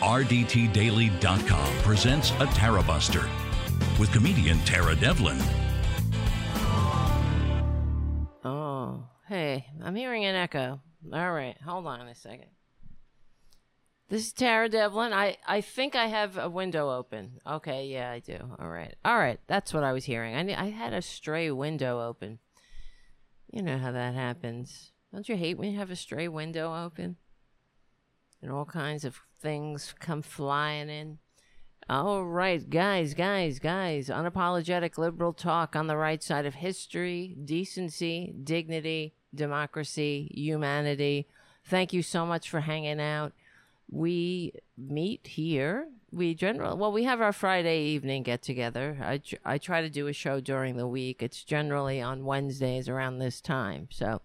RDTDaily.com presents a Tarabuster with comedian Tara Devlin. Oh, hey, I'm hearing an echo. All right, hold on a second. This is Tara Devlin. I, I think I have a window open. Okay, yeah, I do. All right. All right, that's what I was hearing. I, I had a stray window open. You know how that happens. Don't you hate when you have a stray window open? And all kinds of things come flying in. All right, guys, guys, guys. Unapologetic liberal talk on the right side of history, decency, dignity, democracy, humanity. Thank you so much for hanging out. We meet here. We generally, well, we have our Friday evening get together. I, tr- I try to do a show during the week. It's generally on Wednesdays around this time. So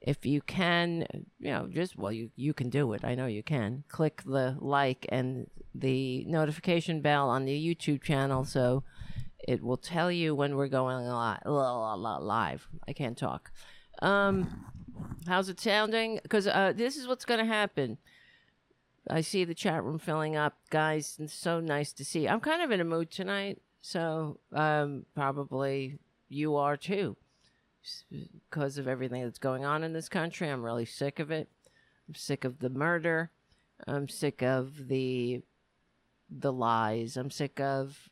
if you can, you know, just, well, you, you can do it. I know you can. Click the like and the notification bell on the YouTube channel so it will tell you when we're going li- li- live. I can't talk. Um, how's it sounding? Because uh, this is what's going to happen. I see the chat room filling up, guys. It's so nice to see. I'm kind of in a mood tonight, so um, probably you are too, because of everything that's going on in this country. I'm really sick of it. I'm sick of the murder. I'm sick of the the lies. I'm sick of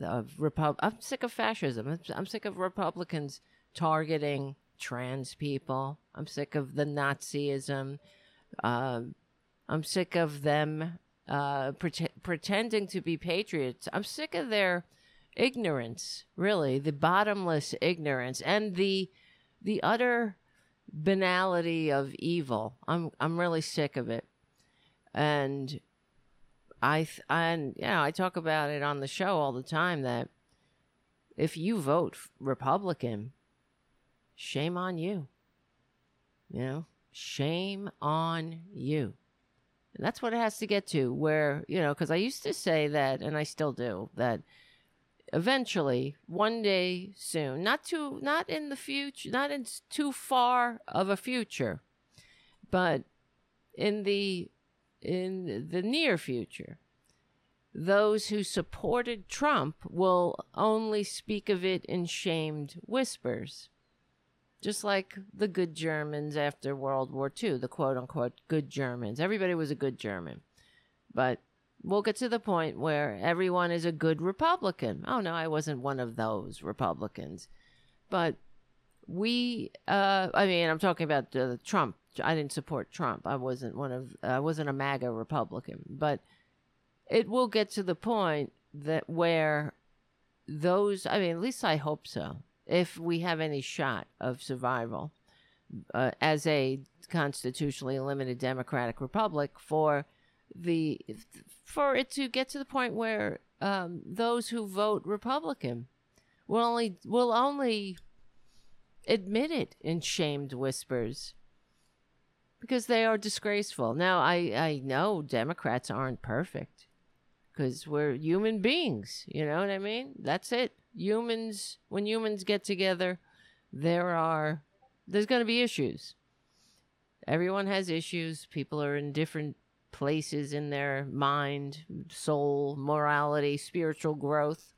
of Repub- I'm sick of fascism. I'm, sick of Republicans targeting trans people. I'm sick of the Nazism. Um, I'm sick of them uh, pre- pretending to be patriots. I'm sick of their ignorance, really, the bottomless ignorance and the the utter banality of evil. I'm I'm really sick of it, and I th- and know, I talk about it on the show all the time that if you vote Republican, shame on you. You know, shame on you. And that's what it has to get to, where, you know, because I used to say that, and I still do, that eventually, one day soon, not too, not in the future, not in too far of a future, but in the, in the near future, those who supported Trump will only speak of it in shamed whispers just like the good Germans after World War II, the quote unquote good Germans. Everybody was a good German. But we'll get to the point where everyone is a good Republican. Oh, no, I wasn't one of those Republicans. But we, uh, I mean, I'm talking about uh, Trump. I didn't support Trump. I wasn't one of, I wasn't a MAGA Republican. But it will get to the point that where those, I mean, at least I hope so if we have any shot of survival uh, as a constitutionally limited democratic republic for the for it to get to the point where um, those who vote republican will only will only admit it in shamed whispers because they are disgraceful. Now i i know democrats aren't perfect because we're human beings you know what i mean? That's it. Humans when humans get together there are there's going to be issues. Everyone has issues. People are in different places in their mind soul morality spiritual growth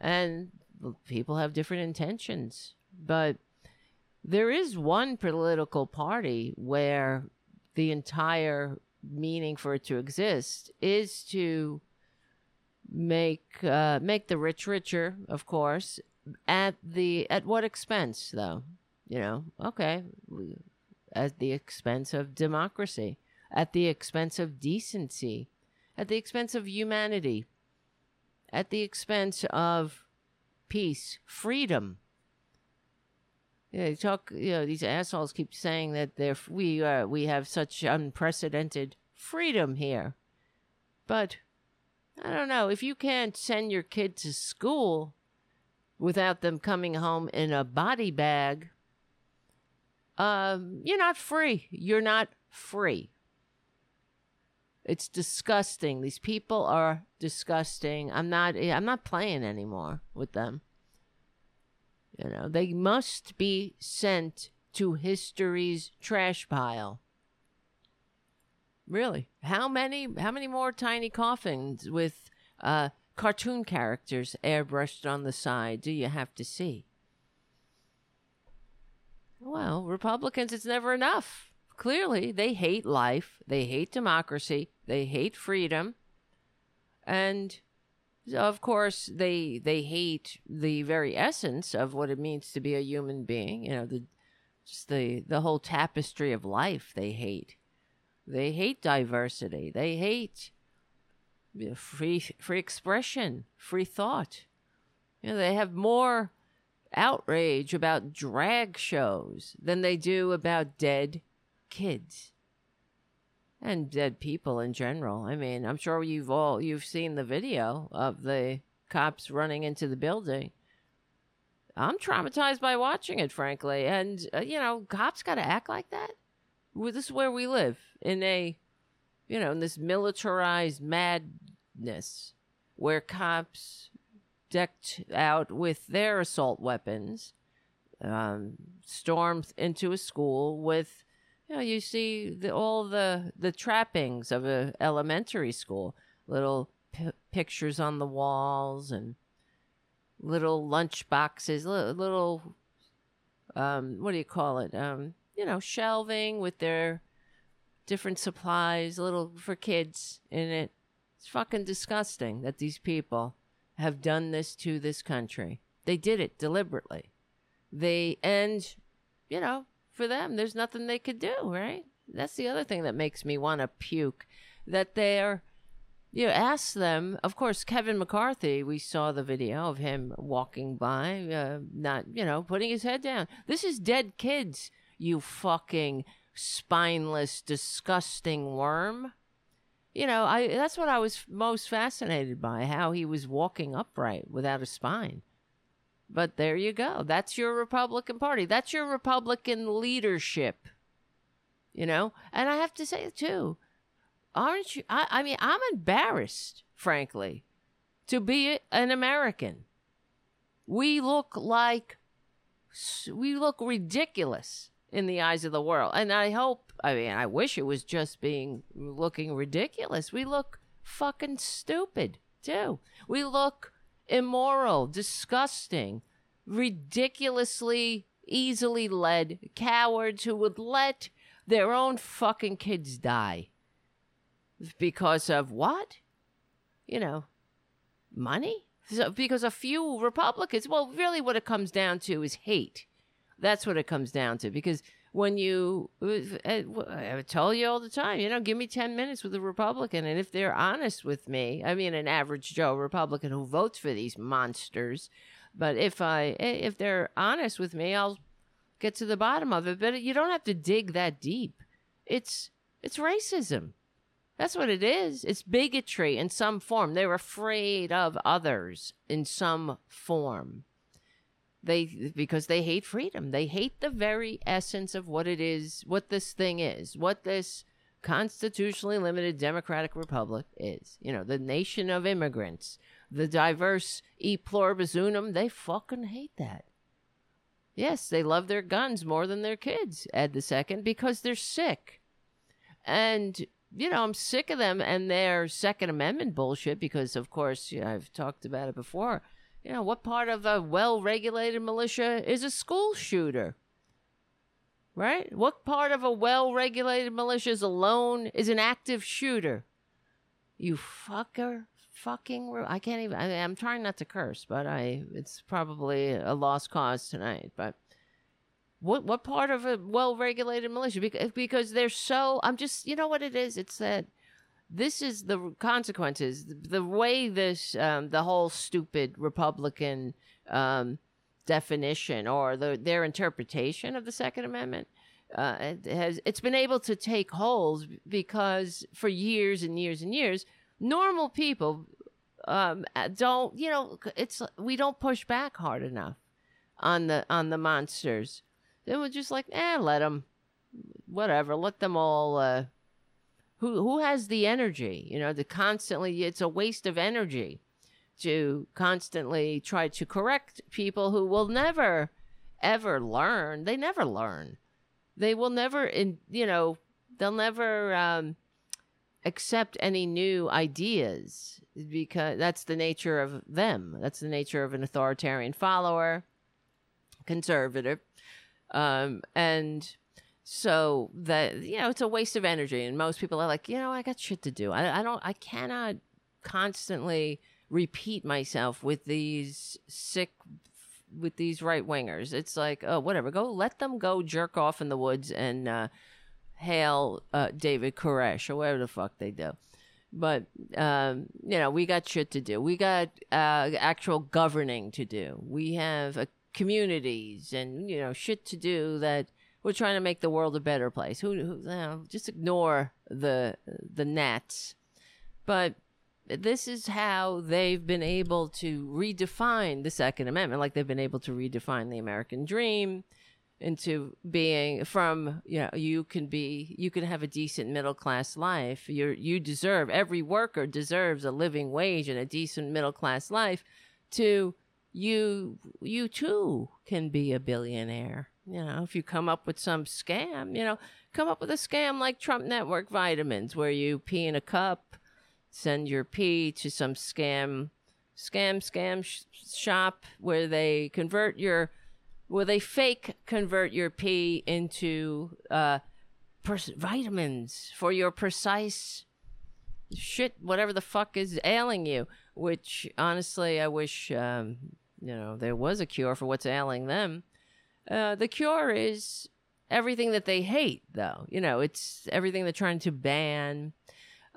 and people have different intentions but there is one political party where the entire meaning for it to exist is to make uh, make the rich richer, of course. At the at what expense, though? You know, okay, at the expense of democracy, at the expense of decency, at the expense of humanity, at the expense of peace, freedom. Yeah, you talk. You know, these assholes keep saying that they're we are we have such unprecedented freedom here, but I don't know. If you can't send your kid to school without them coming home in a body bag, um, you're not free. You're not free. It's disgusting. These people are disgusting. I'm not I'm not playing anymore with them. You know, they must be sent to history's trash pile. Really? How many? How many more tiny coffins with uh, cartoon characters airbrushed on the side do you have to see? Well, Republicans, it's never enough. Clearly, they hate life, they hate democracy, they hate freedom, and of course, they they hate the very essence of what it means to be a human being. You know, the just the the whole tapestry of life. They hate. They hate diversity. They hate free free expression, free thought. You know, they have more outrage about drag shows than they do about dead kids and dead people in general. I mean, I'm sure you've all you've seen the video of the cops running into the building. I'm traumatized by watching it, frankly. And uh, you know, cops got to act like that. Well, this is where we live in a, you know, in this militarized madness where cops decked out with their assault weapons um, into a school with you know, you see the, all the the trappings of a elementary school, little p- pictures on the walls and little lunch boxes, little, little um, what do you call it? Um, you know, shelving with their different supplies, little for kids in it. It's fucking disgusting that these people have done this to this country. They did it deliberately. They and you know, for them. There's nothing they could do, right? That's the other thing that makes me want to puke. That they're, you know, ask them. Of course, Kevin McCarthy. We saw the video of him walking by, uh, not you know, putting his head down. This is dead kids. You fucking spineless, disgusting worm. You know, I that's what I was most fascinated by. How he was walking upright without a spine. But there you go. That's your Republican Party. That's your Republican leadership. You know? And I have to say, too, aren't you? I, I mean, I'm embarrassed, frankly, to be an American. We look like, we look ridiculous in the eyes of the world. And I hope, I mean, I wish it was just being looking ridiculous. We look fucking stupid, too. We look immoral, disgusting, ridiculously easily led cowards who would let their own fucking kids die because of what? You know, money? So, because a few Republicans, well, really what it comes down to is hate. That's what it comes down to. Because when you, uh, uh, I tell you all the time, you know, give me 10 minutes with a Republican. And if they're honest with me, I mean, an average Joe Republican who votes for these monsters, but if I, if they're honest with me, I'll get to the bottom of it. But you don't have to dig that deep. It's, it's racism. That's what it is. It's bigotry in some form. They're afraid of others in some form they because they hate freedom. They hate the very essence of what it is what this thing is what this constitutionally limited democratic republic is. You know the nation of immigrants the diverse e pluribus unum they fucking hate that. Yes they love their guns more than their kids ed the second because they're sick. And you know i'm sick of them and their second amendment bullshit because of course you know, i've talked about it before you know, what part of a well regulated militia is a school shooter? Right? What part of a well regulated militia is alone is an active shooter? You fucker. Fucking. I can't even. I, am trying not to curse, but I. It's probably a lost cause tonight. But what what part of a well regulated militia? Because, because they're so. I'm just. You know what it is? It's that this is the consequences. The way this, um, the whole stupid Republican um, definition or the, their interpretation of the Second Amendment uh, it has it's been able to take hold because for years and years and years, normal people um, don't, you know, it's we don't push back hard enough on the on the monsters. They were just like, eh, let them, whatever, let them all. Uh, who who has the energy you know to constantly it's a waste of energy to constantly try to correct people who will never ever learn they never learn they will never in you know they'll never um accept any new ideas because that's the nature of them. That's the nature of an authoritarian follower, conservative. Um, and so that, you know, it's a waste of energy. And most people are like, you know, I got shit to do. I, I don't, I cannot constantly repeat myself with these sick with these right wingers. It's like, oh, whatever. Go let them go jerk off in the woods and uh, hail uh, David Koresh or whatever the fuck they do. But um, you know, we got shit to do. We got uh, actual governing to do. We have uh, communities and you know shit to do that we're trying to make the world a better place. Who, who just ignore the the gnats. But this is how they've been able to redefine the Second Amendment, like they've been able to redefine the American dream into being from you know you can be you can have a decent middle class life you you deserve every worker deserves a living wage and a decent middle class life to you you too can be a billionaire you know if you come up with some scam you know come up with a scam like Trump network vitamins where you pee in a cup send your pee to some scam scam scam sh- shop where they convert your where they fake convert your pee into uh pers- vitamins for your precise shit whatever the fuck is ailing you which honestly i wish um you know there was a cure for what's ailing them uh the cure is everything that they hate though you know it's everything they're trying to ban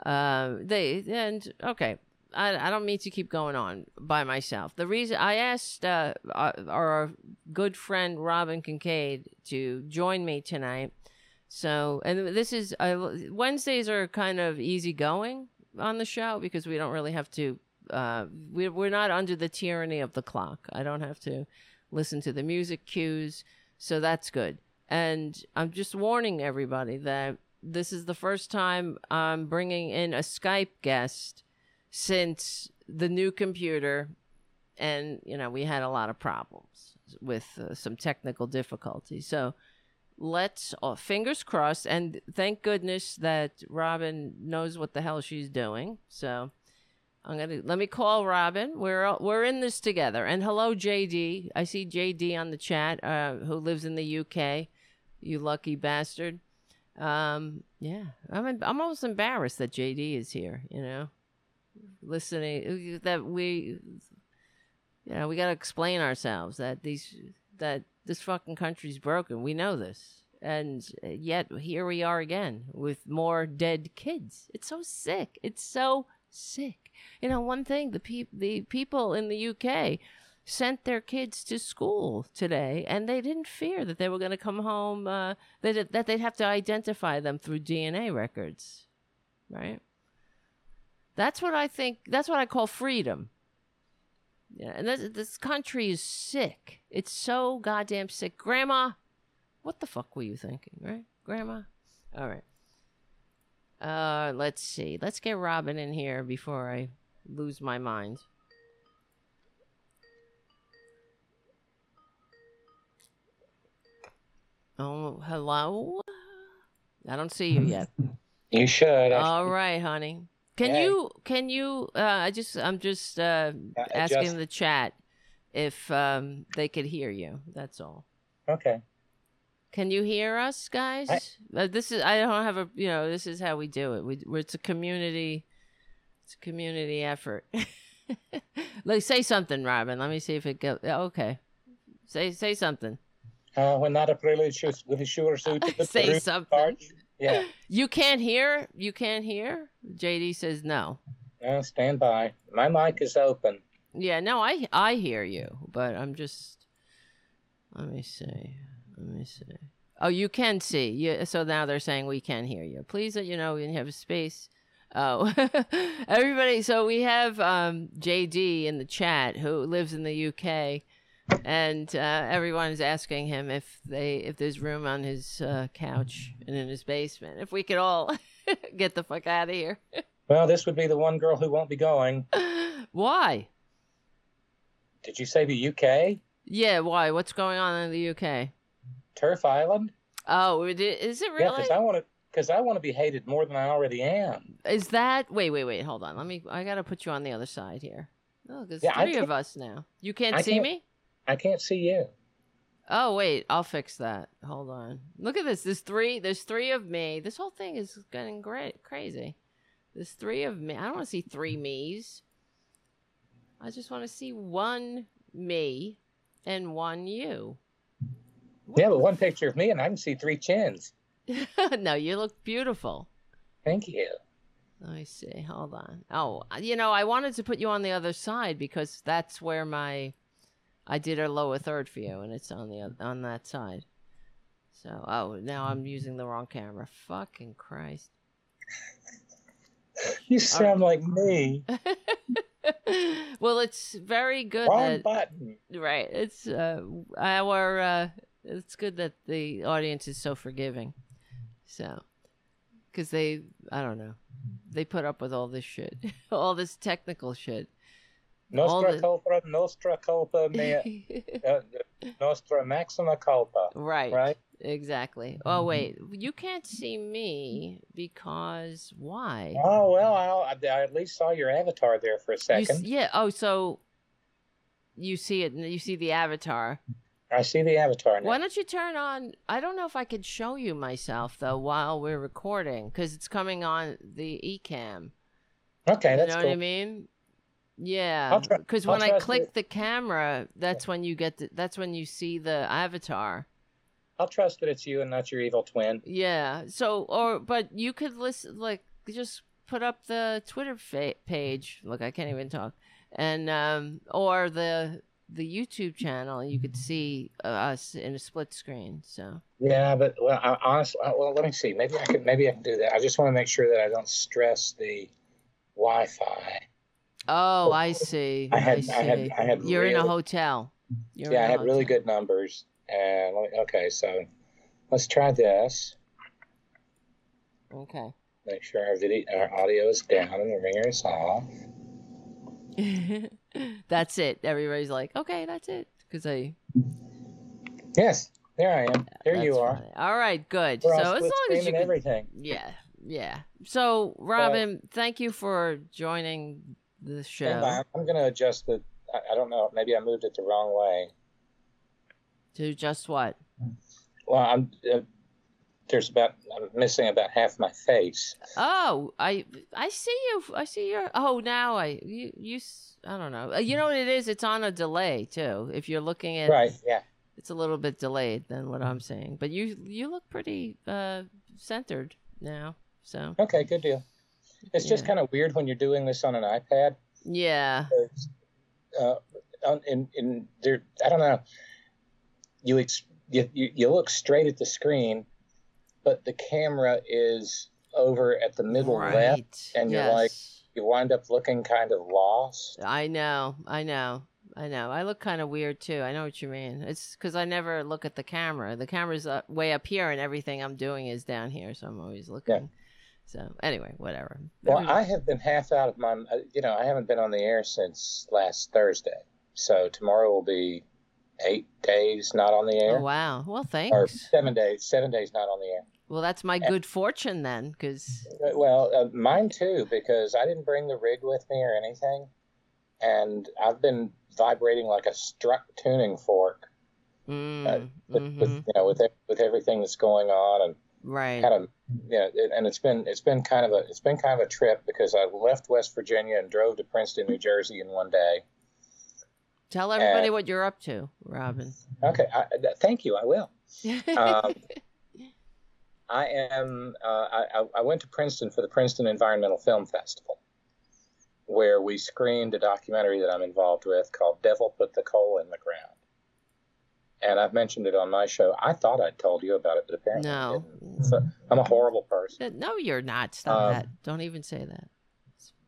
uh, they and okay, I, I don't mean to keep going on by myself. The reason I asked uh, our, our good friend Robyn Kincaid to join me tonight. So, and this is Wednesdays are kind of easygoing on the show because we don't really have to. Uh, we, we're not under the tyranny of the clock. I don't have to listen to the music cues, so that's good. And I'm just warning everybody that this is the first time I'm bringing in a Skype guest since the new computer. And, you know, we had a lot of problems with uh, some technical difficulties. So let's, uh, fingers crossed. And thank goodness that Robyn knows what the hell she's doing. So I'm to let me call Robyn. We're, we're in this together. And hello, JD. I see JD on the chat uh, who lives in the UK. You lucky bastard. Um, yeah, I'm I'm almost embarrassed that JD is here. You know, listening that we, you know, we got to explain ourselves that these that this fucking country's broken. We know this, and yet here we are again with more dead kids. It's so sick. It's so sick. You know, one thing the pe- the people in the UK sent their kids to school today and they didn't fear that they were going to come home uh, that, that they'd have to identify them through dna records right? That's what i think that's what i call freedom. Yeah and this, this country is sick. It's so goddamn sick. Grandma what the fuck were you thinking right? Grandma? All right uh let's see let's get Robyn in here before i lose my mind Oh, hello. I don't see you yet. You should. All right, honey. Can Hey. you? Can you? Uh, I just. I'm just uh, Uh, asking just- the chat if um, they could hear you. That's all. Okay. Can you hear us, guys? uh, this is. I don't have a. You know, this is how we do it. We. We're, it's a community. It's a community effort. like, say something, Robyn. Let me see if it goes. Okay. Say say something. Uh, when that a privilege with a sure suit Say something. part. Yeah. You can't hear? You can't hear? JD says no. Uh, stand by. My mic is open. Yeah, no, I I hear you, but I'm just let me see. Let me see. Oh, you can see. Yeah, so now they're saying we can hear you. Please let you know when you have a space. Oh, everybody. So we have um, JD in the chat who lives in the UK, and uh, everyone is asking him if they if there's room on his uh, couch and in his basement. If we could all get the fuck out of here. Well, this would be the one girl who won't be going. Why? Did you say the UK? Yeah, why? What's going on in the UK? TERF Island? Oh, is it really? Yeah, because I want to. because I want to be hated more than I already am. Is that wait, wait, wait, hold on. Let me I gotta put you on the other side here. Oh, there's Yeah, three of us now. You can't I see can't- me? I can't see you. Oh wait, I'll fix that. Hold on. Look at this. There's three there's three of me. This whole thing is getting great crazy. There's three of me. I don't want to see three me's. I just want to see one me and one you. Yeah, but one picture of me and I can see three chins. no, you look beautiful. Thank you. Me see. Hold on. Oh, you know, I wanted to put you on the other side because that's where my I did a lower third for you, and it's on the on that side. So, oh, now I'm using the wrong camera. Fucking Christ. You sound like me. well, it's very good Wrong that button. right. It's uh, our uh, it's good that the audience is so forgiving. So, because they, I don't know, they put up with all this shit, all this technical shit. Nostra the- culpa, nostra culpa, mea, uh, nostra maxima culpa. right. Right? Exactly. Oh wait, you can't see me because why? Oh well, I, I at least saw your avatar there for a You second. yeah. Oh, so you see it. You see the avatar. I see the avatar now. Why don't you turn on? I don't know if I could show you myself though while we're recording because it's coming on the eCamm. Okay, you that's know cool. what I mean? Yeah, because when I click the camera, that's when you get the, that's when you see the avatar. I'll trust that it's you and not your evil twin. Yeah. So, or but you could listen, like, just put up the Twitter fa- page. Look, I can't even talk, and um, or the the YouTube channel. You could see uh, us in a split screen. So. Yeah, but well, I, honestly, uh, well, let me see. Maybe I can. Maybe I can do that. I just want to make sure that I don't stress the Wi-Fi. Oh, I see. I had- see. I had- I had You're in a hotel. You're yeah, I had really good numbers. And let me, okay, so let's try this. Okay. Make sure our video, our audio is down and the ringer is off. that's it. Everybody's like, okay, that's it, because I. Yes, there I am. There that's you are. funny. All right, good. We're so as long as you can everything. Yeah, yeah. So, Robyn, thank you for joining the show. I'm going to adjust the. I, I don't know. Maybe I moved it the wrong way. To just what? Well, I'm. Uh, there's about. I'm missing about half my face. Oh, I I see you. I see your. Oh, now I you you. I don't know. You know what it is? It's on a delay too. If you're looking at, Right. Yeah. it's a little bit delayed than what I'm saying. But you you look pretty uh centered now. So Okay. Good deal. It's just kind of weird when you're doing this on an iPad. yeah, uh, in in there, I don't know. You, ex- you you you look straight at the screen, but the camera is over at the middle right. left, and you're like- you wind up looking kind of lost. I know, I know, I know. I look kind of weird too. I know what you mean. It's because I never look at the camera. The camera's way up here, and everything I'm doing is down here, so I'm always looking. So anyway, whatever. Well, Every- I have been half out of my, uh, you know, I haven't been on the air since last Thursday, so tomorrow will be eight days not on the oh air, wow. Well, or thanks. seven days, seven days not on the air. Well, that's my good fortune then, because Uh, Well, uh, mine too, because I didn't bring the rig with me or anything, and I've been vibrating like a struck tuning fork mm, with, mhm, with you know with with everything that's going on, and right. kind of you know, it, and it's been it's been kind of a it's been kind of a trip because I left West Virginia and drove to Princeton, New Jersey in one day. Tell everybody uh, what you're up to, Robyn. Okay, I, th- thank you. I will. Um, I am. Uh, I, I- went to Princeton for the Princeton Environmental Film Festival, where we screened a documentary that I'm involved with called "Devil Put the Coal in the Ground," and I've mentioned it on my show. I thought I'd told you about it, but apparently no, didn't. So I'm a horrible person. no, you're not. Stop Um, that. Don't even say that.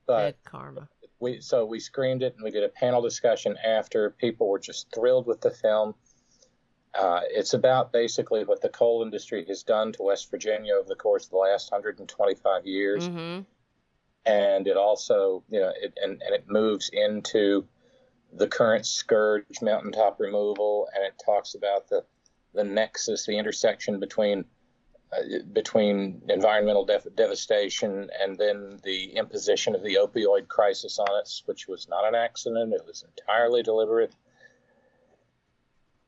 But Bad karma. we so we screened it and we did a panel discussion after. People were just thrilled with the film. Uh, it's about basically what the coal industry has done to West Virginia over the course of the last 125 years, Mm-hmm. and it also, you know, it, and and it moves into the current scourge mountaintop removal, and it talks about the the nexus, the intersection between uh, between environmental def- devastation and then the imposition of the opioid crisis on us, which was not an accident, it was entirely deliberate.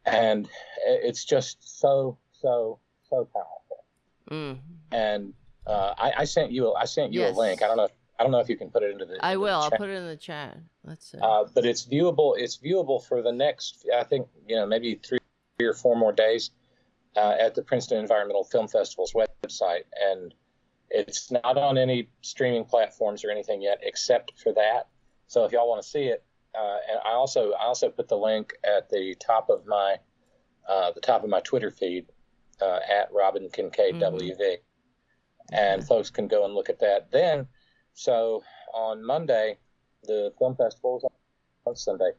And it's just so, so, so powerful. Mm. And uh, I, I, sent you, a, I sent you Yes. a link. I don't know, I don't know if you can put it into the. I into the will. I'll put it in the chat. Let's see. Uh, but it's viewable. It's viewable for the next, I think, you know, maybe three or four more days uh, at the Princeton Environmental Film Festival's website, and it's not on any streaming platforms or anything yet, except for that. So if y'all want to see it, uh, and I also I also put the link at the top of my uh, the top of my Twitter feed uh, at Robyn Kincaid. WV, and folks can go and look at that. Then, so on Monday, the film festival is on Sunday.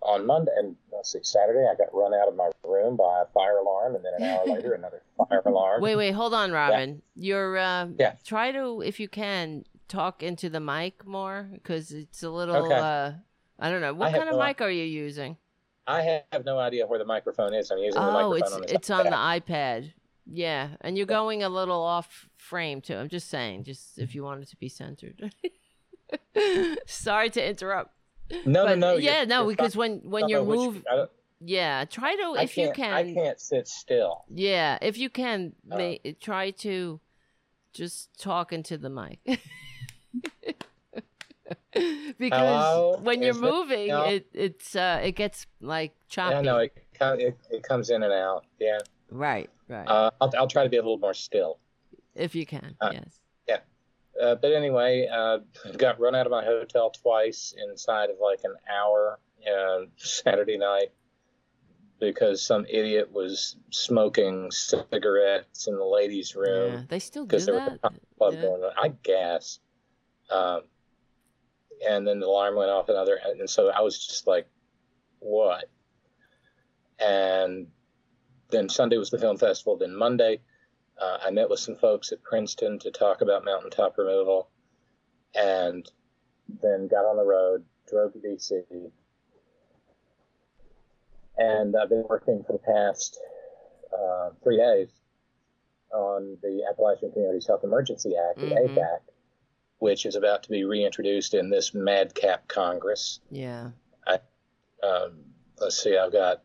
On Monday, and let's see, Saturday, I got run out of my room by a fire alarm, and then an hour later, another fire alarm. Wait, wait, hold on, Robyn. You're uh, Yeah. try to, if you can, talk into the mic more because it's a little. Okay. I don't know. What kind of no- mic are you using? I have no idea where the microphone is. I'm using the Oh, microphone it's on it's on the iPad. Yeah, and you're going a little off frame too. I'm just saying, just if you want it to be centered. Sorry to interrupt. No, but no, no. yeah, you're- no, you're because fine. when when you're don't know which- moving, yeah, try to I if you can't- I can. can't sit still. Yeah, if you can, Uh. ma- try to just talk into the mic. because Hello? when you're Is it- moving, no. it it's uh it gets like choppy. Yeah, no, it, it it comes in and out. Yeah, right, right. uh, I'll I'll try to be a little more still. if you can, uh, yes. Uh, but anyway, uh, got run out of my hotel twice inside of like an hour uh, Saturday night because some idiot was smoking cigarettes in the ladies' room. Yeah, they still do because there was that. a club Yeah. going on. I guess. Um, and then the alarm went off another, and so I was just like, "What?" And then Sunday was the film festival. Then Monday, uh, I met with some folks at Princeton to talk about mountaintop removal, and then got on the road, drove to DC, and I've been working for the past uh, three days on the Appalachian Communities Health Emergency Act, the Mhm. ACHE Act, which is about to be reintroduced in this madcap Congress. Yeah. Um, let's see, I've got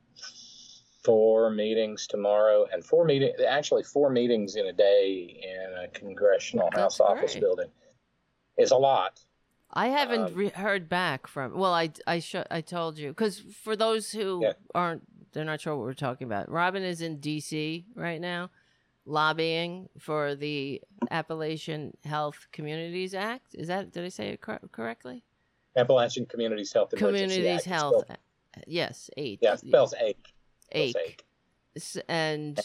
four meetings tomorrow, and four meeting actually four meetings in a day in a congressional That's House office building is a lot. I haven't Um, re- heard back from. Well, I I sh- I told you because for those who Yeah. aren't, they're not sure what we're talking about. Robyn is in D.C. right now, lobbying for the Appalachian Health Communities Act. Is that did I say it cor- correctly? Appalachian Communities Health Emergency Communities Act. Health. spelled- Yes, eight. yeah, spells ACHE. Spells ACHE. And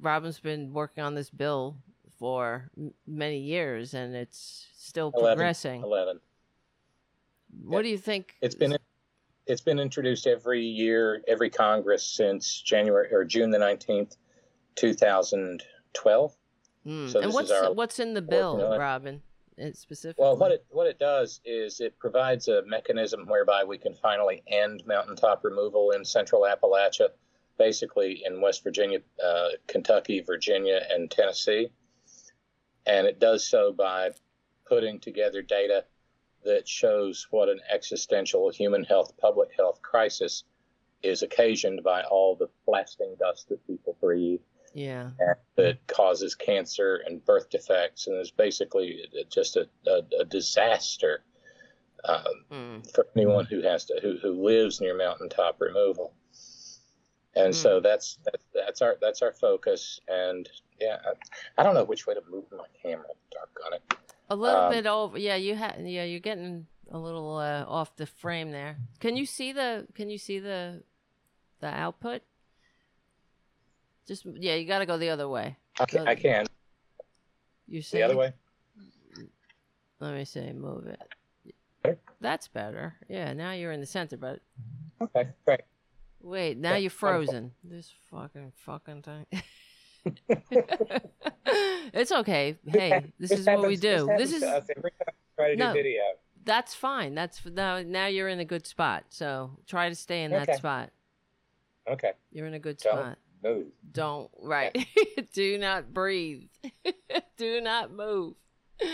Robyn's been working on this bill for m- many years, and it's still Eleven. progressing. Eleven. What do you think? It's been it's been introduced every year, every Congress since January or June the nineteenth, two thousand twelve. Mm. So and what's what's in the bill, million. Robyn? Specifically. Well, what it what it does is it provides a mechanism whereby we can finally end mountaintop removal in Central Appalachia, basically in West Virginia, uh, Kentucky, Virginia, and Tennessee, and it does so by putting together data that shows what an existential human health, public health crisis is occasioned by all the blasting dust that people breathe yeah. that causes cancer and birth defects, and is basically just a, a, a disaster um, Mm. for anyone who has to who, who lives near mountaintop removal. And so that's, that's that's our that's our focus. And yeah, I, I don't know which way to move my camera. Dark on it. A little Um, bit over. Yeah, you had. Yeah, you're getting a little uh, off the frame there. Can you see the? Can you see the, the output? Just yeah, you got to go the other way. I can, I can You see the other way. Let me see. Move it. Better? That's better. Yeah, now you're in the center. But Okay, great. wait, now Yeah, you're frozen. This fucking fucking thing. it's okay. Hey, this is what we do. This happens is every time we try to No. do video. that's fine. That's now. Now you're in a good spot. So try to stay in that spot. Okay. You're in a good So- spot. Move. Don't right. Do not breathe. Do not move.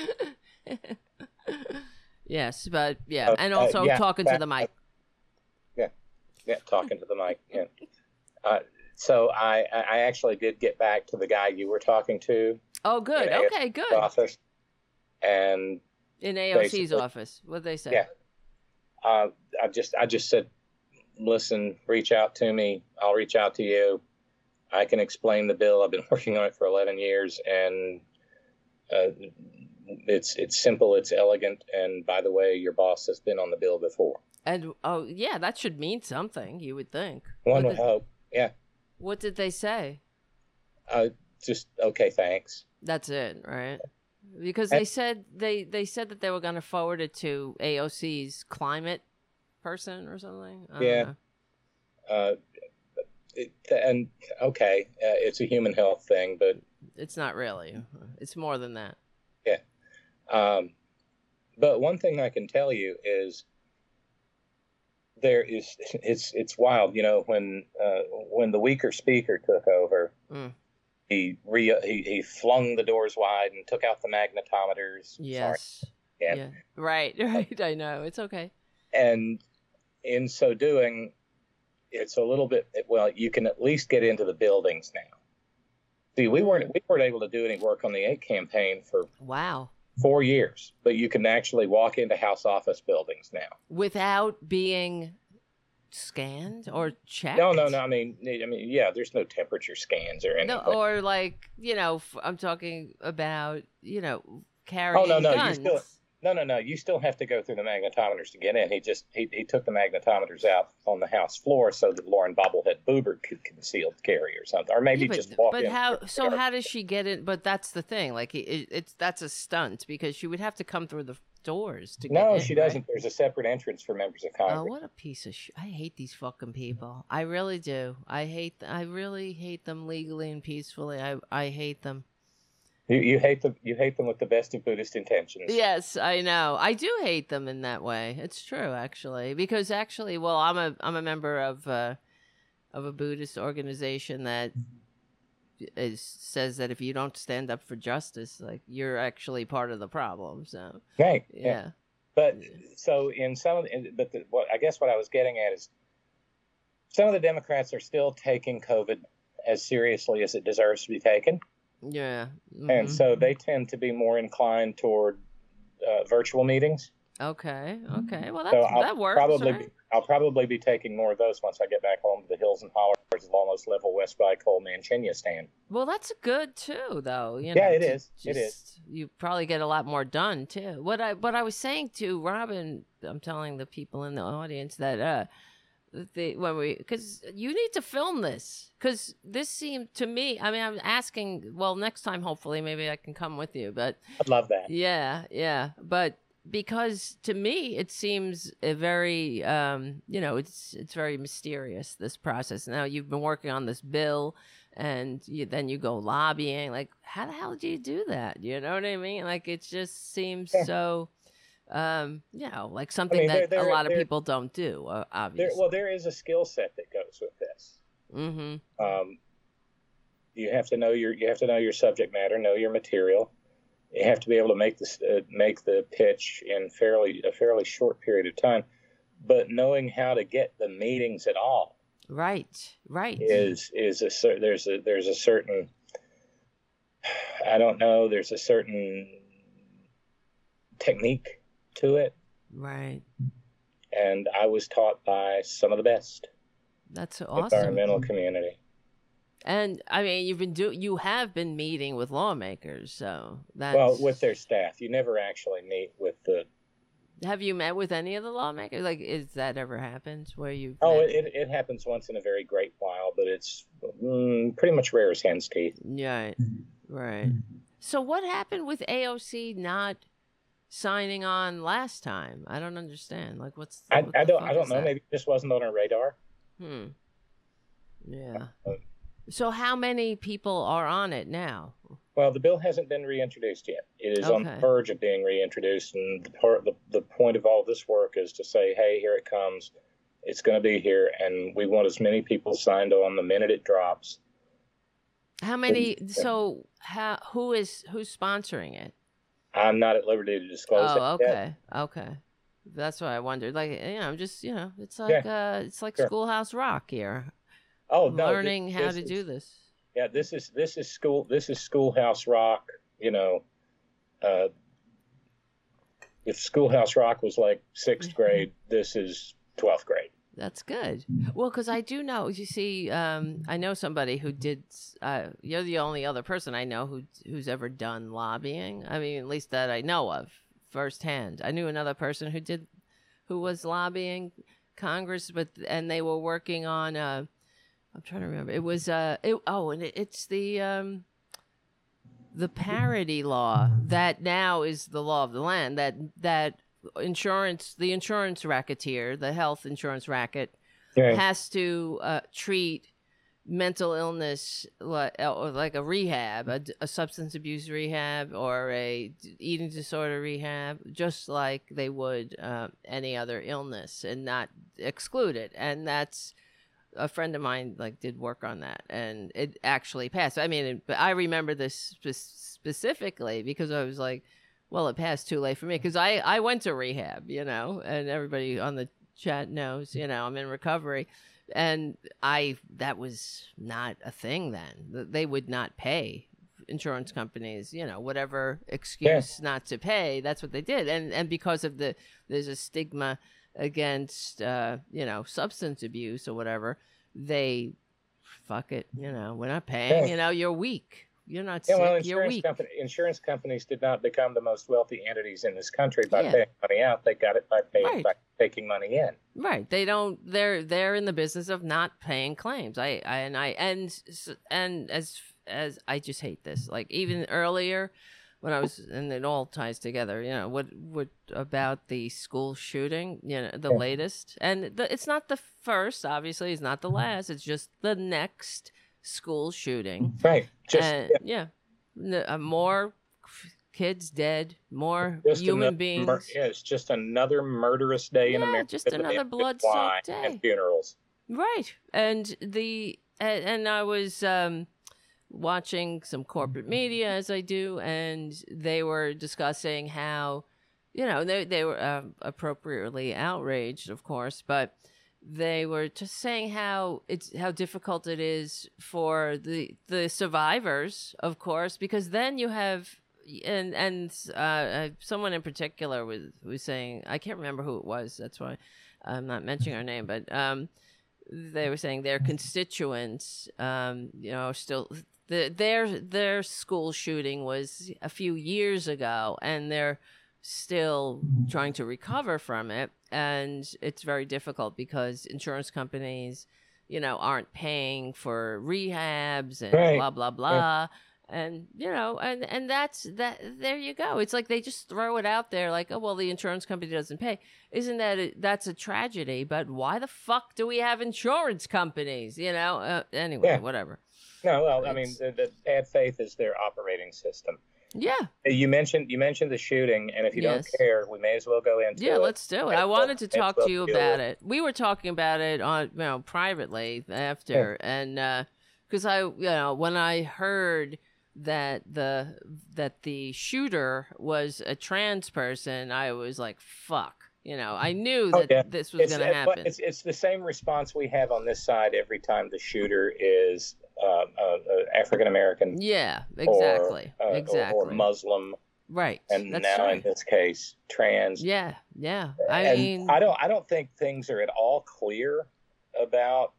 yes, but yeah, Uh, and uh, also yeah, talking to the mic. Yeah, yeah, talking to the mic. Yeah. Uh, so I, I actually did get back to the guy you were talking to Oh, good. Yeah, Okay, good. office, and In AOC's office, what they say? Yeah. uh, I just I just said, listen, reach out to me. I'll reach out to you. I can explain the bill. I've been working on it for 11 years, and uh, it's it's simple, it's elegant, and by the way, your boss has been on the bill before. And oh, yeah, that should mean something. You would think. One what, would did, hope. Yeah. what did they say? Uh, just okay, thanks. That's it, right? Because And- they said they they said that they were going to forward it to AOC's climate person or something. Yeah. Uh, it, and okay, uh, it's a human health thing, but It's not really. It's more than that. Yeah. Um, but one thing I can tell you is there is it's it's wild. You know when uh, when the weaker speaker took over, Mm. he re he, he flung the doors wide and took out the magnetometers. Yes. Yeah. Right. Right. I know. It's okay. And in so doing, it's a little bit well. You can at least get into the buildings now. See, we weren't we weren't able to do any work on the ACHE campaign for Wow. four years, but you can actually walk into House office buildings now. Without being scanned or checked. No, no, no. I mean, I mean, yeah. There's no temperature scans or anything. No, or like you know, i'm talking about you know carrying Oh, no, no, you guns. still- no, no, no. You still have to go through the magnetometers to get in. He just he, he took the magnetometers out on the house floor so that Lauren Bobblehead Boober could concealed carry or something, or maybe Yeah, but, just walk but in. how? So how does she get in? But that's the thing. Like it, it's that's a stunt because she would have to come through the doors to get in. No, in, she doesn't. There's a separate entrance for members of Congress. Oh, what a piece of sh! I hate these fucking people. I really do. I hate. I really hate them legally and peacefully. I I hate them. You, you hate them. You hate them with the best of Buddhist intentions. Yes, I know. I do hate them in that way. It's true, actually, because actually, well, I'm a I'm a member of uh, of a Buddhist organization that is says that if you don't stand up for justice, like you're actually part of the problem. So Right. yeah, yeah. But so in some of the, but the, what I guess what I was getting at is some of the Democrats are still taking COVID as seriously as it deserves to be taken, yeah, and mhm. so they tend to be more inclined toward uh, virtual meetings. okay, okay. Well, that So I'll that works. probably right? be, I'll probably be taking more of those once I get back home to the hills and hollers of almost level West by Cole Manchinia stand. Well, that's good too, though. You Yeah, know, it to is. It is. just- You probably get a lot more done too. What I what I was saying to Robin, I'm telling the people in the audience that uh, they when we because you need to film this because this seemed to me. I mean, I'm asking. Well, next time, hopefully, maybe I can come with you. But I'd love that. yeah, yeah, but because to me it seems a very um you know it's it's very mysterious this process now you've been working on this bill and you, then you go lobbying like how the hell do you do that you know what i mean like it just seems Yeah. so um you know like something mean, that there- a there- lot of there- people don't do obviously well, there is a skill set that goes with this. mm-hmm Um, you have to know your you have to know your subject matter, know your material. You have to be able to make this uh, make the pitch in fairly a fairly short period of time. But knowing how to get the meetings at all right right is is a there's a there's a certain I don't know there's a certain technique to it, right and I was taught by some of the best that's awesome environmental community. and i mean you've been do you have been meeting with lawmakers so that's Well, with their staff, you never actually meet with the Have you met with any of the lawmakers? Like, is that ever happened where you? Oh, it, it, it happens once in a very great while, but it's mm, pretty much rare as hen's teeth. right, right. So what happened with AOC not signing on last time? I don't understand. Like, what's I, what I don't I don't know. that? Maybe this wasn't on our radar. Hmm. Yeah. Uh, So how many people are on it now? Well, the bill hasn't been reintroduced yet. It is on the verge of being reintroduced, and the, part, the the point of all this work is to say, hey, here it comes. It's going to be here, and we want as many people signed on the minute it drops How many? So, how? Who is who's sponsoring it? I'm not at liberty to disclose. Oh, that okay, yet. okay. That's what I wondered. Like, you know, I'm just you know, it's like uh, it's like sure. Schoolhouse Rock here. Oh, no, learning how this to is- do this. Yeah, this is this is school. This is Schoolhouse Rock. You know, uh, if Schoolhouse Rock was like sixth grade, this is twelfth grade. That's good. Well, because I do know. You see, um, I know somebody who did. Uh, you're the only other person I know who who's ever done lobbying. I mean, at least that I know of firsthand. I knew another person who did, who was lobbying Congress, but and they were working on. Uh, I'm trying to remember. It was. Uh, it, oh, and it, it's the. Um, the parity law that now is the law of the land that that insurance the insurance racketeer the health insurance racket Yeah. has to uh, treat mental illness like, or like a rehab, a, a substance abuse rehab, or a eating disorder rehab, just like they would uh, any other illness, and not exclude it. And that's a friend of mine like did work on that, and it actually passed. I mean, it, but I remember this spe- specifically because I was like. Well, it passed too late for me because I, I went to rehab, you know, and everybody on the chat knows, you know, I'm in recovery and I that was not a thing then. They would not pay insurance companies, you know, whatever excuse not to pay. That's what they did, and and because of the there's a stigma against uh, you know substance abuse or whatever, they fuck it, you know, we're not paying. Yeah. You know, you're weak. You're not Yeah, sick. well, you're insurance weak. company, insurance companies did not become the most wealthy entities in this country by Yeah. paying money out. They got it by paying Right. by taking money in. Right. They don't. They're they're in the business of not paying claims. I, I and I and and as as I just hate this. Like even earlier, when I was and it all ties together. You know what what about the school shooting? You know the Yeah. latest, and the, it's not the first. Obviously, it's not the last. It's just the next school shooting. Right. Just and, yeah, N- uh, more kids dead, more just human beings. mur- yeah, it's just another murderous day in America. just another blood-soaked wine day. and funerals. Right. And the and, and I was um watching some corporate media as I do and they were discussing how you know they they were um appropriately outraged of course but they were just saying how it's how difficult it is for the the survivors of course because then you have and and uh, uh, someone in particular was was saying I can't remember who it was that's why I'm not mentioning her name but um they were saying their constituents, um, you know, still the, their their school shooting was a few years ago, and they're still trying to recover from it, and it's very difficult because insurance companies, you know, aren't paying for rehabs and Right. blah blah blah. And you know, and and that's that. There you go. It's like they just throw it out there, like, oh well, the insurance company doesn't pay isn't that a, that's a tragedy but why the fuck do we have insurance companies you know uh, anyway Yeah. whatever No, well, I mean, the, the bad faith is their operating system. Yeah Uh, You mentioned you mentioned the shooting, and if you Yes. don't care, we may as well go into yeah it. let's do it i wanted to talk well to you about with it we were talking about it on you know privately after and uh because i you know when i heard that the that the shooter was a trans person i was like fuck you know i knew Oh, that yeah. this was going uh, to happen it's it's the same response we have on this side every time the shooter is uh, uh, uh, African American yeah exactly or, uh, or- exactly or Muslim, right and That's now right. in this case trans. Yeah, yeah. I and mean, I don't I don't think things are at all clear about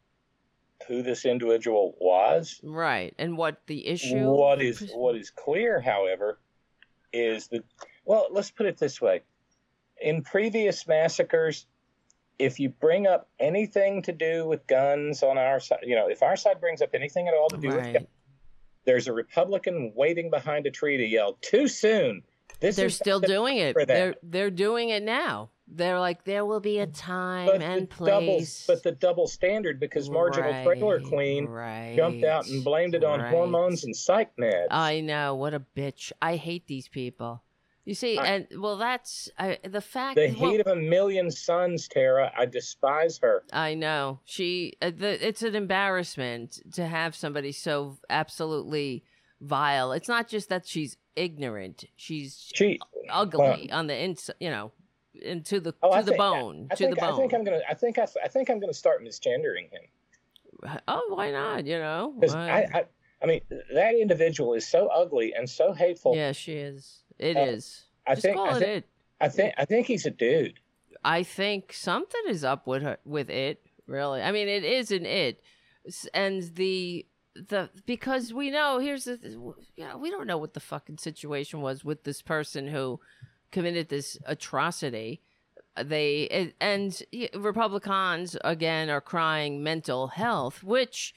who this individual was. right. And what the issue? What is what is clear, however, is that well, let's put it this way: in previous massacres, if you bring up anything to do with guns on our side, you know, if our side brings up anything at all to do with guns, there's a Republican waiting behind a tree to yell too soon. This They're is still doing it. They're they're doing it now. They're like, there will be a time but and place. but the double standard because marginal trailer queen right, jumped out and blamed it on right. hormones and psych meds. I know what a bitch. I hate these people. You see, I- and well, that's I, the fact. The well, heat of a million suns, Tara. I despise her. I know she. Uh, the, it's an embarrassment to have somebody so absolutely vile. It's not just that she's ignorant; she's She ugly on the inside. You know, into the Oh, to I the think- bone, I to think, the I think I'm gonna. I think I, I think I'm gonna start misgendering him oh, why not? You know, because I, I. I mean, that individual is so ugly and so hateful. yeah, she is. It Uh, is. I Just think. call I it think. it. I think. I think he's a dude. I think something is up with her with it. Really, I mean, it is an it, and the the because we know here's the you know we don't know what the fucking situation was with this person who committed this atrocity. They and- and Republicans again are crying mental health, which,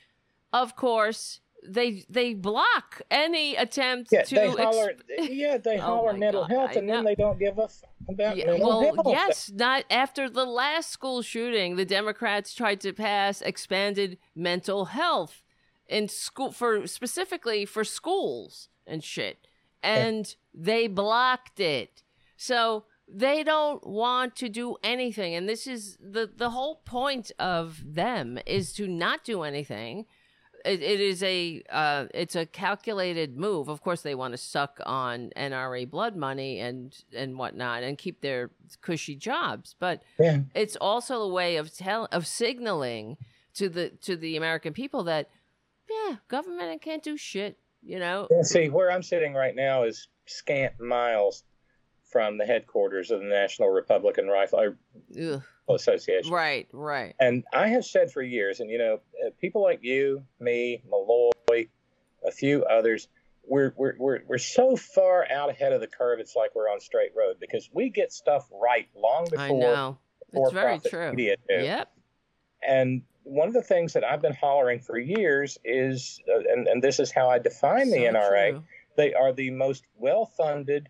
of course. They they block any attempt Yeah, to they holler. yeah, they Oh holler my mental God, health, I and then they don't give us about Yeah, mental well, health. yes, not after the last school shooting. The Democrats tried to pass expanded mental health in school for specifically for schools and shit, and they blocked it. So they don't want to do anything, and this is the the whole point of them is to not do anything it, it is a uh, it's a calculated move. Of course, they want to suck on NRA blood money and and whatnot and keep their cushy jobs, but Yeah. it's also a way of tell of signaling to the to the American people that yeah, government can't do shit. You know, Yeah, See, where I'm sitting right now is scant miles from the headquarters of the National Republican Rifle Ugh. Association. right, right, And I have said for years, and you know, uh, people like you, me, Malloy, a few others, we're, we're, we're, we're so far out ahead of the curve, it's like we're on straight road because we get stuff right long before. I know. It's very true. media do. Yep. And one of the things that I've been hollering for years is, uh, and, and this is how I define the NRA, true. they are the most well funded,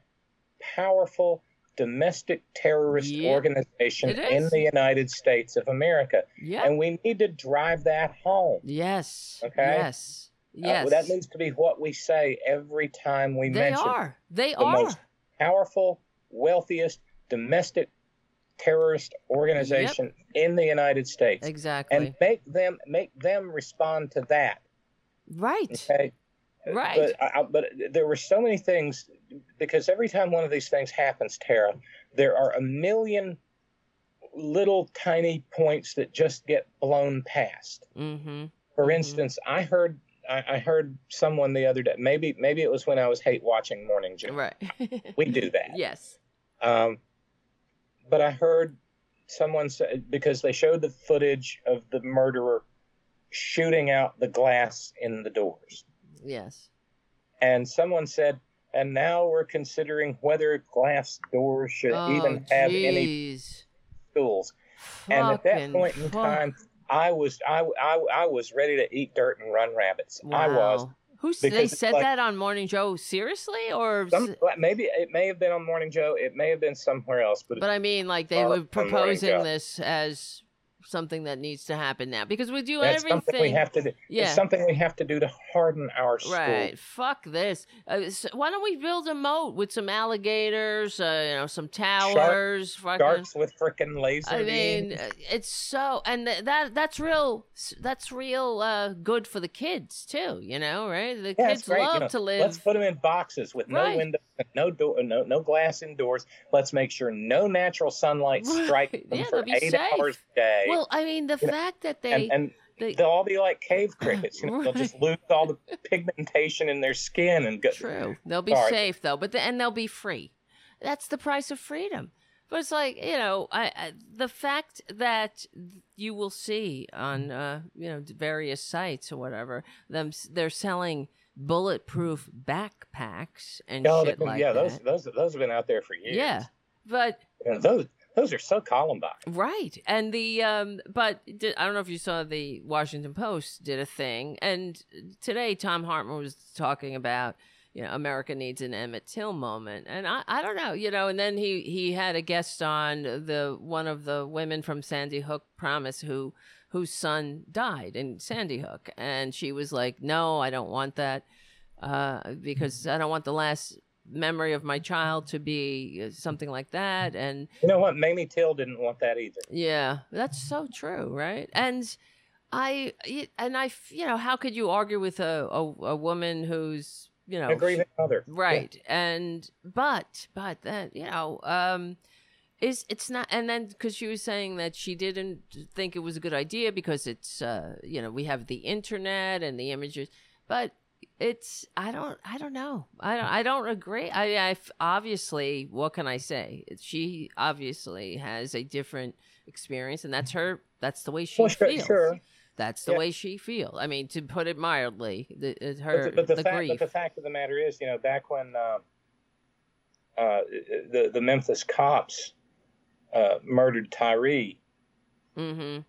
powerful, domestic terrorist Yep. organization in the United States of America. Yep. And we need to drive that home. yes. Okay? Yes. Uh, Yes. that needs to be what we say every time we they mention They are. They the are. most powerful, wealthiest domestic terrorist organization in the United States. Exactly. And make them make them respond to that. right. Okay. Right. But, I- but there were so many things because every time one of these things happens, Tara, there are a million little tiny points that just get blown past. Mm-hmm. For Mhm. instance, I heard I, I heard someone the other day. Maybe maybe it was when I was hate watching Morning Joe. Right. We do that. yes. Um, but I heard someone say because they showed the footage of the murderer shooting out the glass in the doors. Yes. and someone said, and now we're considering whether glass doors should oh, even have any Oh, tools. And at that point in fuck. time, I was I, I, I was ready to eat dirt and run rabbits. I was. Wow. Who they said like- that on Morning Joe seriously or Some, maybe it may have been on Morning Joe. It may have been somewhere else. But, but I mean like they were proposing this as something that needs to happen now because we do that's everything something we have to do. Yeah. It's something we have to do to harden our schools. Right. Fuck this. Uh, s why don't we build a moat with some alligators, uh, you know, some towers, fucking Sharks with frickin' laser I mean, beams. uh, it's so, and th- that that's real. That's real uh, good for the kids too. You know, right? The Yeah, kids love you know, to live. Let's put them in boxes with no Right. windows, no door, no no glass indoors. Let's make sure no natural sunlight Right. strikes them Yeah, for eight safe. hours a day. well, I mean, the you know, fact that they, and, and they they'll all be like cave crickets. You know, They'll just lose all the pigmentation in their skin and go. true, they'll be Sorry. safe though, but the, and they'll be free. That's the price of freedom. But it's like you know, I, I the fact that you will see on uh, you know various sites or whatever them they're selling bulletproof backpacks and Oh, shit they- like yeah, that. those those those have been out there for years. Yeah, but those those are so Columbine. right, and the um, but di- I don't know if you saw the Washington Post did a thing, and today Thom Hartmann was talking about you know America needs an Emmett Till moment, and I I don't know you know, and then he he had a guest on the one of the women from Sandy Hook Promise who whose son died in Sandy Hook, and she was like, no, I don't want that uh, because I don't want the last memory of my child to be uh, something like that and You know what? Mamie Till didn't want that either. yeah that's so true right and I, and I, you know how could you argue with a a, a woman who's you know A grieving mother. right and but but then you know um is it's not and then because she was saying that she didn't think it was a good idea because it's uh you know we have the internet and the images but it's i don't i don't know. I don't i don't agree. I obviously what can i say? She obviously has a different experience and that's her that's the way she Well, sure, feels. sure. that's the Yeah. way she feels i mean to put it mildly the, uh, But her the, but the the fact, grief but the fact of the matter is, you know, back when uh, uh, the the Memphis cops uh, murdered Tyree, mm-hmm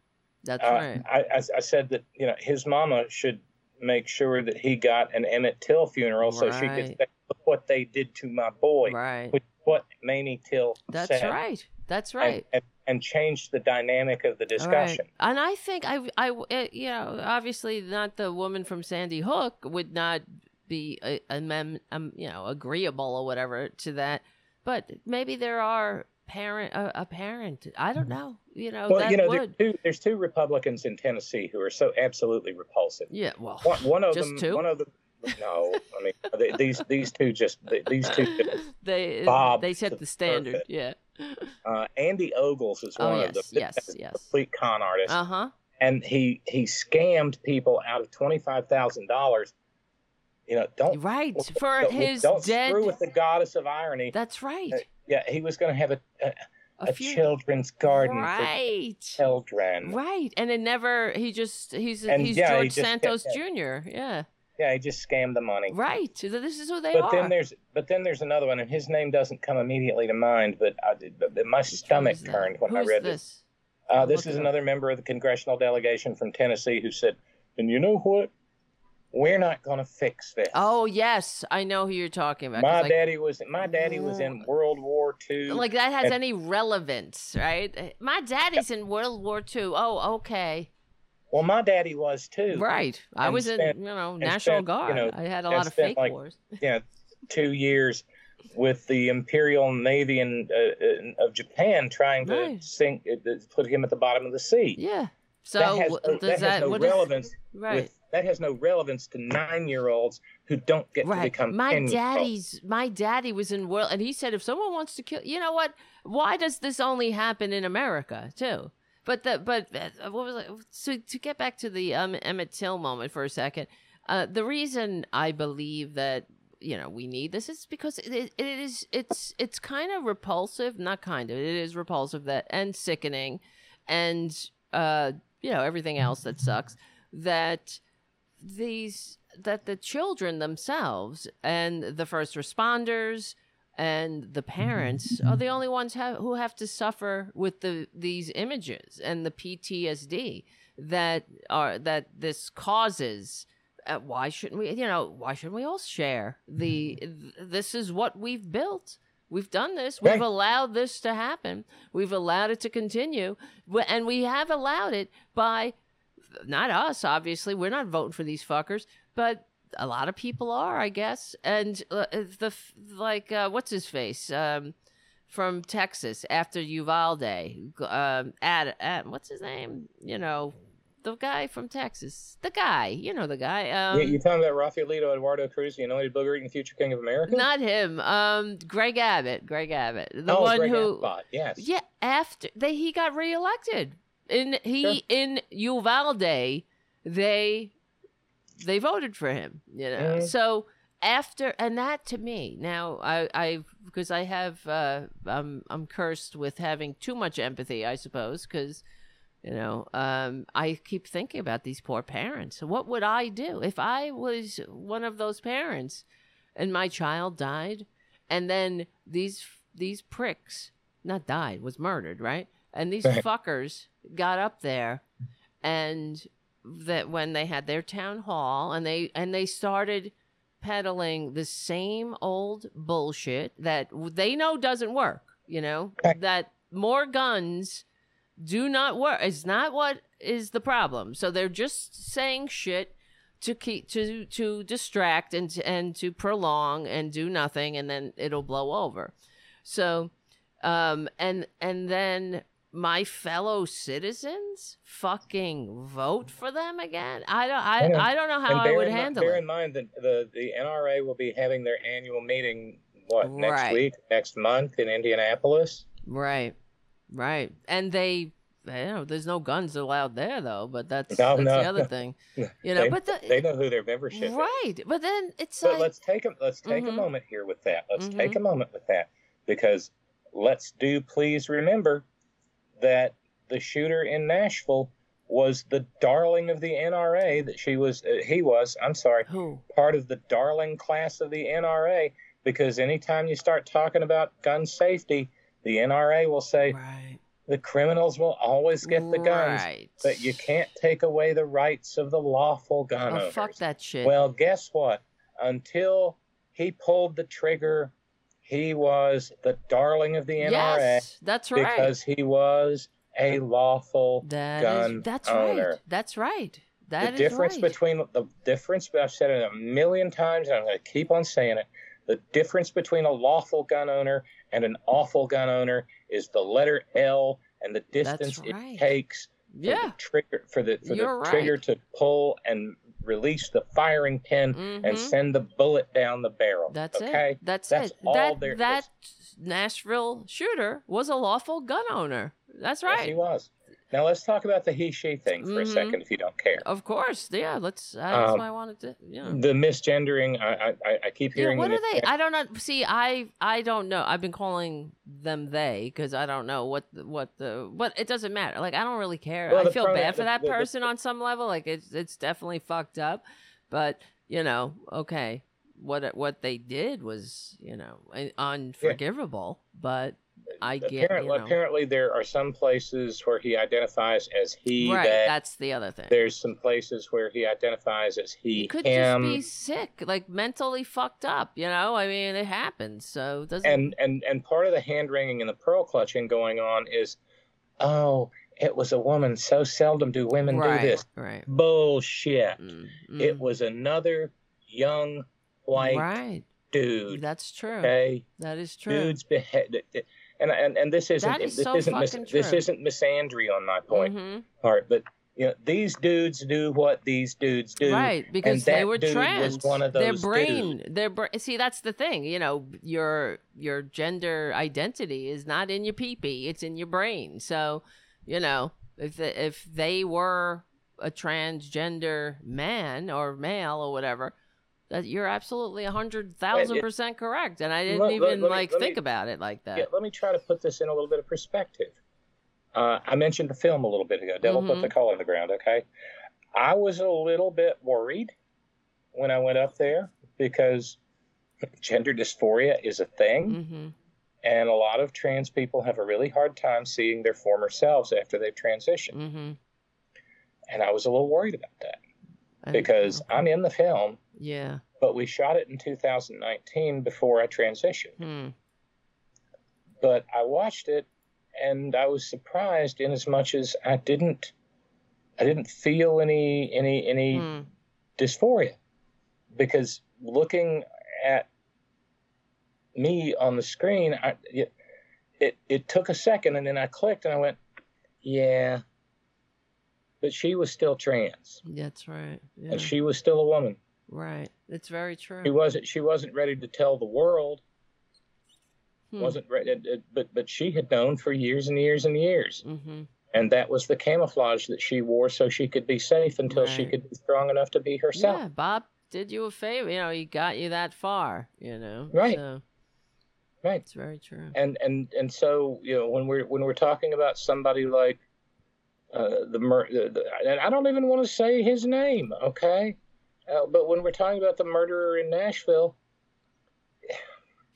that's uh, right I, I, I said that you know his mama should make sure that he got an Emmett Till funeral so she could say, "Look what they did to my boy," right which what Mamie Till That's said, right. That's right. and, and changed the dynamic of the Right. discussion. And I think I, I, uh, you know, obviously not the woman from Sandy Hook would not be, a, a mem, um, you know, agreeable or whatever to that. But maybe there are parent, a, a parent. I don't know. You know, Well, you know, there's two, there's two Republicans in Tennessee who are so absolutely repulsive. Yeah. Well. One, one of them, two? one of them. No, I mean they, these these two just these two. just- they Bob they set the the standard. perfect. Yeah. Uh, Andy Ogles is Oh one yes, of them. yes, yes. Complete con artist, Uh huh. and he he scammed people out of twenty five thousand dollars. You know, don't Right for don't, his don't dead. screw with the goddess of irony. That's right. Yeah, he was going to have a a, A a children's garden for Right. children. Right, and it never. He just he's And, he's yeah, he George just Santos Jr. Yeah, Yeah, he just scammed the money. right. This is who they but are. then there's but then there's another one, and his name doesn't come immediately to mind. But I, did- but my Which stomach turned when I read this. this. Uh, this is another member of the congressional delegation from Tennessee who said, "And you know what? We're not going to fix this." Oh yes, I know who you're talking about. my like, daddy was my daddy was in World War II. like that has and- any relevance, right? My daddy's in World War II. Oh, okay, well, my daddy was too. right. I was spent- in, you know, National spent, Guard. you know, I had a lot of fake like, wars. You know, two years with the Imperial Navy and uh, of Japan trying to Right. sink, uh, put him at the bottom of the sea. Yeah. So that has, no- does that that, no what is- relevance. right? With, that has no relevance to nine-year-olds who don't get to Right. become My daddy's my daddy was in world and he said if someone wants to kill you know what? Why does this only happen in America too? But the but uh, what was it? So to get back to the um, Emmett Till moment for a second, uh, the reason I believe that you know we need this is because it, it is it's it's kind of repulsive, not kind of it is repulsive that and sickening, and uh you know everything else that sucks that these that the children themselves and the first responders and the parents are the only ones have, who have to suffer with the these images and the PTSD that are that this causes. Uh, why shouldn't we? You know, why shouldn't we all share the? th- This is what we've built. We've done this. We've allowed this to happen. We've allowed it to continue, and we have allowed it by not us, obviously. We're not voting for these fuckers, but a lot of people are, I guess. And uh, the like, uh, what's his face um, from Texas after Uvalde? Um, Ad, what's his name? You know, the guy from Texas. The guy, you know, the guy. Um, Yeah, you talking about Rafaelito Eduardo Cruz, the anointed booger eating future king of America? not him. Um, Greg Abbott. Greg Abbott, the oh, one Greg who. Abbott, yes. Yeah, after they he got reelected. In he Sure. in Uvalde, they they voted for him, you know. Mhm. So after and that to me, now I I because I have uh I'm I'm cursed with having too much empathy, I suppose, cuz you know, um I keep thinking about these poor parents. What would I do if I was one of those parents and my child died and then these these pricks not died was murdered right and these Right. fuckers got up there and that when they had their town hall and they and they started peddling the same old bullshit that they know doesn't work you know Right. that more guns do not work it's not what is the problem so they're just saying shit to keep to to distract and to, and to prolong and do nothing and then it'll blow over so um and and then my fellow citizens fucking vote for them again i don't i. I don't know how i would in, handle bear it Bear in mind that the, the NRA will be having their annual meeting, what, next Right. week, next month in Indianapolis? right right and they you know there's no guns allowed there though but that's No, that's no, the other thing you know they, but the, they know who their membership is. right but then it's But like let's take a let's take a Mhm. moment here with that. Let's take Mhm. a moment with that because let's do please remember that the shooter in Nashville was the darling of the NRA. That she was, uh, he was. I'm sorry, who part of the darling class of the NRA. Because anytime you start talking about gun safety, the NRA will say right the criminals will always get the guns, right but you can't take away the rights of the lawful gun oh owners. fuck that shit Well, guess what? Until he pulled the trigger, he was the darling of the NRA yes that's right because he was a lawful That is- gun that's owner. right. That's right. That the is difference right. between the difference, but I've said it a million times, and I'm going to keep on saying it. The difference between a lawful gun owner and an awful gun owner is the letter L and the distance right. it takes yeah. the trigger for the for You're the trigger right. to pull and release the firing pin and Mhm. send the bullet down the barrel. That's okay? it. That's, That's it. all that that is. Nashville shooter was a lawful gun owner. That's right. Yes, he was. Now let's talk about the he/she thing for a Mhm. second, if you don't care. Of course. Yeah. Let's. Uh, that's Um, why I wanted to. Yeah. The misgendering, I I, I keep Yeah, hearing. what the are they? I don't know. See, I I don't know. I've been calling them they because I don't know what the, what the what. It doesn't matter. Like I don't really care. Well, I feel pronoun- bad for the- that the- the- person on some level. Like it's it's definitely fucked up. But you know, okay, what what they did was you know un- unforgivable. But I get you apparently, know. apparently, there are some places where he identifies as he. right. That That's the other thing. there's some places where he identifies as he. He could him. just be sick, like mentally fucked up. You know, I mean, it happens. So it doesn't. and and and part of the hand wringing and the pearl clutching going on is, oh, it was a woman. So seldom do women right, do this. Right. Bullshit. Mm, It mm. was another young white right. dude. That's true. Okay, That is true. dudes beheaded. And, and and this isn't is this so isn't mis- this isn't misandry on my point Mhm. part, but you know these dudes do what these dudes do. Right, because they were trans. one of their those brain, their brain. see that's the thing. You know, your your gender identity is not in your peepee; it's in your brain. So, you know, if the, if they were a transgender man or male or whatever, that you're absolutely a hundred thousand percent correct. And I didn't Let- even let me- like let me- think about it like that. Yeah, let me try to put this in a little bit of perspective. Uh, I mentioned the film a little bit ago. Devil put Mhm. the coal in the ground. Okay, I was a little bit worried when I went up there because gender dysphoria is a thing, Mm-hmm. and a lot of trans people have a really hard time seeing their former selves after they've transitioned. Mm-hmm. And I was a little worried about that because I'm in the film, yeah. but we shot it in 2019 before I transitioned. Hmm. but I watched it and I was surprised in as much as I didn't I didn't feel any any any Hmm. dysphoria because looking at me on the screen I it, it it took a second and then I clicked and I went yeah but she was still trans That's right. Yeah. and she was still a woman right. It's very true. she wasn't she wasn't ready to tell the world Hmm. wasn't ready but but she had known for years and years and years Mm-hmm. and that was the camouflage that she wore so she could be safe until she could be strong enough to be herself. Yeah, Bob did you a favor. You know, he got you that far. You know, Right. So Right. it's very true. And and and so you know when we're when we're talking about somebody like uh, the, the, the and I don't even want to say his name, okay? Uh, but when we're talking about the murderer in Nashville,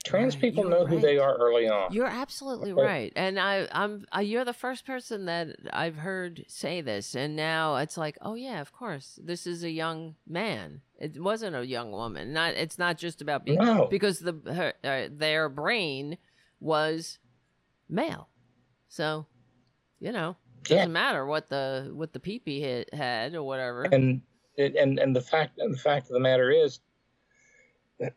trans Right, people know who they are early on. You're absolutely Okay. right, and I, I'm, I, you're the first person that I've heard say this, and now it's like, oh yeah, of course, this is a young man. It wasn't a young woman. Not, it's not just about being No. because the her, uh, their brain was male, so you know, Yeah. doesn't matter what the what the peepee hit had or whatever. and it, and and the fact and the fact of the matter is,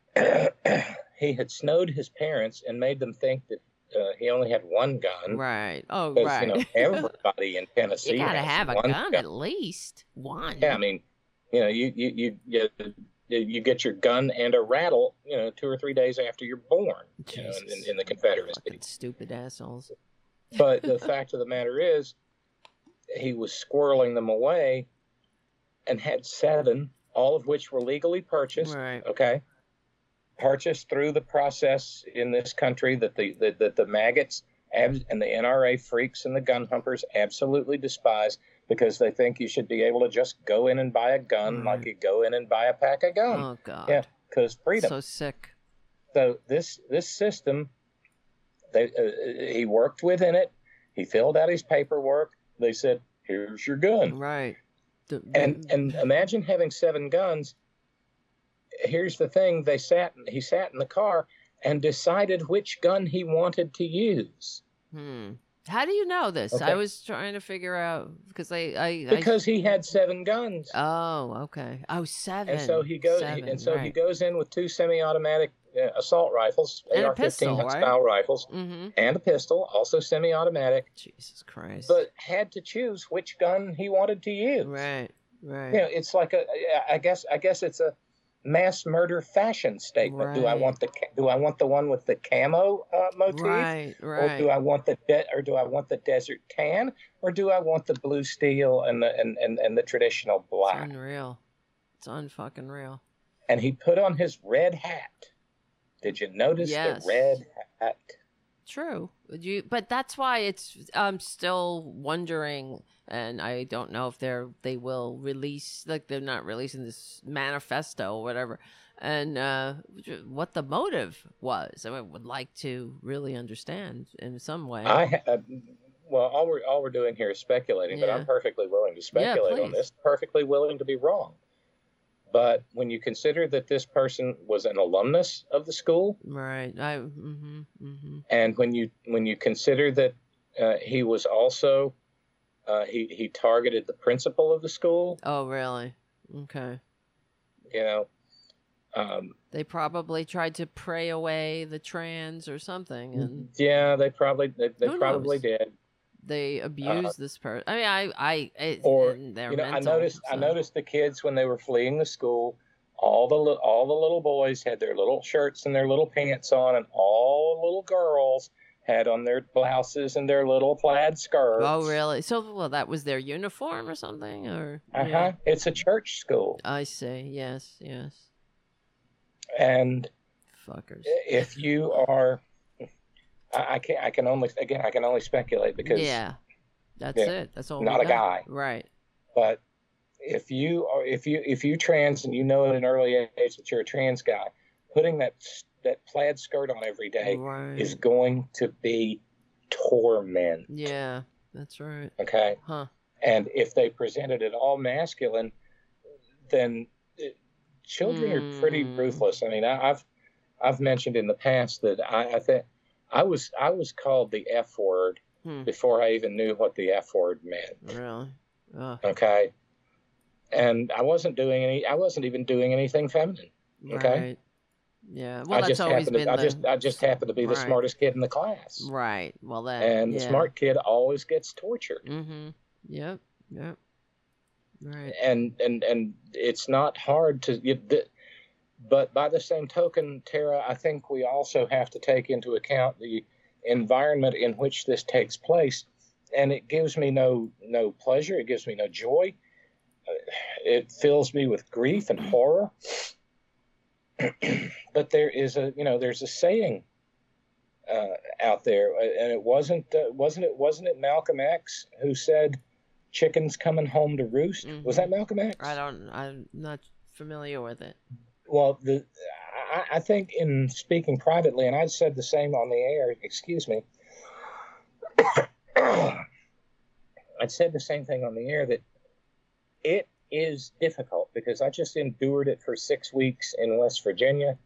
he had snowed his parents and made them think that uh, he only had one gun. Right. Oh, right. you know everybody in Tennessee you gotta have a one gun, at least one. Yeah, I mean, you know, you you you you, you get your gun and a rattle, you know, two or three days after you're born, you know, in, in the Confederacy. Fucking stupid assholes. But the fact of the matter is, he was squirreling them away, and had seven, all of which were legally purchased. Right. Okay. Purchased through the process in this country that the that, that the maggots ab- and the NRA freaks and the gun humpers absolutely despise because they think you should be able to just go in and buy a gun like you go in and buy a pack of gum. Oh God. yeah, because freedom. So sick. So this this system, they uh, he worked within it. He filled out his paperwork. They said, "Here's your gun." Right. The- And and imagine having seven guns. Here's the thing: they sat. He sat in the car and decided which gun he wanted to use hmm. How do you know this? I was trying to figure out because I, I, I because he had seven guns. Oh, okay. Oh, seven. and so he goes. Seven, and so he goes in with two semi-automatic uh, assault rifles, And AR-15 pistol, right? style rifles, Mm-hmm. and a pistol, also semi-automatic. Jesus Christ. but had to choose which gun he wanted to use. right, right. You know, it's like a. I guess. I guess it's a mass murder fashion statement. Do I want the Do I want the one with the camo uh, motif, right, or do I want the de- or do I want the desert tan, or do I want the blue steel and the and and, and the traditional It's black? unreal. It's unfucking real. And he put on his red hat. Did you notice Yes. the red hat? True. You, but that's why it's. I'm still wondering, and I don't know if they're they will release like they're not releasing this manifesto or whatever, and uh, what the motive was. I would like to really understand in some way. I ha- uh, well, all we're all we're doing here is speculating, but I'm perfectly willing to speculate on this. Perfectly willing to be wrong. But when you consider that this person was an alumnus of the school, right. I. Mm-hmm. Mm-hmm. and when you when you consider that uh, he was also uh, he he targeted the principal of the school, Oh, really? Okay. you know, um, They probably tried to pray away the trans or something, and yeah, they probably they, they probably knows? did. They abused this person. I mean, I, I, it, Uh, Or, you know, I mental, noticed I noticed the kids when they were fleeing the school. All the all the little boys had their little shirts and their little pants on, and all the little girls had on their blouses and their little plaid skirts. Oh, really? So, well, that was their uniform or something, or? Uh huh. Yeah. It's a church school, I see. Yes, yes. and Fuckers. if you are, I, I can I can only again I can only speculate because yeah, that's it. That's all. not a guy. Right. but if you are if you if you trans and you know at an early age that you're a trans guy, putting that that plaid skirt on every day right. is going to be torment. Yeah, that's right. Okay. Huh. And if they presented it all masculine, then it, children are pretty Mm. ruthless. I mean, I, I've I've mentioned in the past that I, I think I was I was called the F word Hmm. before I even knew what the F word meant. Really. Ugh, Okay. And I wasn't doing any. I wasn't even doing anything feminine. Okay. Right. Yeah. Well, I that's just always happened. been To, I just I just happened to be the Right. smartest kid in the class. Right. Well, that. And the smart kid always gets tortured. Mm-hmm. Yep. Yep. Right. and and and it's not hard to you, th- but by the same token tara i think we also have to take into account the environment in which this takes place. And it gives me no no pleasure. It gives me no joy. Uh, it fills me with grief and horror. But there is a you know there's a saying uh, out there. Uh, and it wasn't uh, wasn't it wasn't it malcolm x who said chickens coming home to roost was that malcolm x? I don't. I'm not familiar with it. Well, the I, I think in speaking privately, and I said the same on the air. Excuse me. I'd said the same thing on the air that it is difficult because I just endured it for six weeks in West Virginia.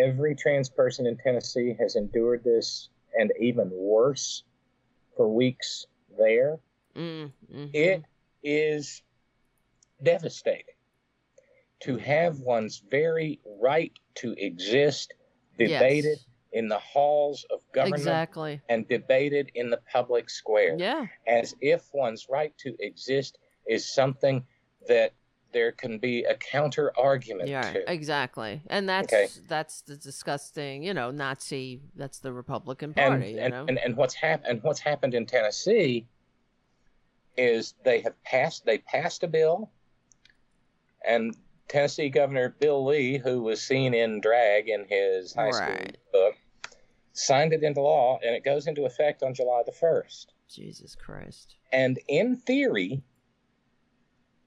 Every trans person in Tennessee has endured this, and even worse, for weeks there Mm, mhm. it is devastating to have one's very right to exist debated Yes. in the halls of government Exactly. and debated in the public square Yeah. as if one's right to exist is something that there can be a counter argument Yeah. to. Exactly. And that's Okay. that's the disgusting, you know, Nazi. That's the Republican and, Party. you and, know. and, and what's hap- and what's happened in Tennessee is they have passed they passed a bill and Tennessee Governor Bill Lee, who was seen in drag in his high school book, signed it into law and it goes into effect on July the 1st. Jesus Christ. And in theory,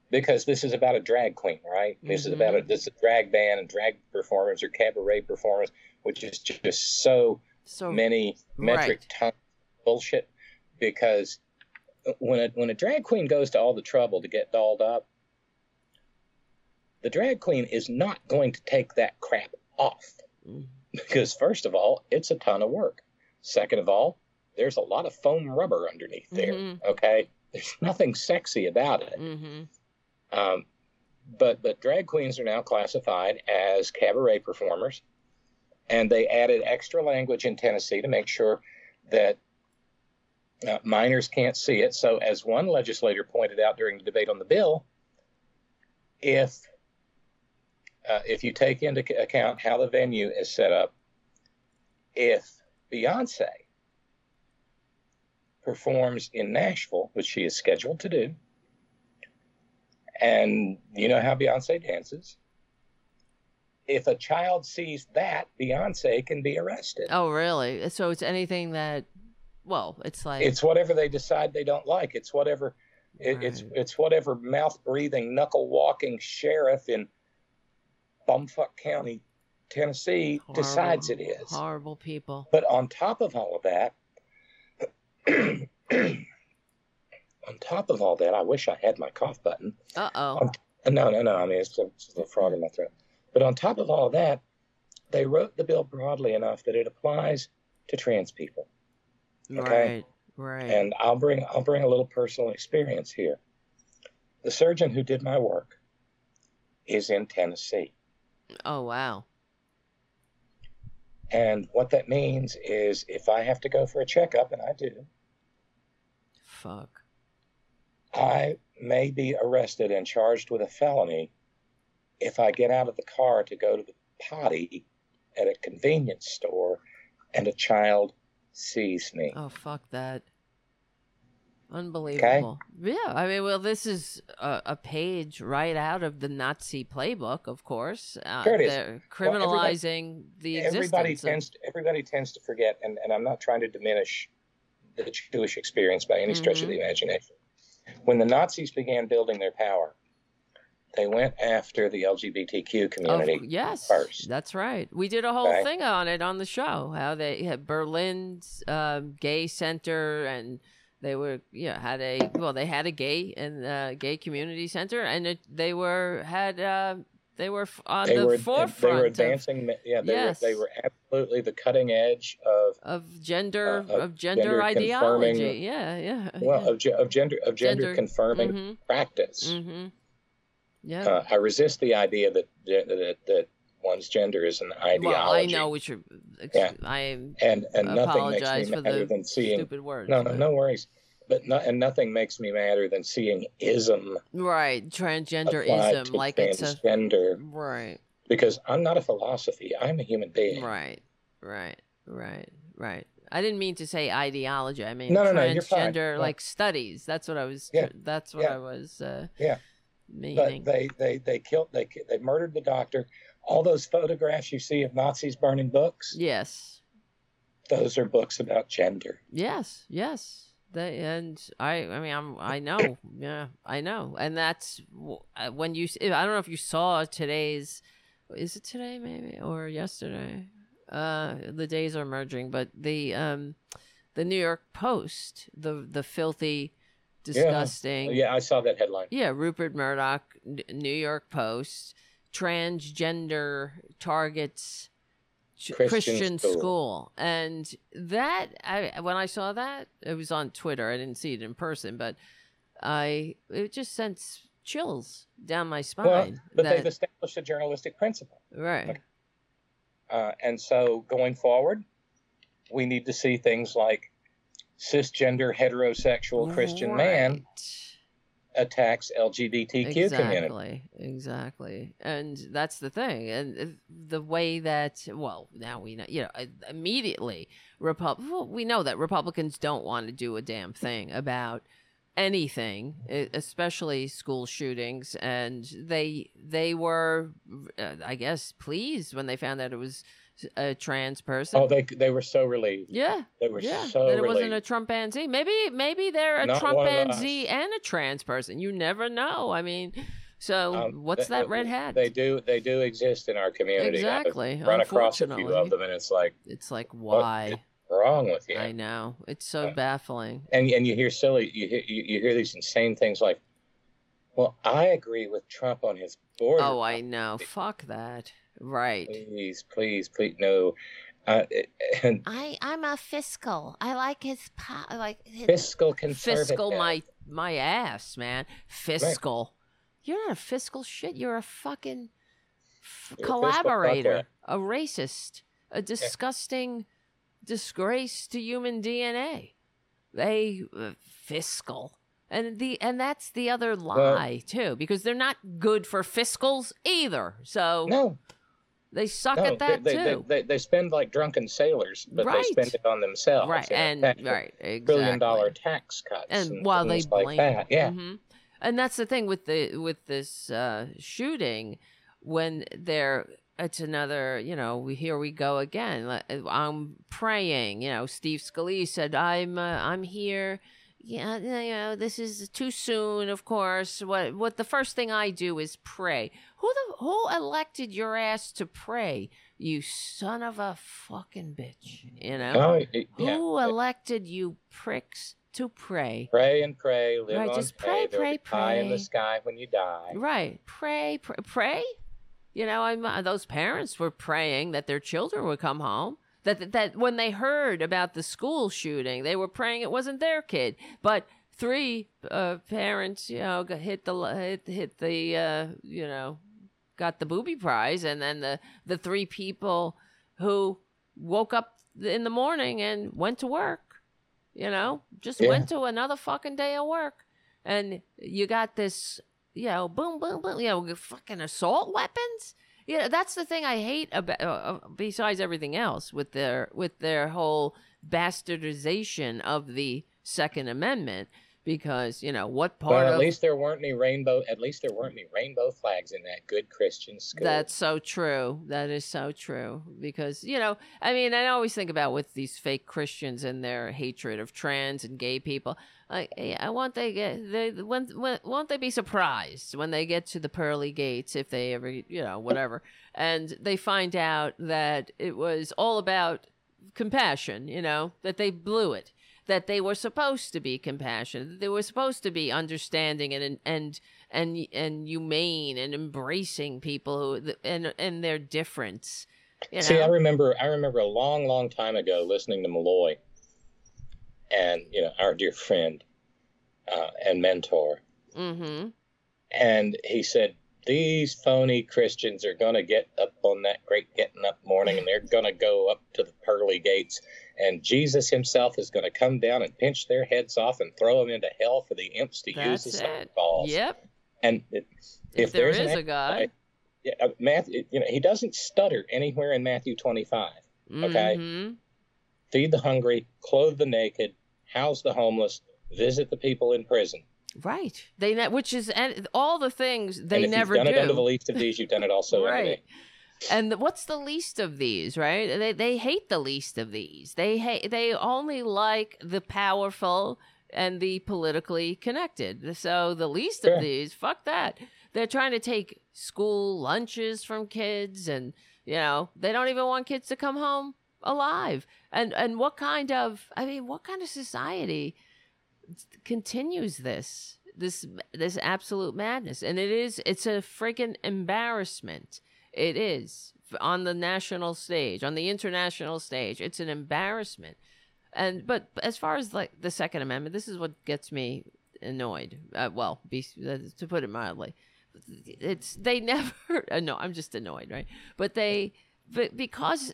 because this is about a drag queen, right? This is about a, mm-hmm. this is a drag band and drag performance or cabaret performance, which is just so So many metric right. tons of bullshit. Because when a when a drag queen goes to all the trouble to get dolled up, the drag queen is not going to take that crap off. Mm. Because first of all, it's a ton of work. Second of all, there's a lot of foam rubber underneath there. Mhm. Okay, there's nothing sexy about it. Mm-hmm. Um, but but drag queens are now classified as cabaret performers, and they added extra language in Tennessee to make sure that uh, minors can't see it. So, as one legislator pointed out during the debate on the bill, if uh, if you take into account how the venue is set up, if Beyonce performs in Nashville, which she is scheduled to do, and you know how Beyonce dances. If a child sees that, Beyonce can be arrested. Oh, really? So it's anything that, well, it's like It's whatever they decide they don't like. It's whatever it, it's it's whatever mouth breathing, knuckle walking sheriff in Bumfuck County, Tennessee decides it is. horrible- people. But on top of all of that, on top of all that, I wish I had my cough button. Uh oh. No, no, no. I mean, it's, it's a frog in my throat. But on top of all that, they wrote the bill broadly enough that it applies to trans people. okay. Right. Right. And I'll bring I'll bring a little personal experience here. The surgeon who did my work is in Tennessee. Oh wow. And what that means is if I have to go for a checkup, and I do, Fuck. I may be arrested and charged with a felony if I get out of the car to go to the potty at a convenience store and a child sees me. Oh fuck that. Unbelievable. Yeah, I mean, well, this is a, a page right out of the Nazi playbook, of course. Uh, Sure it is. They're Well, criminalizing the existence. everybody of- tends to, everybody tends to forget, and, and I'm not trying to diminish the Jewish experience by any stretch of the imagination. When the Nazis began building their power, they went after the LGBTQ community. yes, first. that's right. We did a whole Okay. thing on it on the show. How they had Berlin's um, gay center, and they were yeah had a well they had a gay and uh, gay community center, and it, they were had uh, they were on they the were forefront they were of- advancing. Yeah, they Yes. were they were absolutely the cutting edge of of gender Uh, of of gender, gender ideology. Yeah, yeah. well of, ge- of gender of gender, Gender- confirming mm-hmm, practice. mm-hmm. Yeah. Uh, I resist the idea that that that one's gender is an ideology. well, I know what you're. Yeah. I and and nothing makes me for madder than seeing stupid words. no no but- no worries but no, and nothing makes me madder than seeing ism Right, transgenderism, like it's a transgender right, because I'm not a philosophy I'm a human being right, right, right, right. I didn't mean to say ideology. I mean No, no, no, you're fine. transgender, No. like studies. That's what I was. Yeah, That's what yeah. I was. Uh, Yeah. meaning. but they they they killed they they murdered the doctor all those photographs you see of Nazis burning books yes, those are books about gender yes, yes. They and I. I mean, I'm. I know. Yeah, I know. And that's uh, when you. I don't know if you saw today's. Is it today maybe or yesterday? Uh, the days are merging, but the um, the New York Post, the the filthy, disgusting. yeah I saw that headline Yeah, Rupert Murdoch, New York Post, transgender targets Christian Christian, school. school. and that I when I saw that it was on Twitter. I didn't see it in person, but I it just sent chills down my Well, spine. but that- they've established a journalistic principle. right. Uh, and so going forward, we need to see things like cisgender heterosexual Christian man Right. Attacks LGBTQ community. Exactly, exactly, and that's the thing, and the way that well, now we know, you know, immediately, Repub- well, we know that Republicans don't want to do a damn thing about anything, especially school shootings, and they they were, uh, I guess, pleased when they found out it was a trans person. Oh, they they were so relieved. yeah, They were yeah, so that it relieved. wasn't a Trumpanzee. Maybe maybe they're a Not Trumpanzee and a trans person. You never know. I mean, so Um, what's they- that red hat? They do they do exist in our community. Exactly, run across a few of them, and it's like it's like why? wrong with you. I know it's so Uh, baffling. and and you hear silly you hear you, you hear these insane things like well i agree with trump on his border Oh, I know. Fuck that. Right. please please please no uh, and I I'm a fiscal. I like his po- like his fiscal conservative fiscal my my ass, man. Fiscal. You're not a fiscal shit. You're a fucking f- You're collaborator, a racist, a disgusting disgrace to human DNA. They uh, fiscal. And the and that's the other lie too, because they're not good for fiscals either. So no they suck no at that they, too. They, they, they spend like drunken sailors but Right. they spend it on themselves right you know, and right exactly. billion dollar tax cuts and and, while they things like blame that yeah Mhm. and that's the thing with the with this uh shooting when they're it's another you know we here we go again i'm praying you know steve scalise said i'm uh, i'm here yeah you know this is too soon of course what what the first thing i do is pray who the who elected your ass to pray you son of a fucking bitch you know oh y- yeah who elected you pricks to pray? pray and pray live Right, on just pray, pray, pray, pie in the sky when you die Right. Pray, pray, pray. You know, I'm, uh, those parents were praying that their children would come home. That, that when they heard about the school shooting, they were praying it wasn't their kid. But three uh, parents, you know, hit the hit, hit the uh, you know, got the booby prize, and then the the three people who woke up in the morning and went to work. You know, just Yeah. went to another fucking day of work, and you got this you know, boom, boom, boom, you know, fucking assault weapons. Yeah, that's the thing I hate about. Uh, uh, besides everything else, with their with their whole bastardization of the Second Amendment, because you know what part well, at of least there weren't any rainbow. At least there weren't any rainbow flags in that good Christian school. That's so true. That is so true. Because, you know, I mean, I always think about with these fake Christians and their hatred of trans and gay people. Like, hey, I want they get they when, when won't they be surprised when they get to the pearly gates if they ever you know whatever and they find out that it was all about compassion. You know that they blew it. That they were supposed to be compassionate. They were supposed to be understanding and and and and humane and embracing people who and and their difference. You know? See, I remember, I remember a long, long time ago listening to Malloy, and you know our dear friend uh, and mentor, mm-hmm. and he said these phony Christians are going to get up on that great getting up morning, and they're going to go up to the pearly gates, and Jesus Himself is going to come down and pinch their heads off and throw them into hell for the imps to use That's as it. balls. Yep. And it, If, If there's an a God. yeah, uh, Matthew, you know, he doesn't stutter anywhere in Matthew 25. okay. Mhm. feed the hungry, clothe the naked, house the homeless, visit the people in prison. Right. They ne- which is and all the things they and if never you've done do. it unto the least of these, you've done it also right. And what's the least of these, right? They they hate the least of these. They hate they only like the powerful and the politically connected. So the least Sure. of these, fuck that. They're trying to take school lunches from kids and you know, they don't even want kids to come home alive. And and what kind of I mean, what kind of society continues this this this absolute madness and it is it's a freaking embarrassment it is on the national stage on the international stage it's an embarrassment and but as far as like the second amendment this is what gets me annoyed. Uh, well, be, uh, to put it mildly, it's they never. Uh, no, I'm just annoyed, right? But they, but because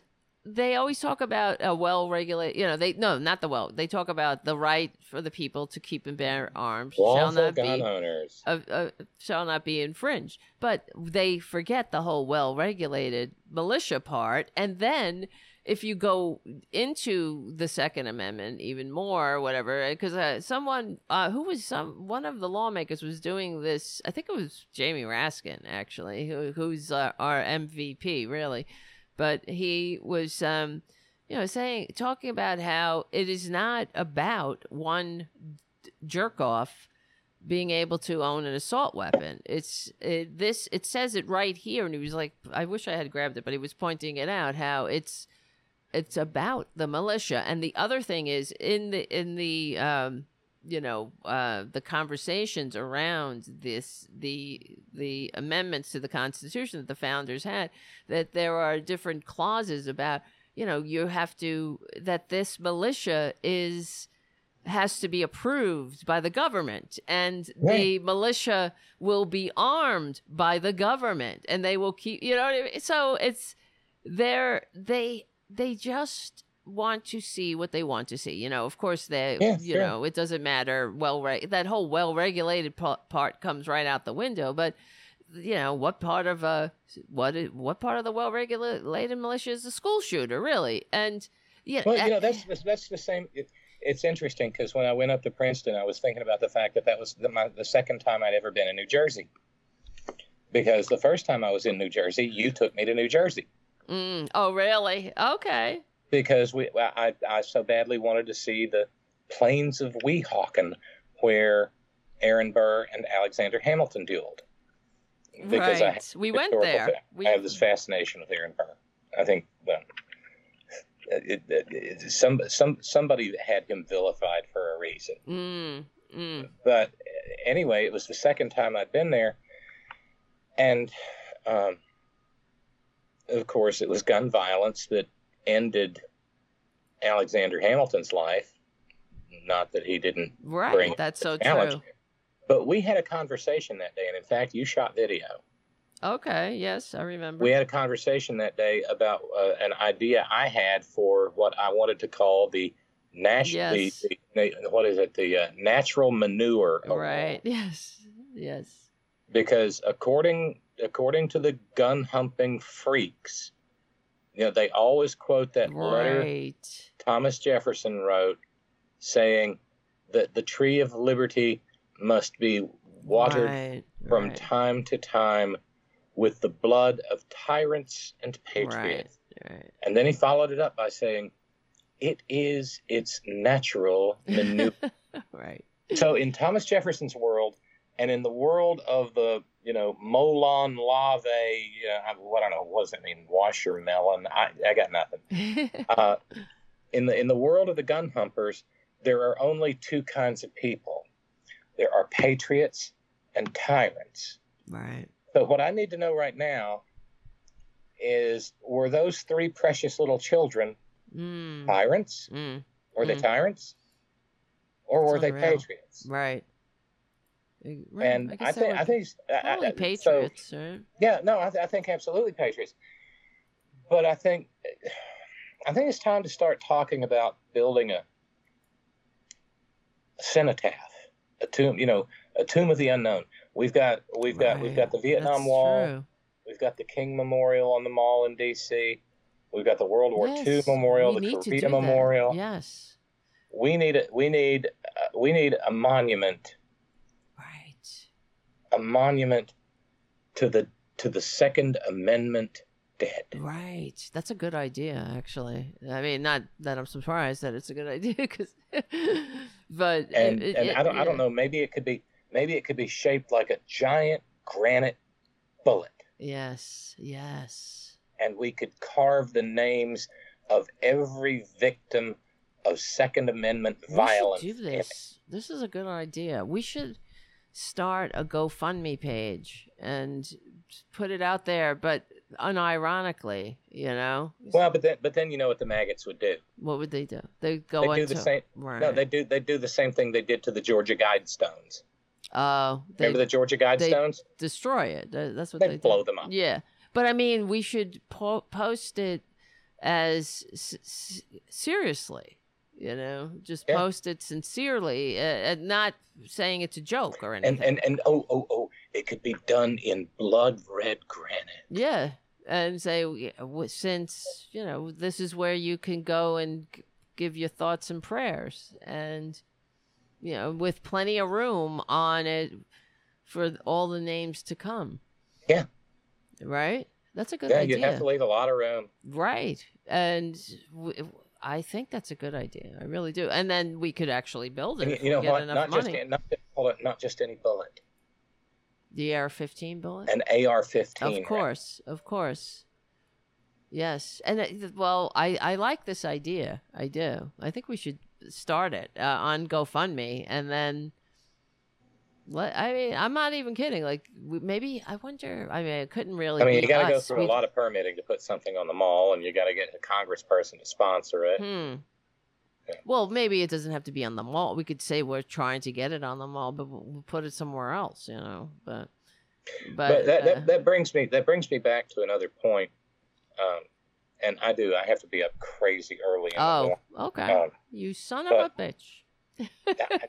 they always talk about a well regulated. You know, they no, not the well. They talk about the right for the people to keep and bear arms shall not gun be owners. uh, uh, shall not be infringed. But they forget the whole well regulated militia part. And then if you go into the Second Amendment even more, whatever, because uh, someone uh, who was some one of the lawmakers was doing this. I think it was Jamie Raskin actually, who, who's uh, our MVP really, but he was. Um, you know, saying talking about how it is not about one jerk off being able to own an assault weapon. It's it, this. It says it right here, and he was like, "I wish I had grabbed it," but he was pointing it out how it's it's about the militia. And the other thing is in the in the um, you know uh, the conversations around this the the amendments to the Constitution that the founders had that there are different clauses about you know you have to that this militia is has to be approved by the government and the militia will be armed by the government and they will keep you know what I mean? so it's they're they they just want to see what they want to see you know of course they Yeah, you sure. know it doesn't matter well re- that whole well regulated pa- part comes right out the window but you know what part of a what what part of the well regulated militia is a school shooter really and yeah Well, you know, that's that's, that's the same. It, it's interesting because when I went up to Princeton, I was thinking about the fact that that was the, my, the second time I'd ever been in New Jersey. Because the first time I was in New Jersey, you took me to New Jersey mm, oh really okay because we I I so badly wanted to see the plains of Weehawken where Aaron Burr and Alexander Hamilton dueled. Because I right we went there we I have this fascination with Aaron Burr. I think it, it, it, some some somebody had him vilified for a reason. mm, mm, But anyway, it was the second time I'd been there, and um, of course, it was gun violence that ended Alexander Hamilton's life. Not that he didn't right bring that's so challenge, true but we had a conversation that day, and in fact, you shot video. okay yes i remember we had a conversation that day about uh, an idea I had for what I wanted to call the national, Yes. the, the, what is it, the uh, natural manure, award. right yes yes Because according according to the gun humping freaks, you know, they always quote that letter right Thomas Jefferson wrote, saying that the tree of liberty must be watered right, from right, time to time with the blood of tyrants and patriots. And then he followed it up by saying, It is its natural manure. right so in Thomas Jefferson's world, and in the world of the, you know, Molon Labe, you know, I, what I don't know, what does it mean? Washermelon? I, I got nothing. Uh, in the in the world of the gun humpers, there are only two kinds of people. There are patriots and tyrants. right So what I need to know right now is were those three precious little children mm, tyrants? mm, Were they Mm. tyrants? Or were they unreal. patriots? right right, And I, they think I think I- I- probably I- so- patriots right yeah, no, I, th- I think absolutely patriots. But I think I think it's time to start talking about building a cenotaph, a tomb. You know, a tomb of the unknown. We've got we've got we've got the Vietnam that's Wall. true. We've got the King Memorial on the mall in D.C. We've got the World War II Memorial, the Korea do that. Memorial. yes We need a, we need uh, we need a monument, a monument to the to the Second Amendment dead. Right. That's a good idea, actually. I mean, not that I'm surprised that it's a good idea, because, but And it- and it- I don't I don't know. Maybe it could be maybe it could be shaped like a giant granite bullet, Yes. Yes. and we could carve the names of every victim of Second Amendment violence. We should do this. This is a good idea. We should start a GoFundMe page and put it out there. But unironically, you know. Well, but then but then you know what the maggots would do. What would they do? They go They do into the same. right. No, they do they do the same thing they did to the Georgia Guidestones. Oh, they Remember the Georgia Guidestones? destroy it. That's what They they, blow do. them up. Yeah, but I mean, we should po- post it as s- s- seriously. You know, just Yeah. post it sincerely, uh, and not saying it's a joke or anything. And and and oh oh oh, it could be done in blood red granite. Yeah, and say since you know this is where you can go and give your thoughts and prayers, and you know with plenty of room on it for all the names to come. Yeah. Right. That's a good idea. yeah, idea. you'd have to leave a lot of room. Right, and w- I think that's a good idea. I really do. And then we could actually build it. You, if you we know get what? enough Not just not just, it, not just any bullet, the AR-15 bullet. an AR-15. Of course, of course. Yes, and it, well, I I like this idea. I do. I think we should start it uh, on GoFundMe, and then. I mean, I'm not even kidding. Like maybe I wonder. I mean, I couldn't really. I mean, you got to go through a lot of permitting to put something on the mall, and you got to get a congressperson to sponsor it. Hmm. Yeah. Well, maybe it doesn't have to be on the mall. We could say we're trying to get it on the mall, but we'll put it somewhere else. You know, but but, But, that, uh, that that brings me that brings me back to another point. Um, and I do. I have to be up crazy early. In oh, okay. Um, you son of a bitch. I-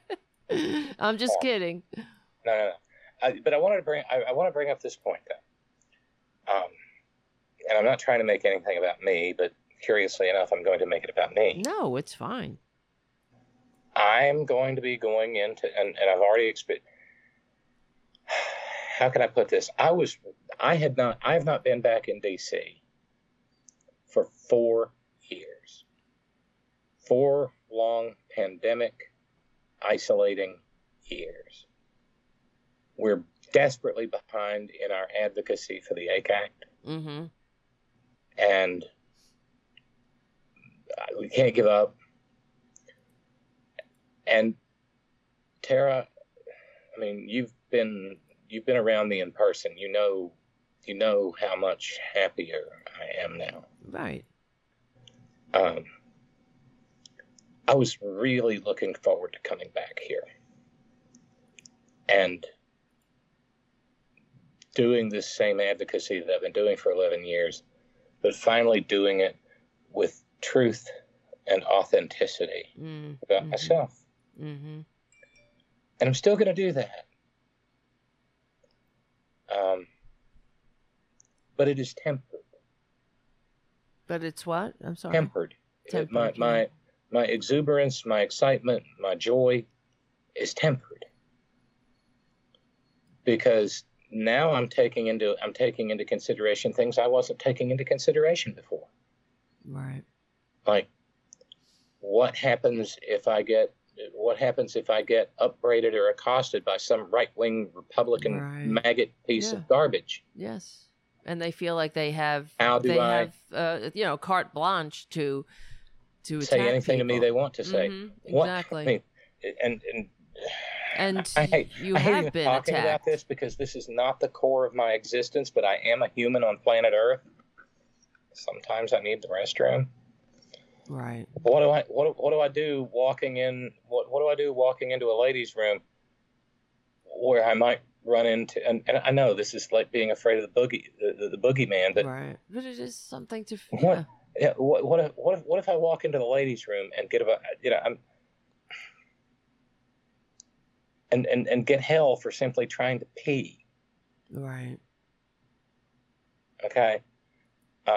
I'm just Oh. kidding. No, no, no. I, but I wanted to bring I, I want to bring up this point though. Um, and I'm not trying to make anything about me, but curiously enough, I'm going to make it about me. No, it's fine. I'm going to be going into, and, and I've already experienced. How can I put this? I was, I had not, I have not been back in DC for four years. Four long pandemic, isolating years. We're desperately behind in our advocacy for the ACHE Act, Mm-hmm. and we can't give up. And Tara, I mean, you've been you've been around me in person. You know, you know how much happier I am now. Right. Um, I was really looking forward to coming back here and doing this same advocacy that I've been doing for 11 years, but finally doing it with truth and authenticity Mm-hmm. about myself. Mm-hmm. And I'm still going to do that. Um, but it is tempered. But it's what? I'm sorry. Tempered. Tempered, my, yeah. my, my exuberance, my excitement, my joy is tempered. Because now I'm taking into I'm taking into consideration things I wasn't taking into consideration before. Right. Like what happens if I get what happens if I get upbraided or accosted by some right wing Republican Right. maggot piece Yeah. of garbage? Yes. And they feel like they have How do they I- have uh, you know carte blanche to to Say anything to me they want to say. Mhm, What- Exactly. I mean, and and and I hate, you I hate have been talking about this because this is not the core of my existence, but I am a human on planet Earth. Sometimes I need the restroom. Right. What do I what, what do I do walking in what what do I do walking into a ladies' room where I might run into and, and I know this is like being afraid of the boogie the, the, the boogeyman, but right. But it is something to What? Yeah. what what if, what if what if I walk into the ladies' room and get about you know I'm and, and and get hell for simply trying to pee. Right. okay um,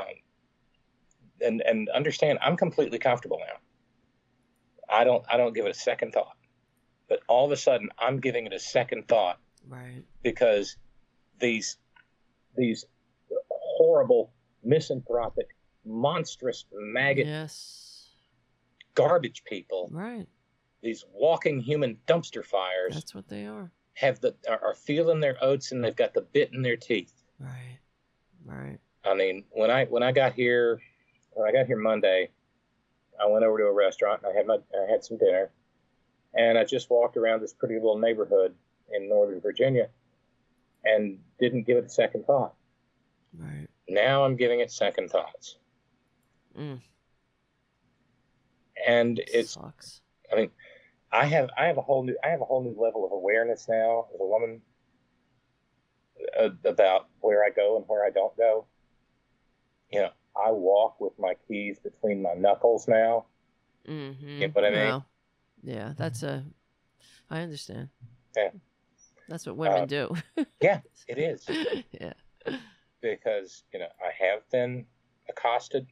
and and understand i'm completely comfortable now i don't i don't give it a second thought but all of a sudden i'm giving it a second thought Right. because these these horrible misanthropic monstrous maggot Yes. garbage people Right. these walking human dumpster fires That's what they are. have the are, are feeling their oats and they've got the bit in their teeth Right. Right. I mean, when I when I got here, when I got here Monday, I went over to a restaurant and I had my I had some dinner, and I just walked around this pretty little neighborhood in Northern Virginia, and didn't give it a second thought. Right. Now I'm giving it second thoughts. Mm. And it's Sucks. I mean, I have I have a whole new I have a whole new level of awareness now as a woman uh, about where I go and where I don't go. You know, I walk with my keys between my knuckles now. Mm-hmm. You know what I mean? Well, yeah, that's a. I understand. Yeah. That's what women Uh, do. Yeah, it is yeah. because you know I have been accosted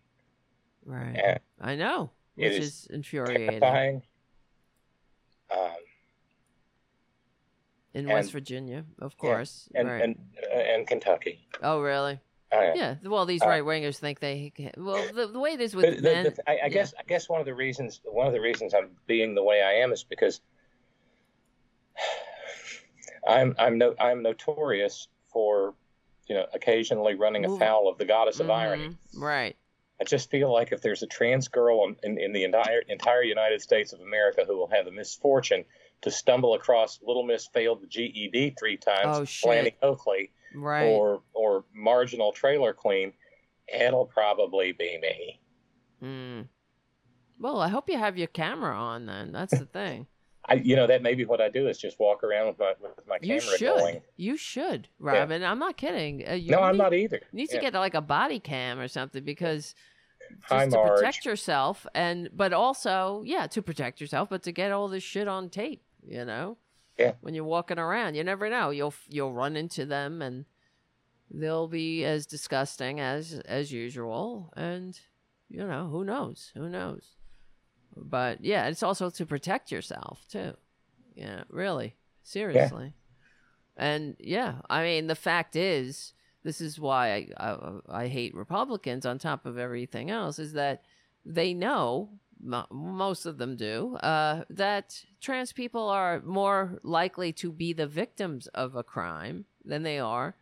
Right. and I know, which is is infuriating. terrifying. Um, In and- West Virginia, of course. and right. and uh, and Kentucky. oh, really? Oh, yeah. Yeah. Well, these Uh, right wingers think they. Can, well, the, the way it is with the, men. the, I, I yeah. guess I guess one of the reasons one of the reasons I'm being the way I am is because I'm I'm no I'm notorious for you know occasionally running afoul of the goddess of irony. Mhm, Right. I just feel like if there's a trans girl in, in, the entire entire United States of America who will have the misfortune to stumble across Little Miss failed the GED three times, Oh, shit. Flanny Oakley, Right. or or marginal trailer queen, it'll probably be me. Mm. Well, I hope you have your camera on then. That's the thing. I, you know, that may be what I do is just walk around with my with my you camera should. going. You should, Robyn. I'm not kidding. Uh, you No, I'm not either. You need Yeah. to get like a body cam or something because just to Marge. protect yourself and but also yeah to protect yourself but to get all this shit on tape you know? Yeah. when you're walking around you never know. You'll you'll run into them and they'll be as disgusting as as usual and you know who knows? Who knows? But yeah it's also to protect yourself too. Yeah really. Seriously. And yeah i mean the fact is this is why I, I I hate Republicans on top of everything else is that they know mo- most of them do uh, that trans people are more likely to be the victims of a crime than they are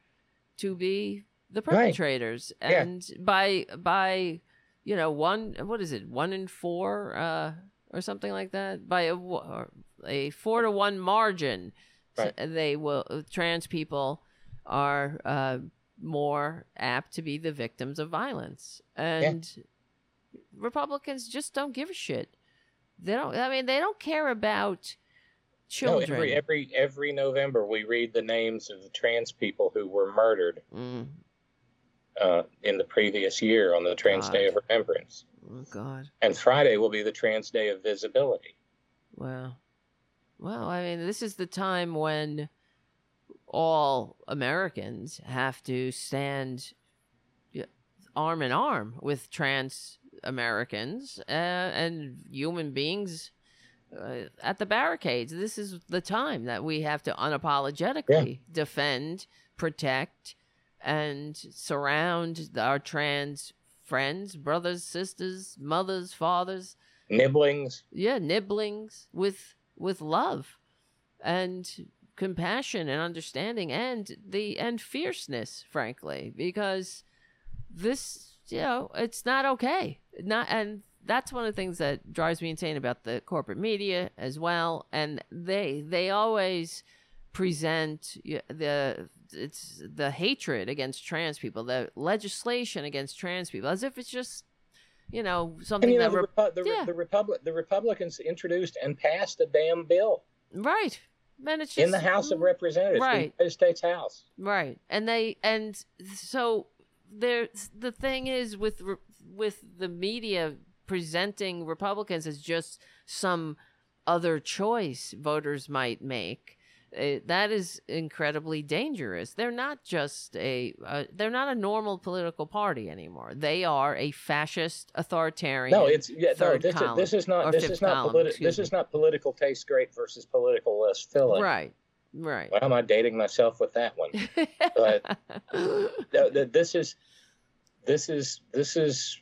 to be the Right. perpetrators Yeah. and by by you know one what is it one in four uh, or something like that by a, a four to one margin Right. they will trans people are uh, more apt to be the victims of violence. And republicans just don't give a shit. They don't i mean they don't care about No, children. every every every November we read the names of the trans people who were murdered Mm, uh, in the previous year on the Trans Day of Remembrance, oh god. And Friday will be the Trans Day of Visibility. Well, well, I mean, this is the time when all Americans have to stand arm in arm with trans Americans uh, and human beings uh, at the barricades. This is the time that we have to unapologetically defend, protect, and surround our trans friends, brothers, sisters, mothers, fathers, Nibblings, yeah nibblings with with love. And compassion and understanding and the and fierceness frankly because this you know it's not okay not and that's one of the things that drives me insane about the corporate media as well and they they always present the it's the hatred against trans people the legislation against trans people as if it's just you know something and you know that the, Repu- the, yeah. the Republic the Republicans introduced and passed a damn bill Right. Man, it's just in the House of Representatives, Right. the United States House. Right. And they and so there the thing is with with the media presenting Republicans as just some other choice voters might make. Uh, that is incredibly dangerous. They're not just a uh, they're not a normal political party anymore. They are a fascist authoritarian. No, it's yeah, no. This, is, this is not this is not column, politi- this me. is not political taste great versus political less filling. right. Right. Why am I dating myself with that one? But- No, th- this is this is this is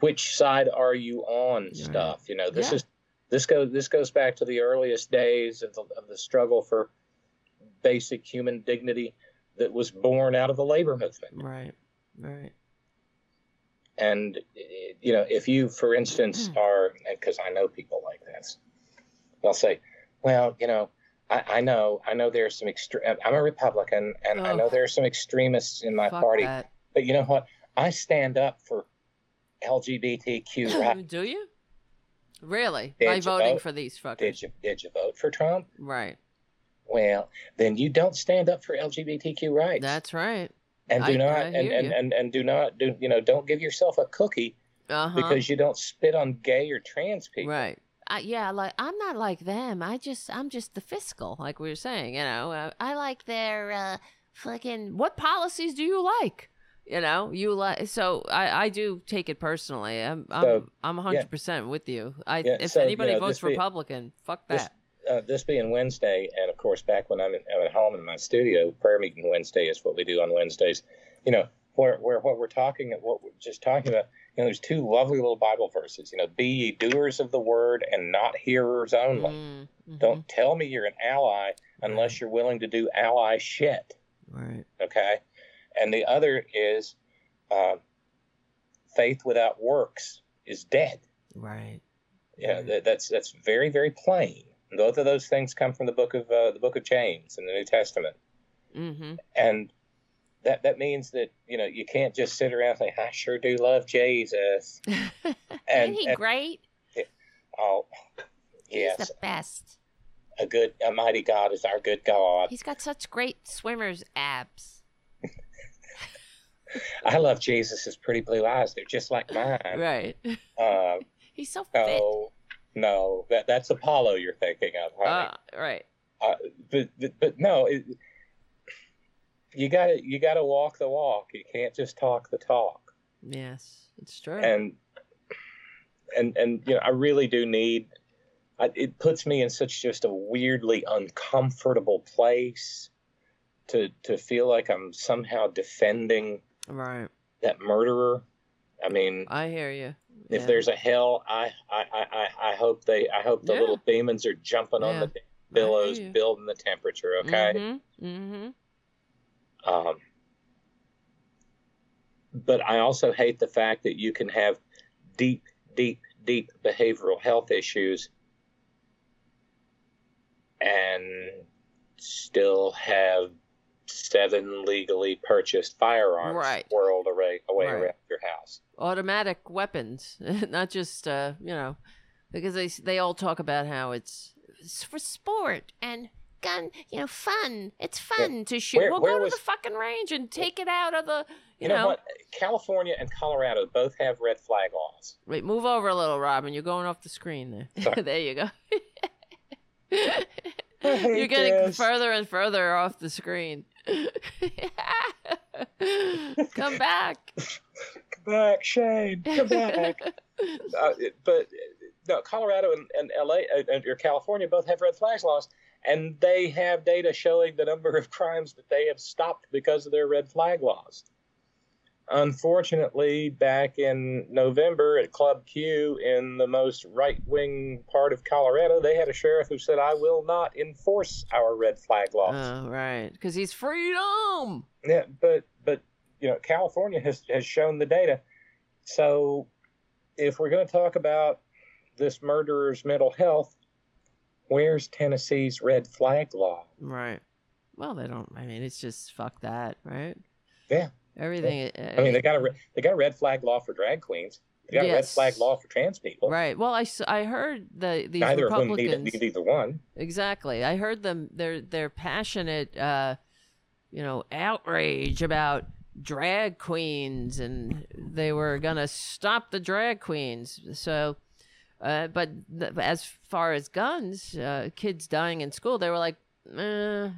which side are you on Right. stuff you know this Yeah. is this goes this goes back to the earliest days of the, of the struggle for basic human dignity that was born out of the labor movement right. Right. and you know if you for instance Mm. are because i know people like this they'll say well you know I, I know i know there's some extreme i'm a republican and i Oh. know there are some extremists in my party that. but you know what I stand up for LGBTQ rights. Do you? Really? Did By voting vote? for these fuckers? Did you did you vote for Trump? Right. Well, then you don't stand up for LGBTQ rights. That's right. and do I- not I and, and, and and do not do you know don't give yourself a cookie Uh huh. because you don't spit on gay or trans people. Right. Uh, yeah, like I'm not like them. I just I'm just the fiscal, like we were saying. You know, uh, I like their uh, fucking. What policies do you like? You know, you like. So I I do take it personally. I'm I'm So, I'm 100 percent with you. I Yeah, if so, you anybody know, votes this Republican, fuck this- that. Uh, this being Wednesday, and of course, back when I'm, in, I'm at home in my studio, prayer meeting Wednesday is what we do on Wednesdays. You know, where, where what we're talking, what we're just talking about, you know, there's two lovely little Bible verses. You know, be ye doers of the word and not hearers only. Mm, mhm. Don't tell me you're an ally unless you're willing to do ally shit. Right. Okay. And the other is uh, faith without works is dead. Right. Yeah, that, that's that's very very plain. Both of those things come from the book of uh, the book of James in the New Testament, Mm-hmm. and that that means that you know you can't just sit around and say I sure do love Jesus. And- Ain't he and- great? Oh, He's yes, the best. a good, a mighty God is our good God. He's got such great swimmer's abs. I love Jesus' pretty blue eyes. They're just like mine. Right. Uh, He's so fit. no, no, that that's Apollo you're thinking of, honey. Uh, right. uh, but, but but no, it, you got to you got to walk the walk. You can't just talk the talk. Yes, it's true. And and and you know, I really do need. I, it puts me in such just a weirdly uncomfortable place to to feel like I'm somehow defending right. that murderer. I mean, I hear you. if there's a hell, I I, I, I- hope they I hope the Yeah. little demons are jumping on the billows, I hear you. building the temperature. Okay. Mm-hmm. Mm-hmm. Um, but I also hate the fact that you can have deep, deep, deep behavioral health issues and still have seven legally purchased firearms Right. whirled away, away Right. around your house. Automatic weapons, not just uh, you know, because they they all talk about how it's, it's for sport and gun, you know, fun. It's fun to shoot. Where- well, where go to the fucking range and take it out of the, you, You, know, what? California and Colorado both have red flag laws. Wait, move over a little, Robyn. You're going off the screen there. There you go. You're getting this. further and further off the screen. Come back. Come back, Shane. Come back. uh, but no, Colorado and, and LA uh, and or California both have red flags laws, and they have data showing the number of crimes that they have stopped because of their red flag laws. Unfortunately, back in November at Club Q in the most right wing part of Colorado, they had a sheriff who said, I will not enforce our red flag laws. Oh, right. Because he's freedom. Yeah, but but you know, California has has shown the data. So if we're going to talk about this murderer's mental health, where's Tennessee's red flag law? Right. Well, they don't. I mean, it's just fuck that, right? Yeah. Everything. I mean, they got a they got a red flag law for drag queens. They got a red flag law for trans people. Right. Well, I, I heard the these Neither of whom need, Republicans. need either one. Exactly. I heard them. Their their passionate, uh, you know, outrage about drag queens, and they were gonna stop the drag queens. So, uh, but th- as far as guns, uh, kids dying in school, they were like, eh,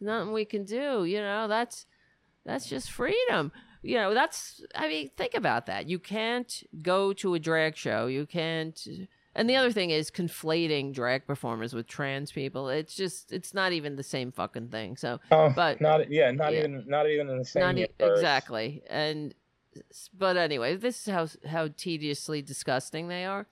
nothing we can do. You know, that's that's just freedom. You know, that's. I mean, think about that. You can't go to a drag show. You can't. And the other thing is conflating drag performers with trans people. It's just it's not even the same fucking thing. So Oh, But- not yeah, not yeah. even not even in the same not e- exactly. And but anyway, this is how how tediously disgusting they are.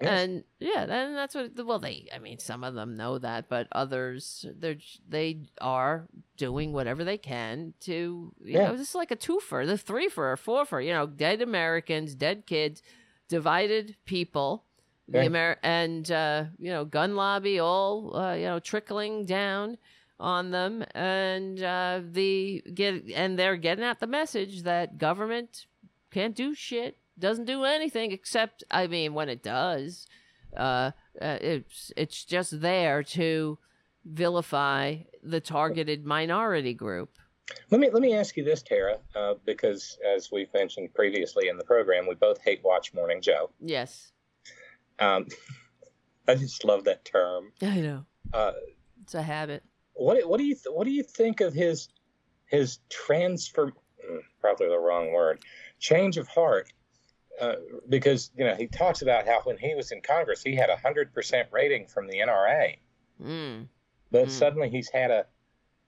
And yeah, then that's what. Well, they. I mean, some of them know that, but others, they're they are doing whatever they can to. You Yeah. know, this is like a twofer, the threefer, or fourfer. You know, dead Americans, dead kids, divided people. The Yeah. Amer- and uh, you know, gun lobby all uh, you know trickling down on them, and uh, the get and they're getting out the message that government can't do shit. Doesn't do anything except, I mean, when it does, uh, uh it's it's just there to vilify the targeted minority group. Let me let me ask you this, Tara, uh, because as we've mentioned previously in the program, we both hate watch Morning Joe. Yes. Um, I just love that term. I know. Uh, it's a habit. What what do you th- what do you think of his his transfer? Mm, probably the wrong word. Change of heart. Uh, because you know he talks about how when he was in Congress he had a hundred percent rating from the NRA, mm. but Mm. suddenly he's had a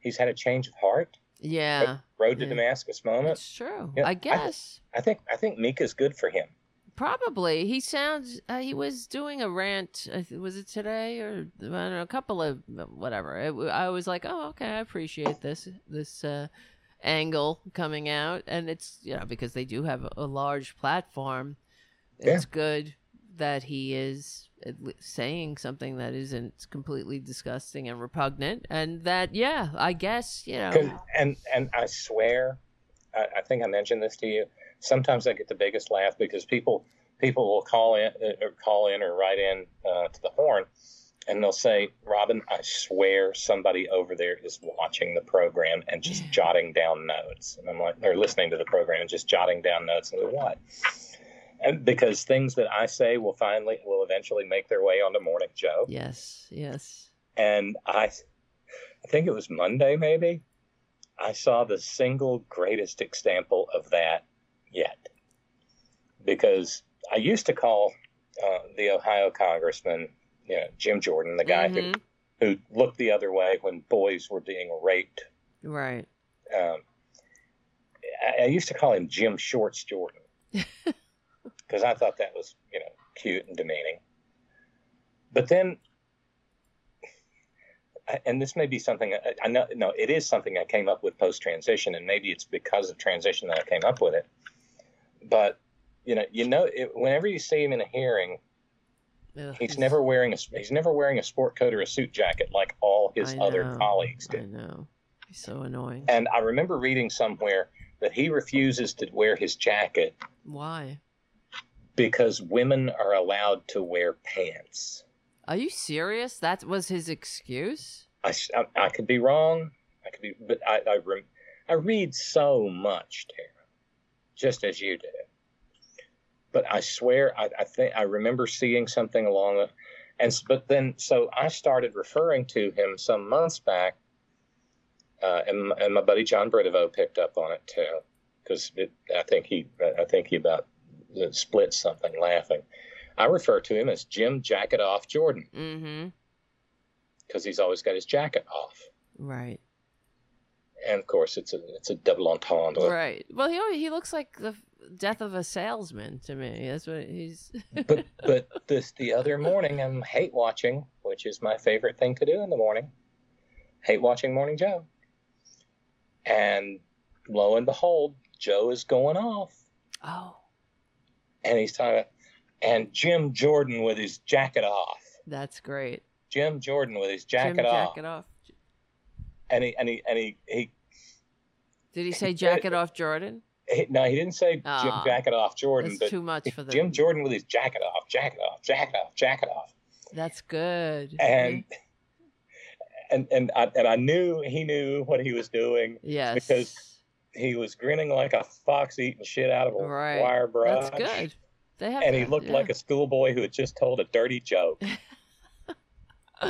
he's had a change of heart. Yeah. Road to Yeah. Damascus moment. It's true. Yeah, I- I guess. I think I think Mika's good for him. Probably. He sounds. Uh, he was doing a rant. Was it today or I don't know, a couple of whatever? It, I was like, oh, okay, I appreciate this this uh, angle coming out, and it's you know because they do have a, a large platform. It's good that he is saying something that isn't completely disgusting and repugnant, and that yeah, I guess you know. and and I swear, I, I think I mentioned this to you. Sometimes I get the biggest laugh because people people will call in uh, or call in or write in uh, to the horn, and they'll say, "Robyn, I swear somebody over there is watching the program and just jotting down notes." And I'm like, they're listening to the program and just jotting down notes. And like, what? And because things that I say will finally will eventually make their way onto Morning Joe Yes, yes. and I, I think it was Monday maybe. I saw the single greatest example of that yet, because I used to call uh, the Ohio congressman, you know, Jim Jordan, the guy Mhm. who who looked the other way when boys were being raped. Right. Um, I, I used to call him Jim Shorts Jordan because I thought that was you know cute and demeaning. But then, and this may be something I, I know. No, it is something I came up with post transition, and maybe it's because of transition that I came up with it. But you know, you know, it, whenever you see him in a hearing, Ugh, he's never wearing a he's never wearing a sport coat or a suit jacket like all his I other know, colleagues I do. know. He's so annoying. And I remember reading somewhere that he refuses to wear his jacket Why? because women are allowed to wear pants. Are you serious? That was his excuse? I I could be wrong. I could be, but I I, I read so much, Tara, just as you do. But I swear, I, I think I remember seeing something along the, and but then so I started referring to him some months back, uh, and and my buddy John Bridevo picked up on it too, because I think he I think he about uh, split something laughing. I refer to him as Jim Jacket Off Jordan Mm-hmm. because he's always got his jacket off. Right. And of course it's a it's a double entendre. Right. Well, he he looks like the death of a salesman to me. That's what he's. But but this the other morning I'm hate watching, which is my favorite thing to do in the morning. Hate watching Morning Joe, and lo and behold, Joe is going off, oh, and he's talking, and Jim Jordan with his jacket off. that's great. Jim Jordan with his jacket Jim off, jacket off. and he and he and he, he, Did he say jacket off Jordan? no, he didn't say Jim Ah, jacket off Jordan, That's but too much for the. Jim Jordan with his jacket off, jacket off, jacket off, jacket off. That's good. and and and I, and I knew he knew what he was doing. yes. because- He was grinning like a fox eating shit out of a Right. wire brush. That's good. They have. And he looked yeah. like a schoolboy who had just told a dirty joke.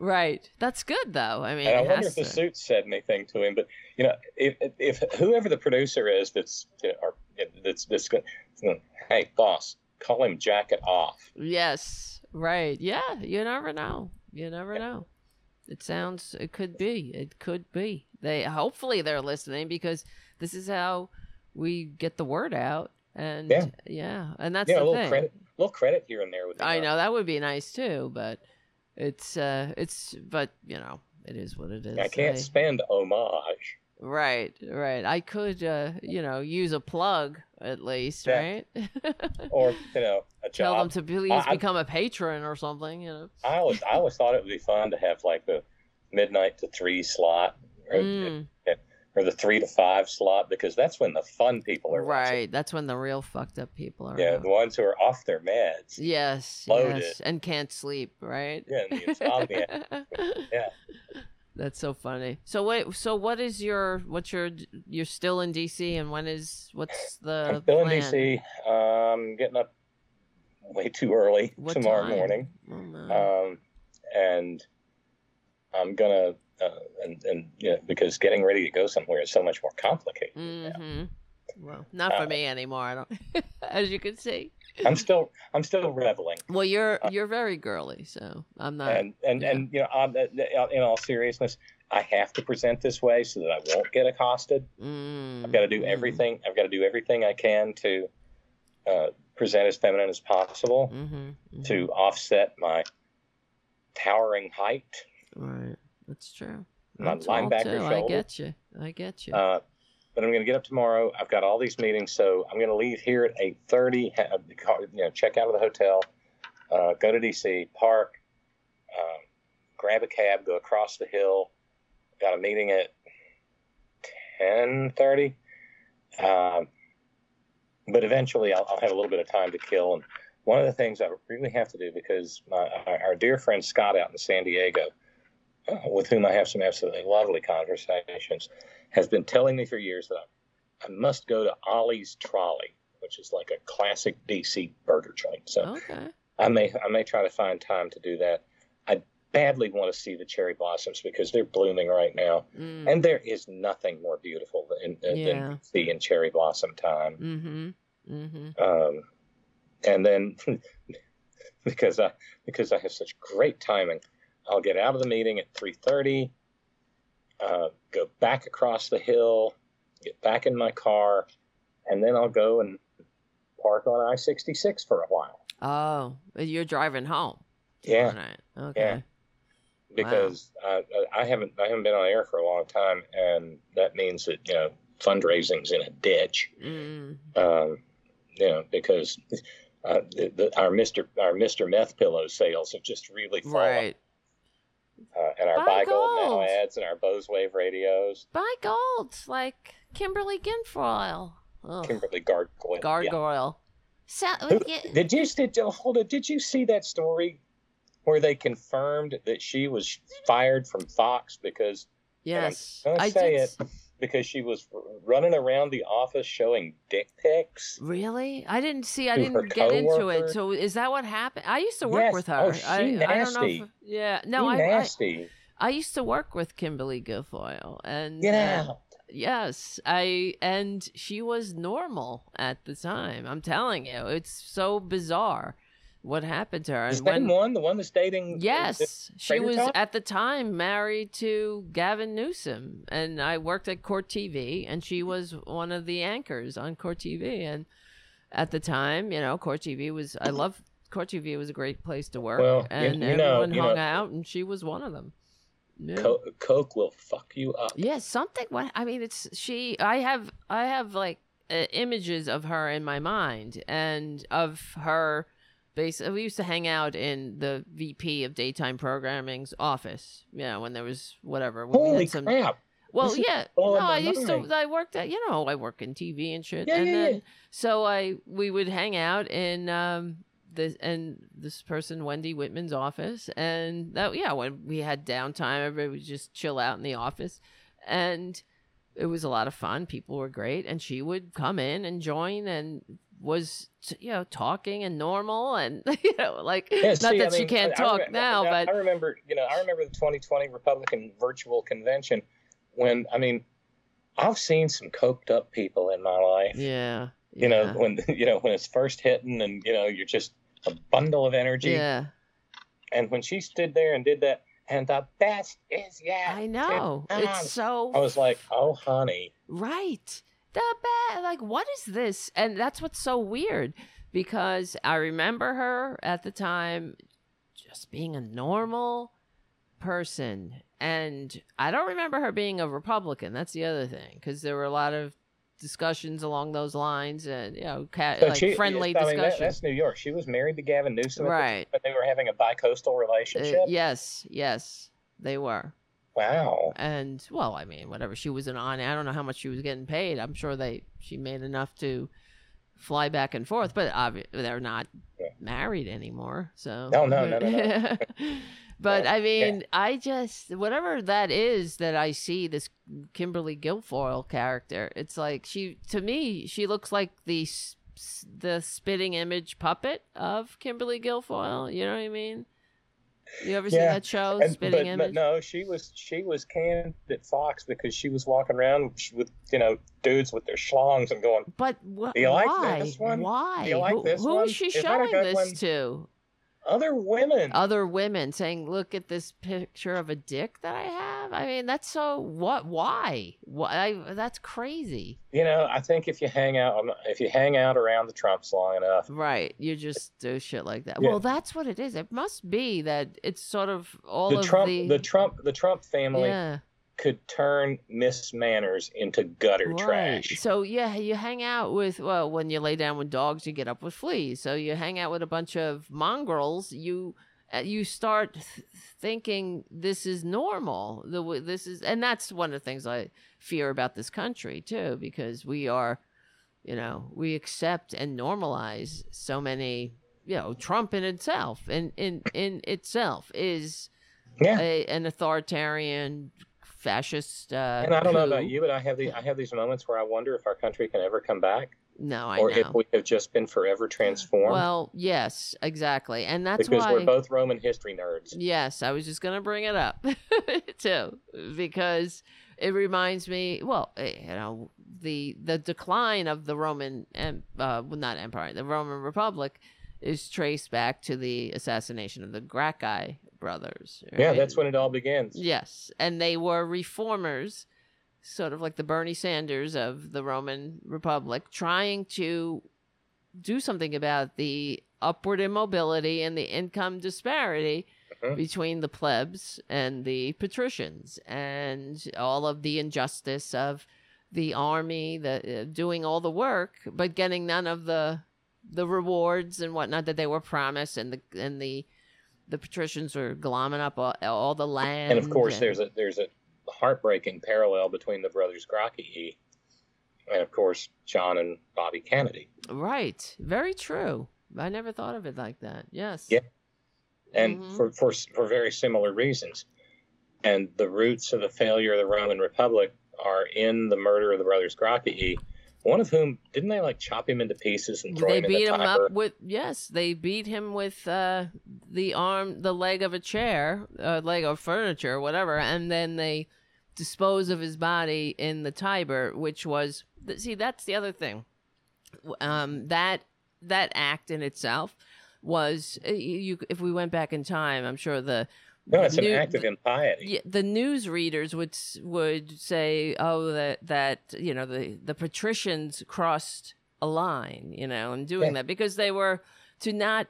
right. That's good though. I mean, And I wonder if the to. suit said anything to him. But you know, if if whoever the producer is that's uh, you know, or that's that's good, hey boss, call him jacket off. Yes. Right. Yeah. You never know. You never know. It sounds. It could be. It could be. They hopefully they're listening because this is how we get the word out. And Yeah. yeah, and that's Yeah, a little thing. credit, a little credit here and there would be I know that would be nice too, but it's uh it's but you know it is what it is. I can't spend homage. Right, right. I could, uh, you know, use a plug at least, Yeah. right? or you know a Tell them to please I- I- become a patron or something, you know. I always I always thought it would be fun to have like the midnight to three slot, Mm, or the three to five slot because that's when the fun people are watching. Right. That's when the real fucked up people are. Yeah, out. the ones who are off their meds. Yes. Loaded. Yes. And can't sleep. Right. Yeah, and the insomnia. Yeah. That's so funny. So wait. So what is your? What's your? You're still in DC, and when is? What's the? I'm still in plan? DC. Um, getting up way too early What tomorrow time? morning. Oh, no. Um, and I'm gonna, uh, and, and you know, because getting ready to go somewhere is so much more complicated. Mm-hmm. Well, not for Uh, me anymore. I don't. As you can see. I'm still, I'm still reveling. Well, you're Uh, you're very girly, so I'm not. and and yeah. and you know, on, uh, in all seriousness, I have to present this way so that I won't get accosted. mm, I've got to do mm. everything. I've got to do everything I can to uh, present as feminine as possible Mhm, mhm. to offset my towering height. Right. That's true. I'm tall, linebacker too. I get you. I get you. Uh, but I'm going to get up tomorrow. I've got all these meetings, so I'm going to leave here at 8:30. ha- You know, check out of the hotel, uh, go to DC, park, um, grab a cab, go across the hill. Got a meeting at 10:30. Um, but eventually, I'll, I'll have a little bit of time to kill. And one of the things I really have to do because my, our, our dear friend Scott out in San Diego, uh, with whom I have some absolutely lovely conversations, has been telling me for years that I, I must go to Ollie's Trolley, which is like a classic DC burger joint. So okay. I may I may try to find time to do that. I badly want to see the cherry blossoms because they're blooming right now, Mm. and there is nothing more beautiful than, than Yeah. DC in cherry blossom time. Mm-hmm. Mm-hmm. Um, and then because I because I have such great timing, I'll get out of the meeting at three thirty. Uh, go back across the hill, get back in my car, and then I'll go and park on I sixty six for a while. Oh, you're driving home. Yeah, Right. Okay. because uh, I haven't I haven't been on air for a long time, and that means that you know fundraising's in a ditch. Mm. um, you know, because uh, the, the, our Mister our Mister Meth pillow sales have just really fallen, Right. Uh, and our Buy buy gold now ads and our Bose Wave radios, Buy gold like Kimberly Guilfoyle. Ugh. Kimberly Gargoyle. yeah. Gargoyle. So, Who- yeah, Did you did hold it? Did you see that story where they confirmed that she was fired from Fox because yes, I say did. it. Because she was running around the office showing dick pics? Really? I didn't see. I didn't get into it. So is that what happened? I used to work Yes. with her. Oh, she I, I don't know. nasty. If, yeah. No, She I, I nasty. I used to work with Kimberly Guilfoyle, and Get uh. Yes, I and she was normal at the time. I'm telling you, it's so bizarre what happened to her. The same one, the one that's dating. yes, she was Top? at the time married to Gavin Newsom, and I worked at Court TV, and she was one of the anchors on Court TV. And at the time, you know, Court TV was I love Court TV was a great place to work, Well, and you know- everyone you hung know- out, and she was one of them. Yeah. Co- Coke will fuck you up. Yeah, something. What I mean, it's she. I have I have like uh, images of her in my mind and of her. Basically, we used to hang out in the VP of daytime programming's office. Yeah, when there was whatever. When we Holy had some. crap! Well, This yeah. No, I used to. I worked at. You know, I work in TV and shit. Yeah, and yeah, then yeah. so I we would hang out in um this and this person Wendy Whitman's office and that yeah when we had downtime everybody would just chill out in the office and it was a lot of fun people were great and she would come in and join and was you know talking and normal and you know like Yeah, not that I she can't I- I talk now but I remember, you know, I remember the 2020 Republican virtual convention when I mean, I've seen some coked up people in my life. yeah You know, yeah, when you know when it's first hitting, and you know you're just a bundle of energy. yeah And when she stood there and did that, and the best is yet. I know it's so I was like, oh, honey. Right. The bad. Like, what is this? And that's what's so weird because I remember her at the time just being a normal person. And I don't remember her being a Republican. That's the other thing because there were a lot of discussions along those lines and, you know, ca- So like she- friendly I mean, that- discussions. that's New York. She was married to Gavin Newsom, Right. but they were having a bi-coastal Uh, relationship. yes, yes, they were. Wow. And well, I mean, whatever she was an on, I don't know how much she was getting paid. I'm sure they she made enough to fly back and forth, but obvi- they're not Yeah. married anymore. So No, no, no, no, no. but Yeah, I yeah. mean, I just whatever that is that I see this Kimberly Guilfoyle character. It's like she to me she looks like the the spitting image puppet of Kimberly Guilfoyle. You know what I mean? You ever see Yeah, that show, And, Spitting but, Image? but no, she was she was canned at Fox because she was walking around with you know dudes with their schlongs and going, But wh- Do you like why? this one? Why? Do you like who, this who one? is she Is showing this one? to? Other women. Other women saying, "Look at this picture of a dick that I have." I mean, that's so what? Why? Why? I, that's crazy. you know, I think if you hang out if you hang out around the Trumps long enough, Right. You just do shit like that. Yeah. Well, that's what it is. It must be that it's sort of all the of Trump the, the Trump the Trump family yeah. Could turn Miss Manners into gutter Right. trash. So yeah, you hang out with well, when you lay down with dogs, you get up with fleas. So you hang out with a bunch of mongrels. You uh, you start th- thinking this is normal. The this is, and that's one of the things I fear about this country too, because we are, you know, we accept and normalize so many. You know, Trump in itself, in in in itself, is Yeah. a, an authoritarian fascist. Uh, And I don't know about you, but I have the I have these moments where I wonder if our country can ever come back, No, I or know. if we have just been forever transformed. Well, yes, exactly, and that's because why. we're both Roman history nerds. Yes, I was just gonna bring it up too, because it reminds me. Well, eh, you know, the the decline of the Roman, em- uh, well, not empire, the Roman Republic, is traced back to the assassination of the Gracchi brothers. Yeah, that's when it all begins. Yes, and they were reformers, sort of like the Bernie Sanders of the Roman Republic, trying to do something about the upward immobility and the income disparity Mhm. between the plebs and the patricians, and all of the injustice of the army, the uh, doing all the work but getting none of the the rewards and whatnot that they were promised, and the and the the patricians were glomming up all, all the land. And of course, there's a there's a heartbreaking parallel between the brothers Gracchi and of course John and Bobby Kennedy. right, very true. I never thought of it like that. Yes. Yeah. and Mhm. for, for for very similar reasons. And the roots of the failure of the Roman Republic are in the murder of the brothers Gracchi, one of whom didn't they like chop him into pieces and throw They him in beat the him up with yes. They beat him with uh, the arm, the leg of a chair, uh, leg of furniture, whatever, and then they dispose of his body in the Tiber, which was see that's the other thing. Um, that that act in itself was you. If we went back in time, I'm sure the No, it's an new- act of impiety. yeah, the news readers would would say, "Oh, that that you know the the patricians crossed a line, you know, in doing Yeah. that because they were to not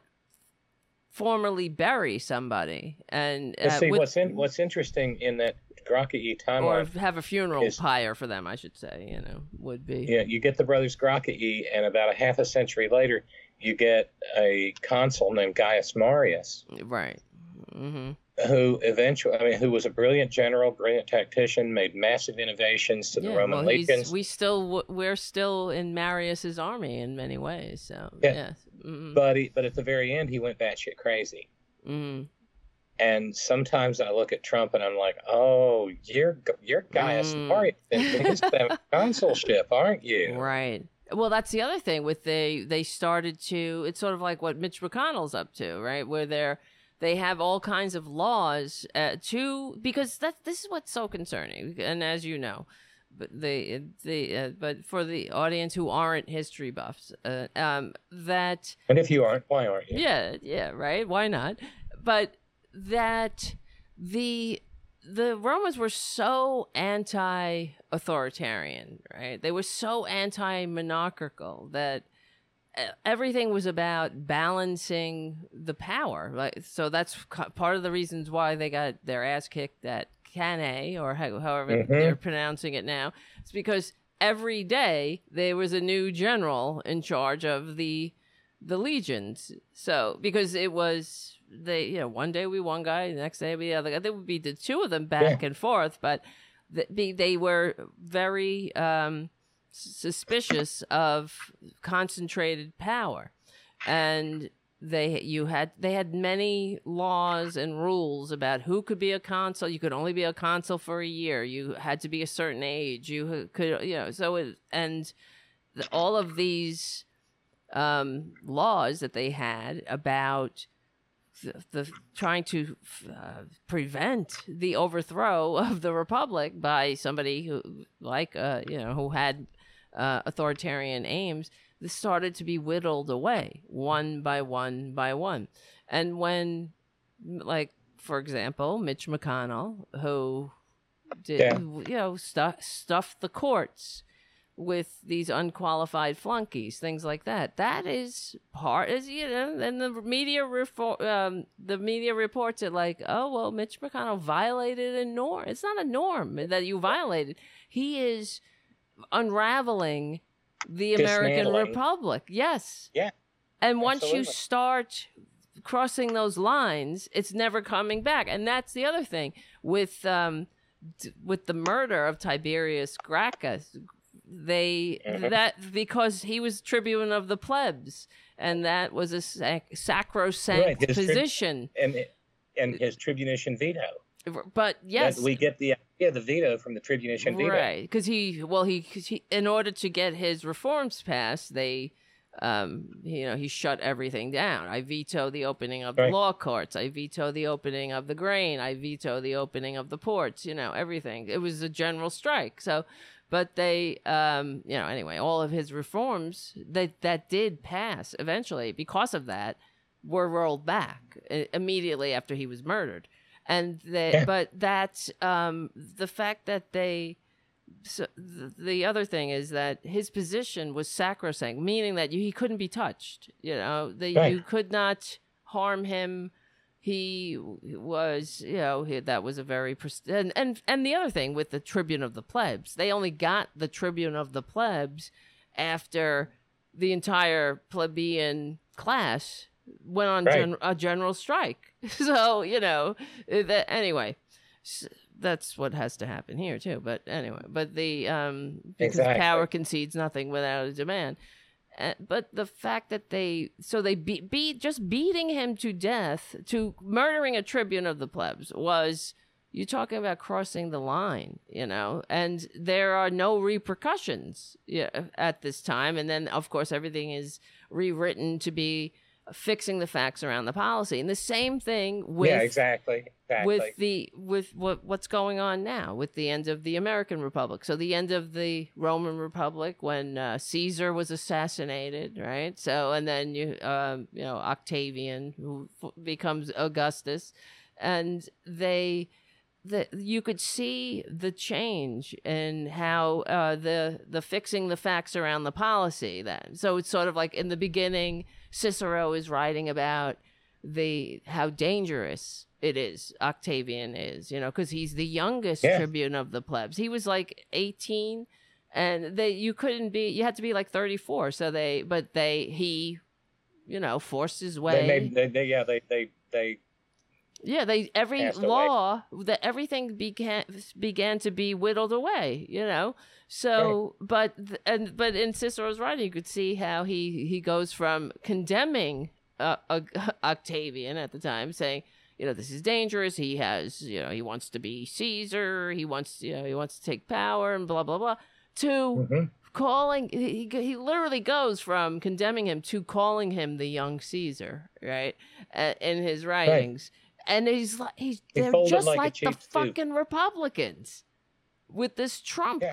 formally bury somebody and uh, see, with- what's in, what's interesting in that Gracchi or have a funeral is- pyre for them, I should say, you know, would be yeah, you get the brothers Gracchi, and about a half a century later, you get a consul named Gaius Marius, right. hmm who eventually, I mean, who was a brilliant general, brilliant tactician, made massive innovations to the Roman well, legions. we still we're still in Marius's army in many ways. So Yeah. yes, mm But he, but at the very end, he went batshit crazy. mm And sometimes I look at Trump and I'm like, oh, you're you're Gaius Mm. Marius in his consulship, aren't you? Right. Well, that's the other thing with they they started to it's sort of like what Mitch McConnell's up to, right? Where they're they have all kinds of laws uh, to because that this is what's so concerning, and as you know, but the the uh, but for the audience who aren't history buffs, uh, um, that And if you aren't, why aren't you? yeah, yeah, right. Why not? But that the the Romans were so anti-authoritarian, right? They were so anti-monarchical that everything was about balancing the power. Like, so that's part of the reasons why they got their ass kicked at Cannae, or how, however Mhm. they're pronouncing it now. It's because every day there was a new general in charge of the the legions. So because it was they, you know, one day we one guy, the next day we the other guy. There would be the two of them back yeah. and forth, but they were very um, suspicious of concentrated power, and they you had they had many laws and rules about who could be a consul. You could only be a consul for a year. You had to be a certain age. You could you know so it, and the, all of these um, laws that they had about the, the trying to uh, prevent the overthrow of the republic by somebody who like uh, you know who had uh, authoritarian aims this started to be whittled away one by one by one. And when, like, for example, Mitch McConnell, who did, yeah. you know, stuff, stuffed the courts with these unqualified flunkies, things like that. That is part, is you know, and the media report, um, the media reports it like, oh well, Mitch McConnell violated a norm. It's not a norm that you violated. He is unraveling the American Republic. Yes. Yeah. And once Absolutely. you start crossing those lines, it's never coming back. And that's the other thing with um, with the murder of Tiberius Gracchus. They mm-hmm. that because he was tribune of the plebs, and that was a sac- sacrosanct right. position. Tri- and and his tribunician veto. But yes, we get the yeah the veto from the tribunician veto, right? Because he well he, he in order to get his reforms passed, they um you know he shut everything down. I veto the opening of right. the law courts. I veto the opening of the grain. I veto the opening of the ports. You know everything. It was a general strike. So. But they, um, you know, anyway, all of his reforms that that did pass eventually because of that were rolled back uh, immediately after he was murdered and they yeah. but that's um the fact that they so the other thing is that his position was sacrosanct meaning that you, he couldn't be touched you know that right. you could not harm him he was you know he, that was a very and, and and the other thing with the tribune of the plebs they only got the tribune of the plebs after the entire plebeian class went on right. gen- a general strike. so you know that anyway. That's what has to happen here too. But anyway, but the um because exactly. power concedes nothing without a demand. Uh, but the fact that they so they beat, beat just beating him to death to murdering a tribune of the plebs was you're talking about crossing the line, you know, and there are no repercussions yeah, at this time. And then, of course, everything is rewritten to be fixing the facts around the policy. And the same thing with yeah, exactly, exactly. with the with what what's going on now with the end of the American Republic. So the end of the Roman Republic when uh, Caesar was assassinated, right? So and then you um, you know Octavian who f- becomes Augustus, and they that you could see the change in how uh, the the fixing the facts around the policy then so it's sort of like in the beginning cicero is writing about the how dangerous it is octavian is you know because he's the youngest yeah. tribune of the plebs he was like 18 and they you couldn't be you had to be like 34 so they but they he you know forced his way they, they, they yeah they they they yeah, they every law away. that everything began began to be whittled away. You know, so but and but in Cicero's writing, you could see how he he goes from condemning uh, uh, Octavian at the time, saying, you know, this is dangerous. He has, you know, he wants to be Caesar. He wants, you know, he wants to take power and blah blah blah. To mm-hmm. calling, he he literally goes from condemning him to calling him the young Caesar, right? Uh, in his writings. Right and he's like he's he they're just like, like the fucking Republicans with this Trump. Yeah.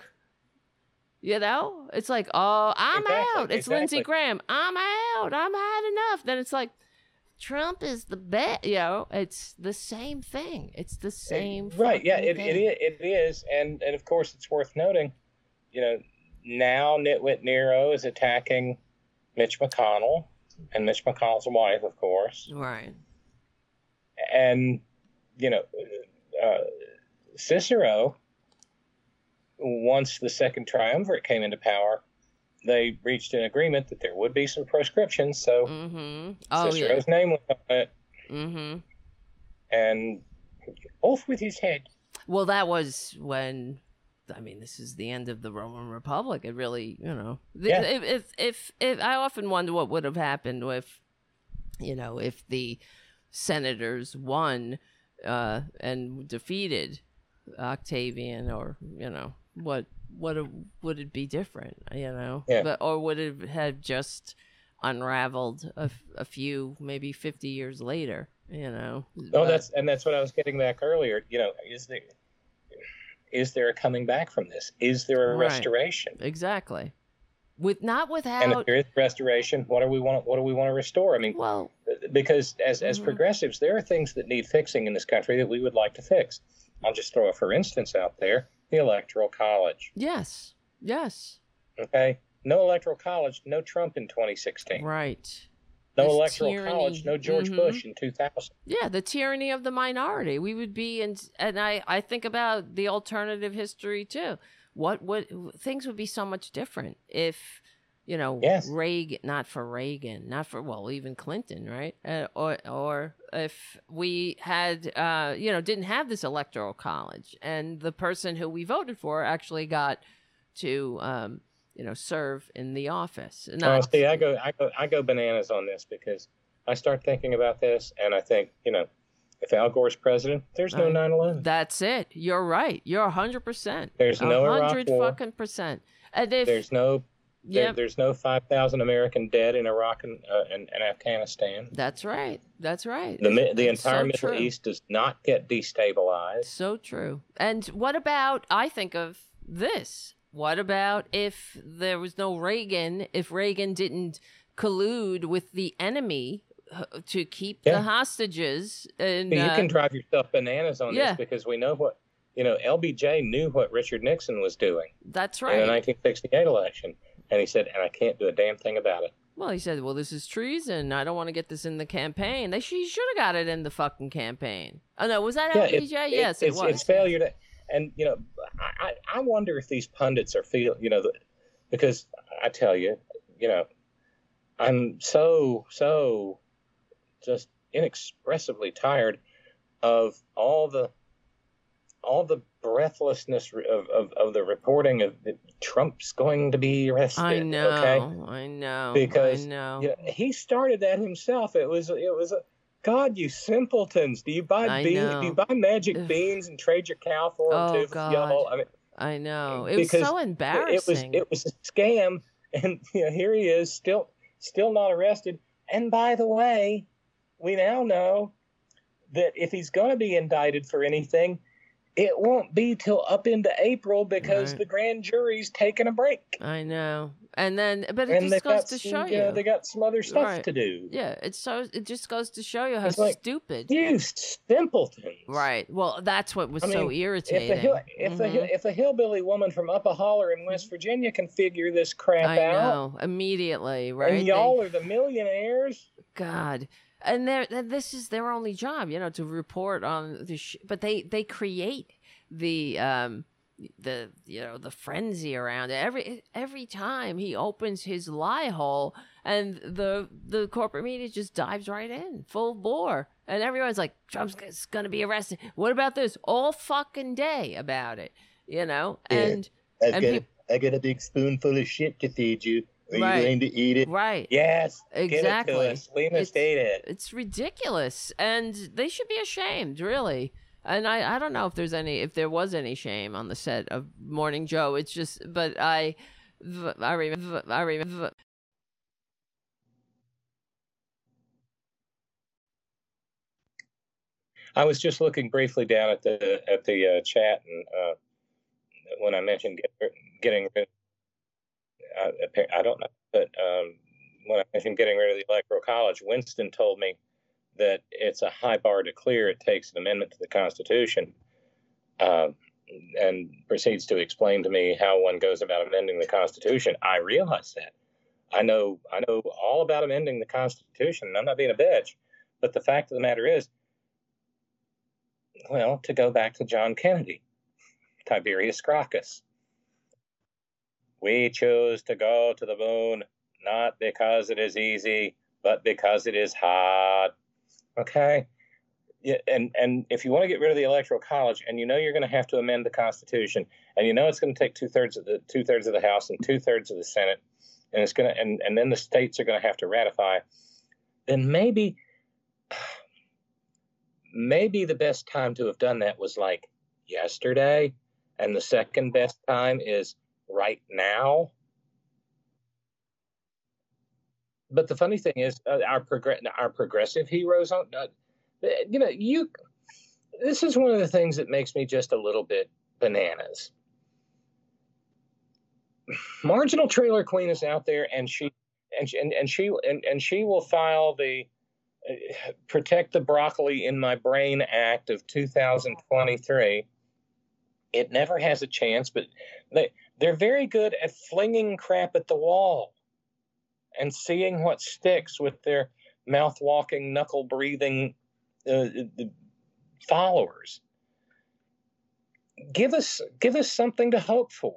You know, it's like, oh, I'm exactly, out. It's exactly. Lindsey Graham. I'm out. I'm had enough. Then it's like, Trump is the best. You know, it's the same thing. It's the same. right. Yeah. It, it is. It is. And and of course, it's worth noting. You know, now Nitwit Nero is attacking Mitch McConnell and Mitch McConnell's wife, of course. Right and you know, uh, Cicero, once the second triumvirate came into power, they reached an agreement that there would be some proscription. So Mm-hmm. Oh Cicero's yeah. name was on it, Mm-hmm. and off with his head. Well, that was when. I mean, this is the end of the Roman Republic. It really, you know, Yeah. if, if if if I often wonder what would have happened if, you know, if the senators won uh, and defeated Octavian, or you know, what what would it be different? You know, Yeah. but or would it have just unraveled a, a few, maybe fifty years later? You know. Oh, But- that's and that's what I was getting back earlier. You know, is there is there a coming back from this? Is there a Right. restoration? Exactly. With not without And if there is restoration, what do we want? What do we want to restore? I mean, well, because as as Mhm. progressives, there are things that need fixing in this country that we would like to fix. I'll just throw a for instance out there: the electoral college. yes. Yes. Okay, no electoral college, no Trump in 2016. Right. No This electoral tyranny. college, no George Mhm. Bush in 2000. Yeah, the tyranny of the minority. We would be in and I I think about the alternative history too. What would things would be so much different if you know Yes. Reagan not for Reagan, not for well even Clinton, right? Uh, or or if we had uh you know didn't have this electoral college and the person who we voted for actually got to um you know serve in the office. Oh, Not, see, I go, I go, I go bananas on this because I start thinking about this, and I think, you know, if Al Gore's president, there's no Right. 9/11. That's it. You're right. You're hundred percent. There's no Iraq hundred War. fucking percent. And if There's no, there, yep, there's no 5,000 American dead in Iraq and, uh, and, and Afghanistan. that's right. That's right. The mi- the entire so Middle true. East does not get destabilized. So true. And what about? I think of this. What about if there was no Reagan? If Reagan didn't collude with the enemy to keep Yeah. the hostages, and you uh, can drive yourself bananas on yeah. this because we know what, you know, LBJ knew what Richard Nixon was doing that's right. in the 1968 election. And he said, and I can't do a damn thing about it. Well, he said, "Well, this is treason. I don't want to get this in the campaign." They she should have got it in the fucking campaign. Oh no, was that Yeah, LBJ? it- yes, it it's, was. it's failure to, and you know, I, I I wonder if these pundits are feel, you know, the, because I tell you, you know, I'm so so just inexpressibly tired of all the all the breathlessness of, of, of the reporting of that Trump's going to be arrested. I know. Okay, I know. Because, I know. you know, he started that himself. It was it was a God, you simpletons! Do you buy beans? Do you buy magic Ugh. beans and trade your cow for them Oh, too? God. Y'all, I mean, I know. It was so it was embarrassing. it was a scam, and you know, here he is, still still not arrested. And by the way, we now know that if he's going to be indicted for anything, it won't be till up into April because Right. the grand jury's taking a break. I know. And then, but it and just goes to some, show you you. they got some other stuff Right. to do. yeah, it's so. It just goes to show you how It's like, stupid. You simpletons! Right. Well, that's what was I so irritating. If the hill, if Mhm. hill, if the hillbilly woman from up a holler in West Virginia can figure this crap I out, know immediately, right? and y'all are the millionaires. God. And they're, th- this is their only job, you know, to report on the sh- but they they create the um the you know the frenzy around it. Every every time he opens his lie hole and the the corporate media just dives right in full bore. And everyone's like Trump's g- going to be arrested. What about this? All fucking day about it you know? Yeah. and I've And got, a, I got a big spoonful of shit to feed you. Are Right. you going to eat it? right Yes. Exactly. Get it to us. We must It's- eat it. it's ridiculous and they should be ashamed really and I, I don't know if there's any if there was any shame on the set of morning joe it's just but i i remember i remember I was just looking briefly down at the at the uh, chat, and uh, when I mentioned get, getting rid, uh, I don't know, but um, when I mentioned getting rid of the electoral college, Winston told me that it's a high bar to clear. It takes an amendment to the Constitution, um, and proceeds to explain to me how one goes about amending the Constitution. I realize that. I know I know all about amending the Constitution, and I'm not being a bitch. But the fact of the matter is, well, to go back to John Kennedy, Tiberius Gracchus. We choose to go to the moon not because it is easy, but because it is hard. Okay? And and if you want to get rid of the electoral college, and you know you're going to have to amend the Constitution, and you know it's going to take two thirds of the two thirds of the House and two thirds of the Senate, and it's going to and and then the states are going to have to ratify, then maybe maybe the best time to have done that was like yesterday, and the second best time is right now. But the funny thing is, uh, our progress our progressive heroes, uh, you know, you. This is one of the things that makes me just a little bit bananas. Marginal Trailer Queen is out there, and she and and, and she and, and she will file the uh, Protect the Broccoli in My Brain Act of 2023. It never has a chance, but they they're very good at flinging crap at the wall and seeing what sticks with their mouth walking, knuckle breathing uh, followers. Give us give us something to hope for.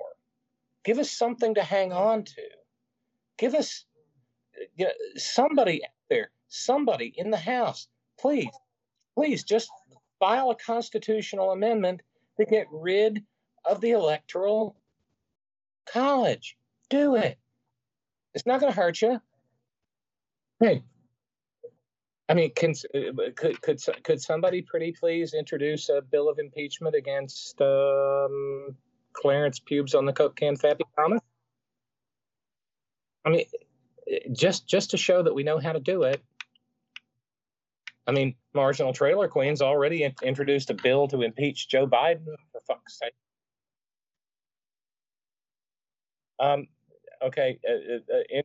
Give us something to hang on to. Give us you know, somebody out there, somebody in the House, please, please just file a constitutional amendment to get rid of the electoral college. Do it. It's not going to hurt you. Hey, I mean, can, uh, could could could somebody pretty please introduce a bill of impeachment against um, Clarence Pubes on the Coke can, Fappy Thomas? I mean, just just to show that we know how to do it. I mean, marginal trailer queens already in- introduced a bill to impeach Joe Biden. For fuck's sake. Um, okay, uh, uh, uh, in,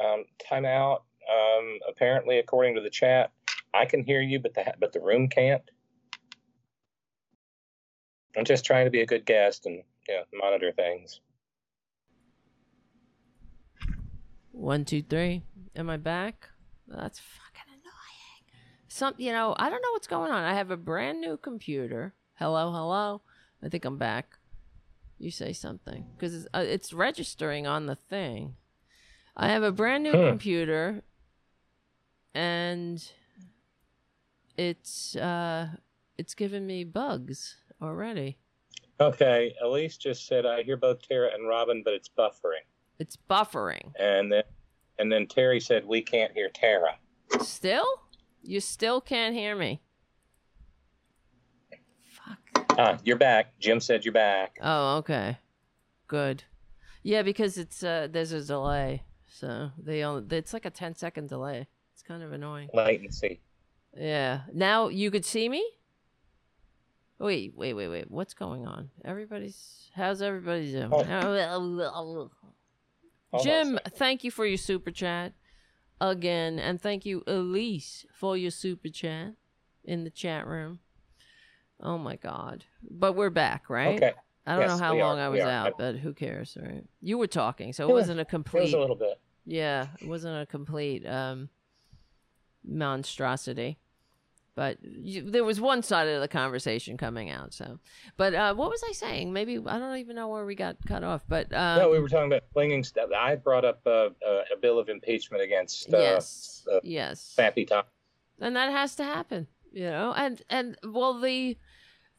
um, timeout. Um, apparently, according to the chat, I can hear you, but the but the room can't. I'm just trying to be a good guest and yeah, monitor things. One, two, three. Am I back? That's fucking annoying. Some, you know, I don't know what's going on. I have a brand new computer. Hello, hello. I think I'm back. You say something because it's, uh, it's registering on the thing. I have a brand new hmm. computer, and it's uh, it's giving me bugs already. Okay, Elise just said I hear both Tara and Robyn, but it's buffering. It's buffering. And then, and then Terry said we can't hear Tara. Still, you still can't hear me. Ah, you're back. Jim said you're back. Oh, okay. Good. Yeah, because it's uh there's a delay. So they only it's like a 10 second delay. It's kind of annoying. Latency. Yeah. Now you could see me? Wait, wait, wait, wait. What's going on? Everybody's how's everybody doing? Oh. Jim, thank you for your super chat again and thank you Elise for your super chat in the chat room. Oh my god. But we're back, right? Okay. I don't yes, know how long are. I was out, but who cares, right? You were talking, so it, wasn't a complete. It was a little bit. Yeah, it wasn't a complete um, monstrosity, but you, there was one side of the conversation coming out. So, but uh, what was I saying? Maybe I don't even know where we got cut off. But um, no, we were talking about flinging stuff. I brought up uh, a bill of impeachment against uh, yes, yes, Fappy Tom, and that has to happen. You know, and and well the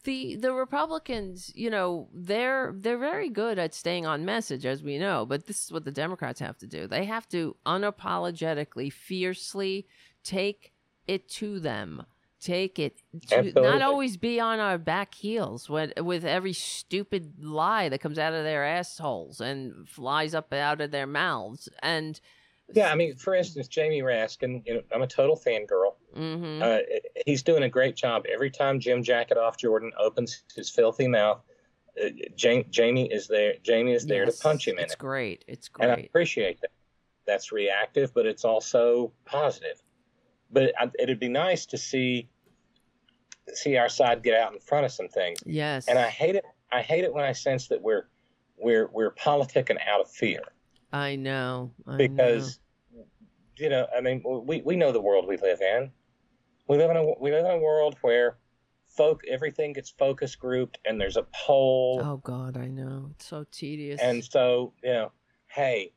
the the Republicans, you know, they're they're very good at staying on message, as we know. But this is what the Democrats have to do. They have to unapologetically, fiercely take it to them. Take it to not always be on our back heels with with every stupid lie that comes out of their assholes and flies up out of their mouths. And yeah, I mean, for instance, Jamie Raskin, you know, I'm a total fangirl. Mm-hmm. Uh, he's doing a great job. Every time Jim Jacket-Off Jordan opens his filthy mouth, uh, Jamie, Jamie is there. Jamie is there yes, to punch him in it's it. Great. It's great. And I appreciate that. That's reactive, but it's also positive. But it'd be nice to see see our side get out in front of some things. Yes. And I hate it. I hate it when I sense that we're we're we're politicking out of fear. I know. I because know. you know, I mean, we we know the world we live in. We live in a we live in a world where folk everything gets focus grouped and there's a poll Oh God, I know. It's so tedious. and so you know hey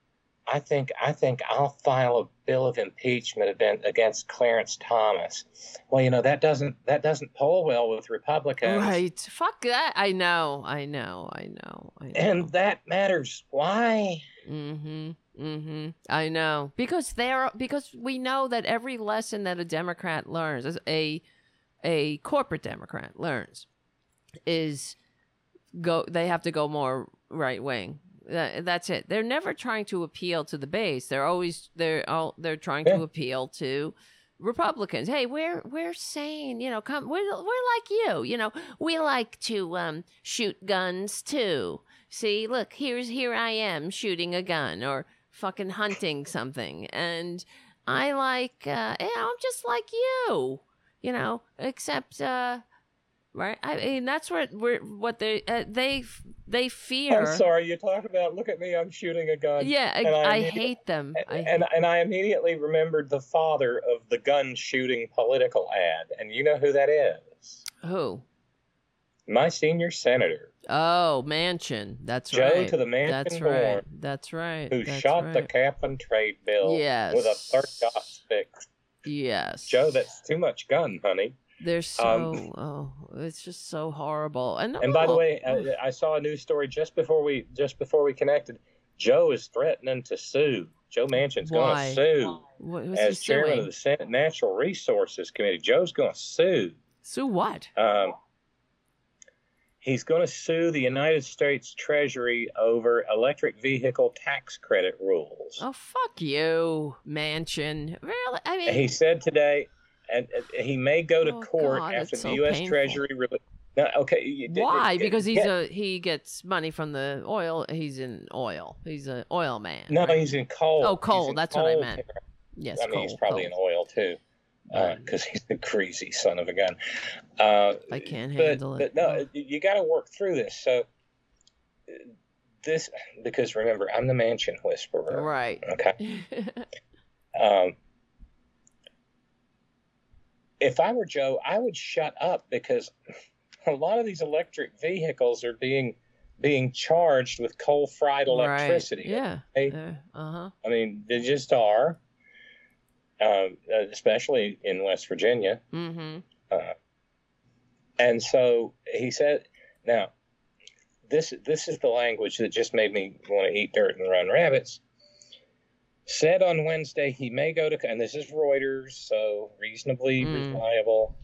i think i think i'll file a bill of impeachment against- against clarence thomas well you know that doesn't that doesn't poll well with republicans right. Fuck that. I know. I know. I know. I know. and that matters why Mm-hmm. Mm-hmm. I know. Because they're because we know that every lesson that a Democrat learns, as a a corporate Democrat learns, is go they have to go more right wing. That, that's it. They're never trying to appeal to the base. They're always they're all they're trying Yeah. to appeal to Republicans. Hey, we're we're sane, you know, come we're we're like you, you know. We like to um shoot guns too. See, look, here's here I am shooting a gun or fucking hunting something. And I like uh yeah, I'm just like you. You know, except uh right? I mean that's what we're what they uh, they they fear. i'm sorry you talk about look at me i'm shooting a gun Yeah, I, And I I hate them. I and and I immediately remembered the father of the gun shooting political ad, and you know who that is? who? My senior senator, Oh, Manchin. That's Joe right. to the mansion That's born, right. That's right. who That's shot the cap and trade bill Yes. with a third dot stick. Yes. Joe, that's too much gun, honey. They're so. um, oh, it's just so horrible. And And by the way, I, I saw a news story just before we just before we connected. Joe is threatening to sue. Joe Manchin's going to sue what as chairman suing? of the Senate Natural Resources Committee. Joe's going to sue. Sue what? Um, he's going to sue the United States Treasury over electric vehicle tax credit rules. Oh, fuck you, Manchin. Really? I mean, He said today, and he may go to Oh, court God, after the so U.S. painful. Treasury. Re- no, okay. you- why? Because he's yeah, a he gets money from the oil. He's in oil. He's an oil man. no, right? he's in coal. Oh, coal, that's what I coal. meant. yes. I mean, he's probably coal. in oil too, Because he's a crazy son of a gun. Uh, I can't but, handle it. but no, you got to work through this. So uh, this, because remember, I'm the Manchin whisperer. Right. Okay. Um, if I were Joe, I would shut up because a lot of these electric vehicles are being being charged with coal fried electricity. Right. Yeah. Uh huh. I mean, they just are, um, especially in West Virginia. Mm-hmm. Uh, and so he said, now, this this is the language that just made me want to eat dirt and run rabbits. Said on Wednesday he may go to, and this is Reuters, so reasonably Mm. reliable.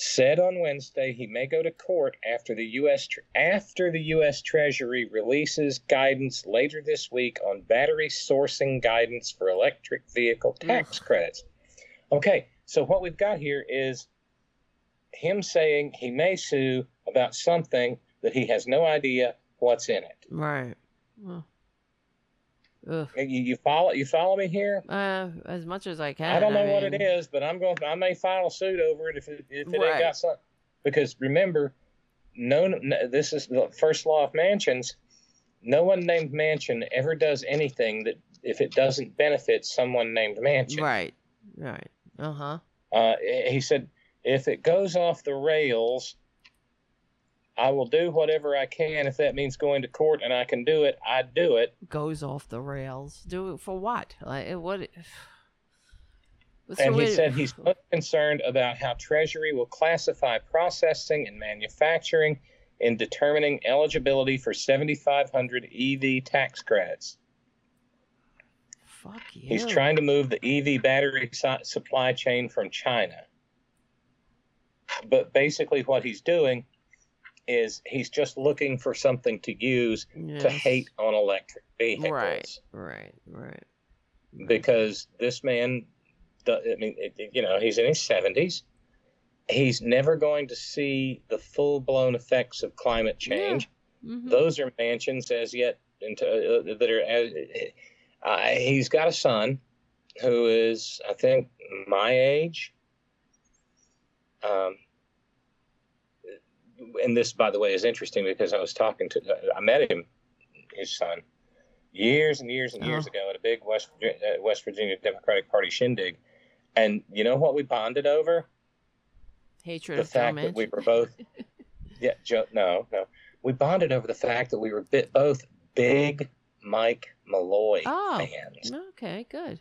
Said on Wednesday he may go to court after the U.S. tr- after the U.S. Treasury releases guidance later this week on battery sourcing guidance for electric vehicle tax credits. Okay, so what we've got here is him saying he may sue about something that he has no idea what's in it. Right. Well, ugh. You, you follow you follow me here? Uh, as much as I can. I don't know what it mean, is, but I'm going. I may file a suit over it if it, if it ain't got something. Because remember, no, no, this is the first law of Manchins. No one named Manchin ever does anything that if it doesn't benefit someone named Manchin. Right. Right. Uh huh. Uh, he said, if it goes off the rails, I will do whatever I can. If that means going to court and I can do it, I do it. Goes off the rails. Do it for what? Like what? And he said he's concerned about how Treasury will classify processing and manufacturing in determining eligibility for 7,500 EV tax credits. Fuck you. He's trying to move the EV battery su- supply chain from China. But basically, what he's doing is he's just looking for something to use to hate on electric vehicles. Right. Right. Right. because this man, I mean, you know, he's in his seventies. He's never going to see the full blown effects of climate change. Mhm. Those are mansions as yet into, uh, that are. Uh, he's got a son who is, I think, my age. Um, and this, by the way, is interesting because I was talking to, I met him, his son, years and years and years Oh. ago at a big West Virginia, uh, West Virginia Democratic Party shindig, and you know what we bonded over? Hatred the fact that we were both. yeah, Joe. No, no. We bonded over the fact that we were bit, both big Mike Malloy Oh, fans. Okay, good.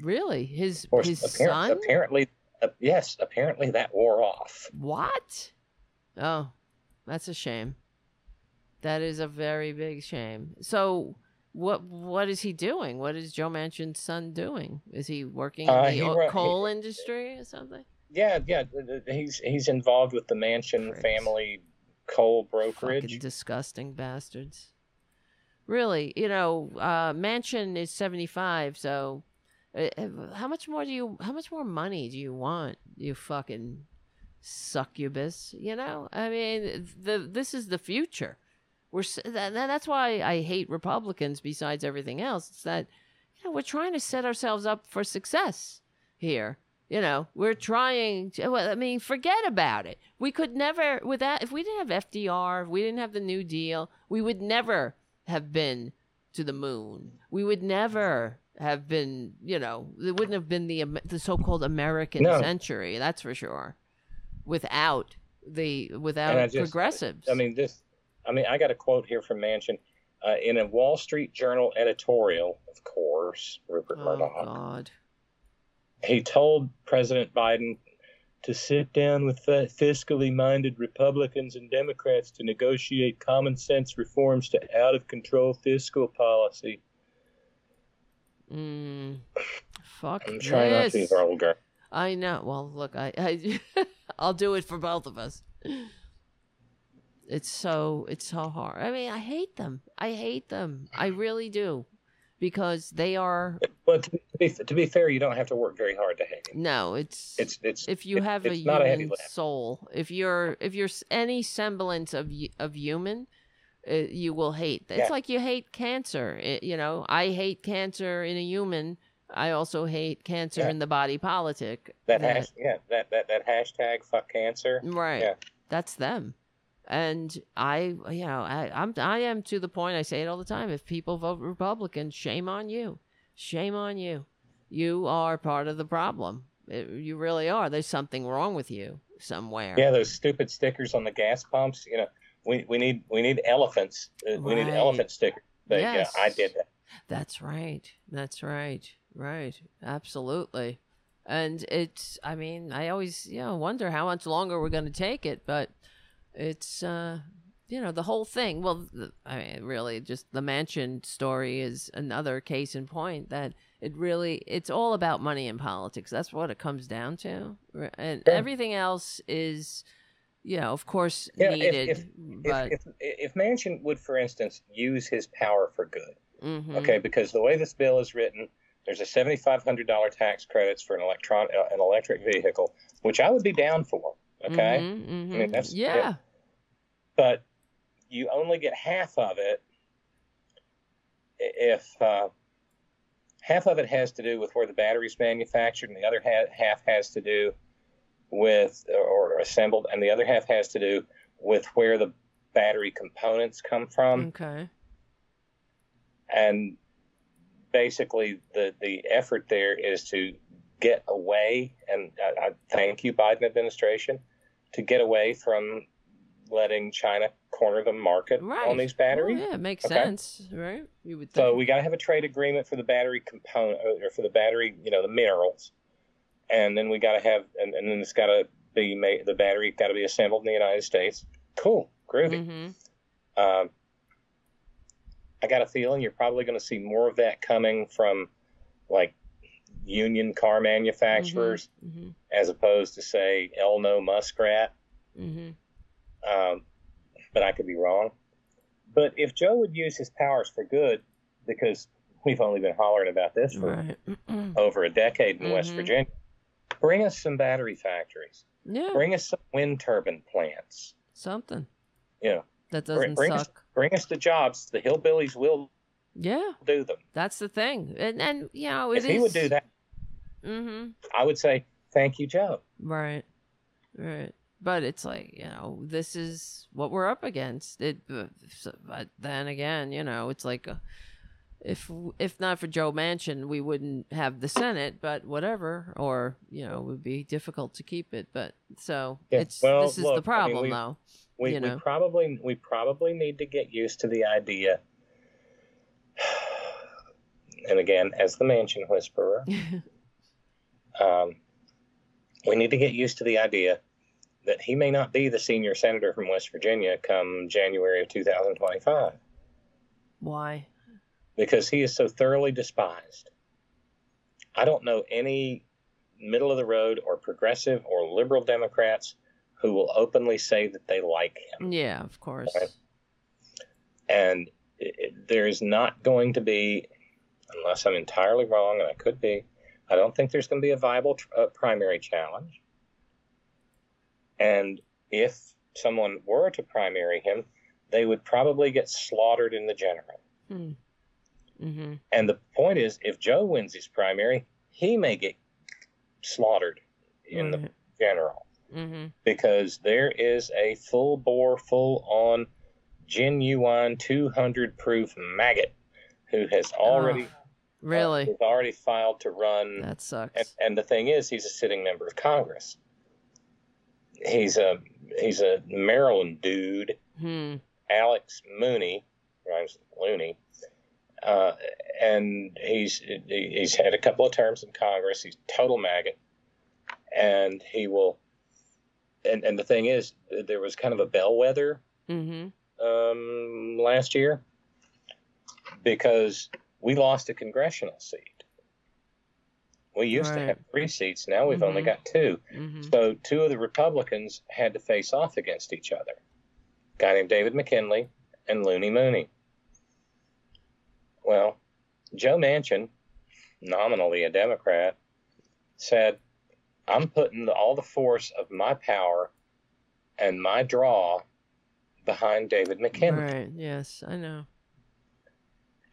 Really, his course, his appar- son? apparently, uh, yes, apparently that wore off. What? Oh, that's a shame. That is a very big shame. So, what what is he doing? What is Joe Manchin's son doing? Is he working in Uh, the he o- ru- he- coal industry or something? Yeah, yeah. He's he's involved with the Manchin family coal Fucking brokerage. disgusting bastards. Really, you know, uh, Manchin is seventy five. So, uh, uh, how much more do you? How much more money do you want? You fucking succubus. You know, I mean, the this is the future. We're that, that- that's why I hate Republicans. Besides everything else, it's that you know we're trying to set ourselves up for success here. You know, we're trying to, well, I mean, forget about it. We could never, without, if we didn't have FDR, if we didn't have the New Deal, we would never have been to the moon. We would never have been, you know, it wouldn't have been the, the so called American No. century, that's for sure, without the, without I just- progressives. I mean, this. I mean, I got a quote here from Manchin uh, in a Wall Street Journal editorial. Of course, Rupert oh, Murdoch. God. He told President Biden to sit down with fi- fiscally minded Republicans and Democrats to negotiate common sense reforms to out of control fiscal policy. Mm, fuck I'm trying not to be this. vulgar. I know. Well, look, I, I I'll do it for both of us. It's so it's so hard. I mean, I hate them. I hate them. I really do, because they are But to be, to be fair, you don't have to work very hard to hate him. no. It's It's it's if you it- have a not a human soul, if you're if you're any semblance of of human, uh, you will hate. It's Yeah. like you hate cancer. It, you know, I hate cancer in a human. I also hate cancer Yeah. in the body politic. That hash, yeah, that, that that hashtag fuck cancer. Right. Yeah. That's them. And I, you know, I, I'm, I am to the point. I say it all the time. If people vote Republican, shame on you. Shame on you. You are part of the problem. It- you really are. There's something wrong with you somewhere. Yeah, those stupid stickers on the gas pumps. You know, we, we need we need elephants. Uh, We need elephant stickers. But, Yes. Yeah, I did that. That's right. That's right. Right. Absolutely. And it's, I mean, I always, you know, wonder how much longer we're going to take it, but it's, uh, you know, the whole thing. Well, the, I mean, really, just the Manchin story is another case in point that it really, it's all about money and politics. That's what it comes down to. And Yeah. everything else is, you know, of course, Yeah, needed. if- but, If, if if Manchin would, for instance, use his power for good, mhm. okay, because the way this bill is written, there's a seventy five hundred dollar tax credits for an electron uh, an electric vehicle, which I would be down for. Okay, Mhm, mhm. I mean, that's- yeah. yeah. but you only get half of it if uh, half of it has to do with where the battery's manufactured and the other ha- half has to do with or assembled and the other half has to do with where the battery components come from okay. and basically the the effort there is to get away and I, I thank you Biden administration to get away from letting China corner the market Right. on these Well, batteries. yeah, it makes Okay. sense, right? You would think. So we got to have a trade agreement for the battery component or for the battery, you know, the minerals, and then we got to have and, and then it's got to be made. The battery got to be assembled in the United States. Cool, groovy. hmm Um, I got a feeling you're probably going to see more of that coming from like union car manufacturers hmm as opposed to say Elon Muskrat. hmm Um, but I could be wrong. But if Joe would use his powers for good, because we've only been hollering about this for Right. over a decade in West Mhm. Virginia, bring us some battery factories, yeah. bring us some wind turbine plants. Something You know, that doesn't bring us suck. Bring us the jobs. The hillbillies will Yeah, do them. that's the thing. And and you know it if he would do that, Mm-hmm. I would say thank you, Joe. Right. Right. But it's like, you know, this is what we're up against. It, uh, but then again, you know, it's like, uh, if if not for Joe Manchin, we wouldn't have the Senate. But whatever, or you know, it would be difficult to keep it. But so Yeah, it's well, this is look, the mean, problem, we- though. We, you we probably we probably need to get used to the idea. And again, as the Manchin whisperer, um, we need to get used to the idea that he may not be the senior senator from West Virginia come January of 2025 Why? because he is so thoroughly despised. I don't know any middle of the road or progressive or liberal Democrats who will openly say that they like him. Yeah, of course. Right. and it, it- there is not going to be, unless I'm entirely wrong, and I could be, I don't think there's going to be a viable tr- uh, primary challenge. And if someone were to primary him, they would probably get slaughtered in the general. Hmm. Mm-hmm. And the point is, if Joe wins his primary, he may get slaughtered in the general Mm-hmm. because there is a full bore, full on, genuine 200 proof maggot who has already uh, Really? has already filed to run. that sucks. And, and the thing is, he's a sitting member of Congress. He's a he's a Maryland dude, hmm. Alex Mooney, rhymes with Looney, uh, and he's he's had a couple of terms in Congress. He's total maggot, and he will. And and the thing is, there was kind of a bellwether Mm-hmm. um, last year because we lost a congressional seat. We used to have three seats. Now we've only Mhm. got two. Mm-hmm. So two of the Republicans had to face off against each other. A guy named David McKinley and Looney Mooney. Well, Joe Manchin, nominally a Democrat, said, I'm putting all the force of my power and my draw behind David McKinley. Right. Yes, I know.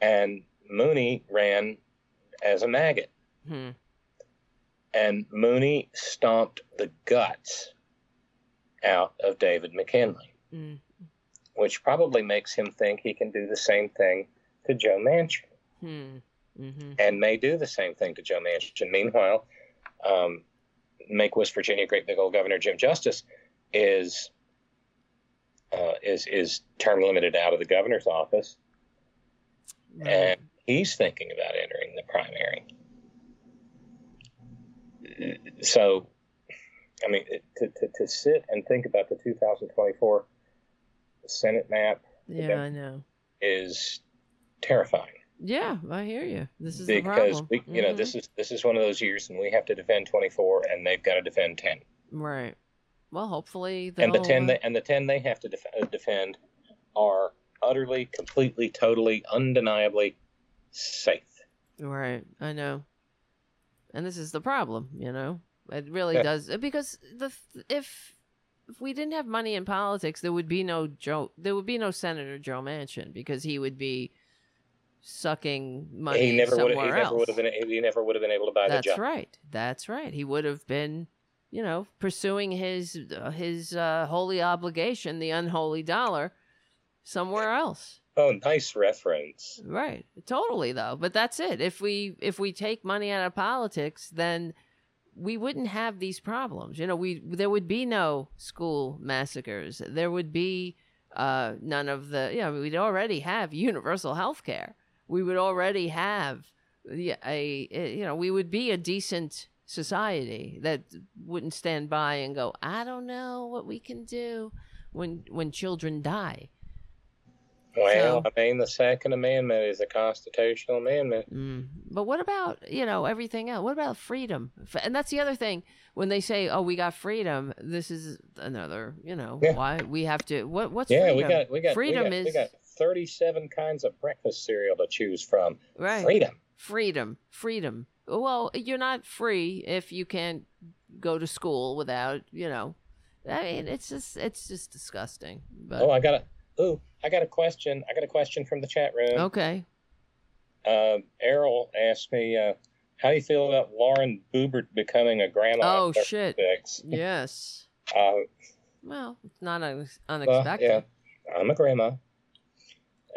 And Mooney ran as a maggot. Hmm. And Mooney stomped the guts out of David McKinley. Mm. which probably makes him think he can do the same thing to Joe Manchin Hmm. Mm-hmm. and may do the same thing to Joe Manchin. Meanwhile, um, make West Virginia great big old Governor Jim Justice is uh, is is term limited out of the governor's office, Right. and he's thinking about entering the primary. So, I mean, to, to, to sit and think about the 2024 Senate map Yeah, I know. is terrifying Yeah, I hear you. This is the because problem. we, you know, Mhm. this is this is one of those years, and we have to defend 24, and they've got to defend 10, right. Well, hopefully and the 10 uh, they, and the 10 they have to def- uh, defend are utterly, completely, totally, undeniably safe. Right, I know. And this is the problem, you know. It really Yeah. does because the if if we didn't have money in politics, there would be no Joe. There would be no Senator Joe Manchin because he would be sucking money he never would. somewhere He never would have been. He never would have been able to buy That's the job. right. That's right. He would have been, you know, pursuing his uh, his uh, holy obligation, the unholy dollar, somewhere else. Oh, nice reference. Right. Totally though. But that's it. If we if we take money out of politics, then we wouldn't have these problems. You know, we there would be no school massacres. There would be uh none of the you know, we'd already have universal health care. We would already have a, a you know, we would be a decent society that wouldn't stand by and go, I don't know what we can do when when children die. Well, So- I mean, the Second Amendment is a constitutional amendment. Mm. But what about you know everything else? What about freedom? And that's the other thing when they say, "Oh, we got freedom." This is another, you know, Yeah. why we have to. What what's Yeah, freedom? we got we got freedom we got, is we got 37 kinds of breakfast cereal to choose from. right. Freedom. Freedom, freedom. Well, you're not free if you can't go to school without, you know. I mean, it's just it's just disgusting. But Oh, I got a. Ooh, I got a question. I got a question from the chat room. okay, Uh, Errol asked me, uh, "How do you feel about Lauren Boebert becoming a grandma?" Oh, shit. yes. Uh, Well, it's not un- well, unexpected. yeah, I'm a grandma.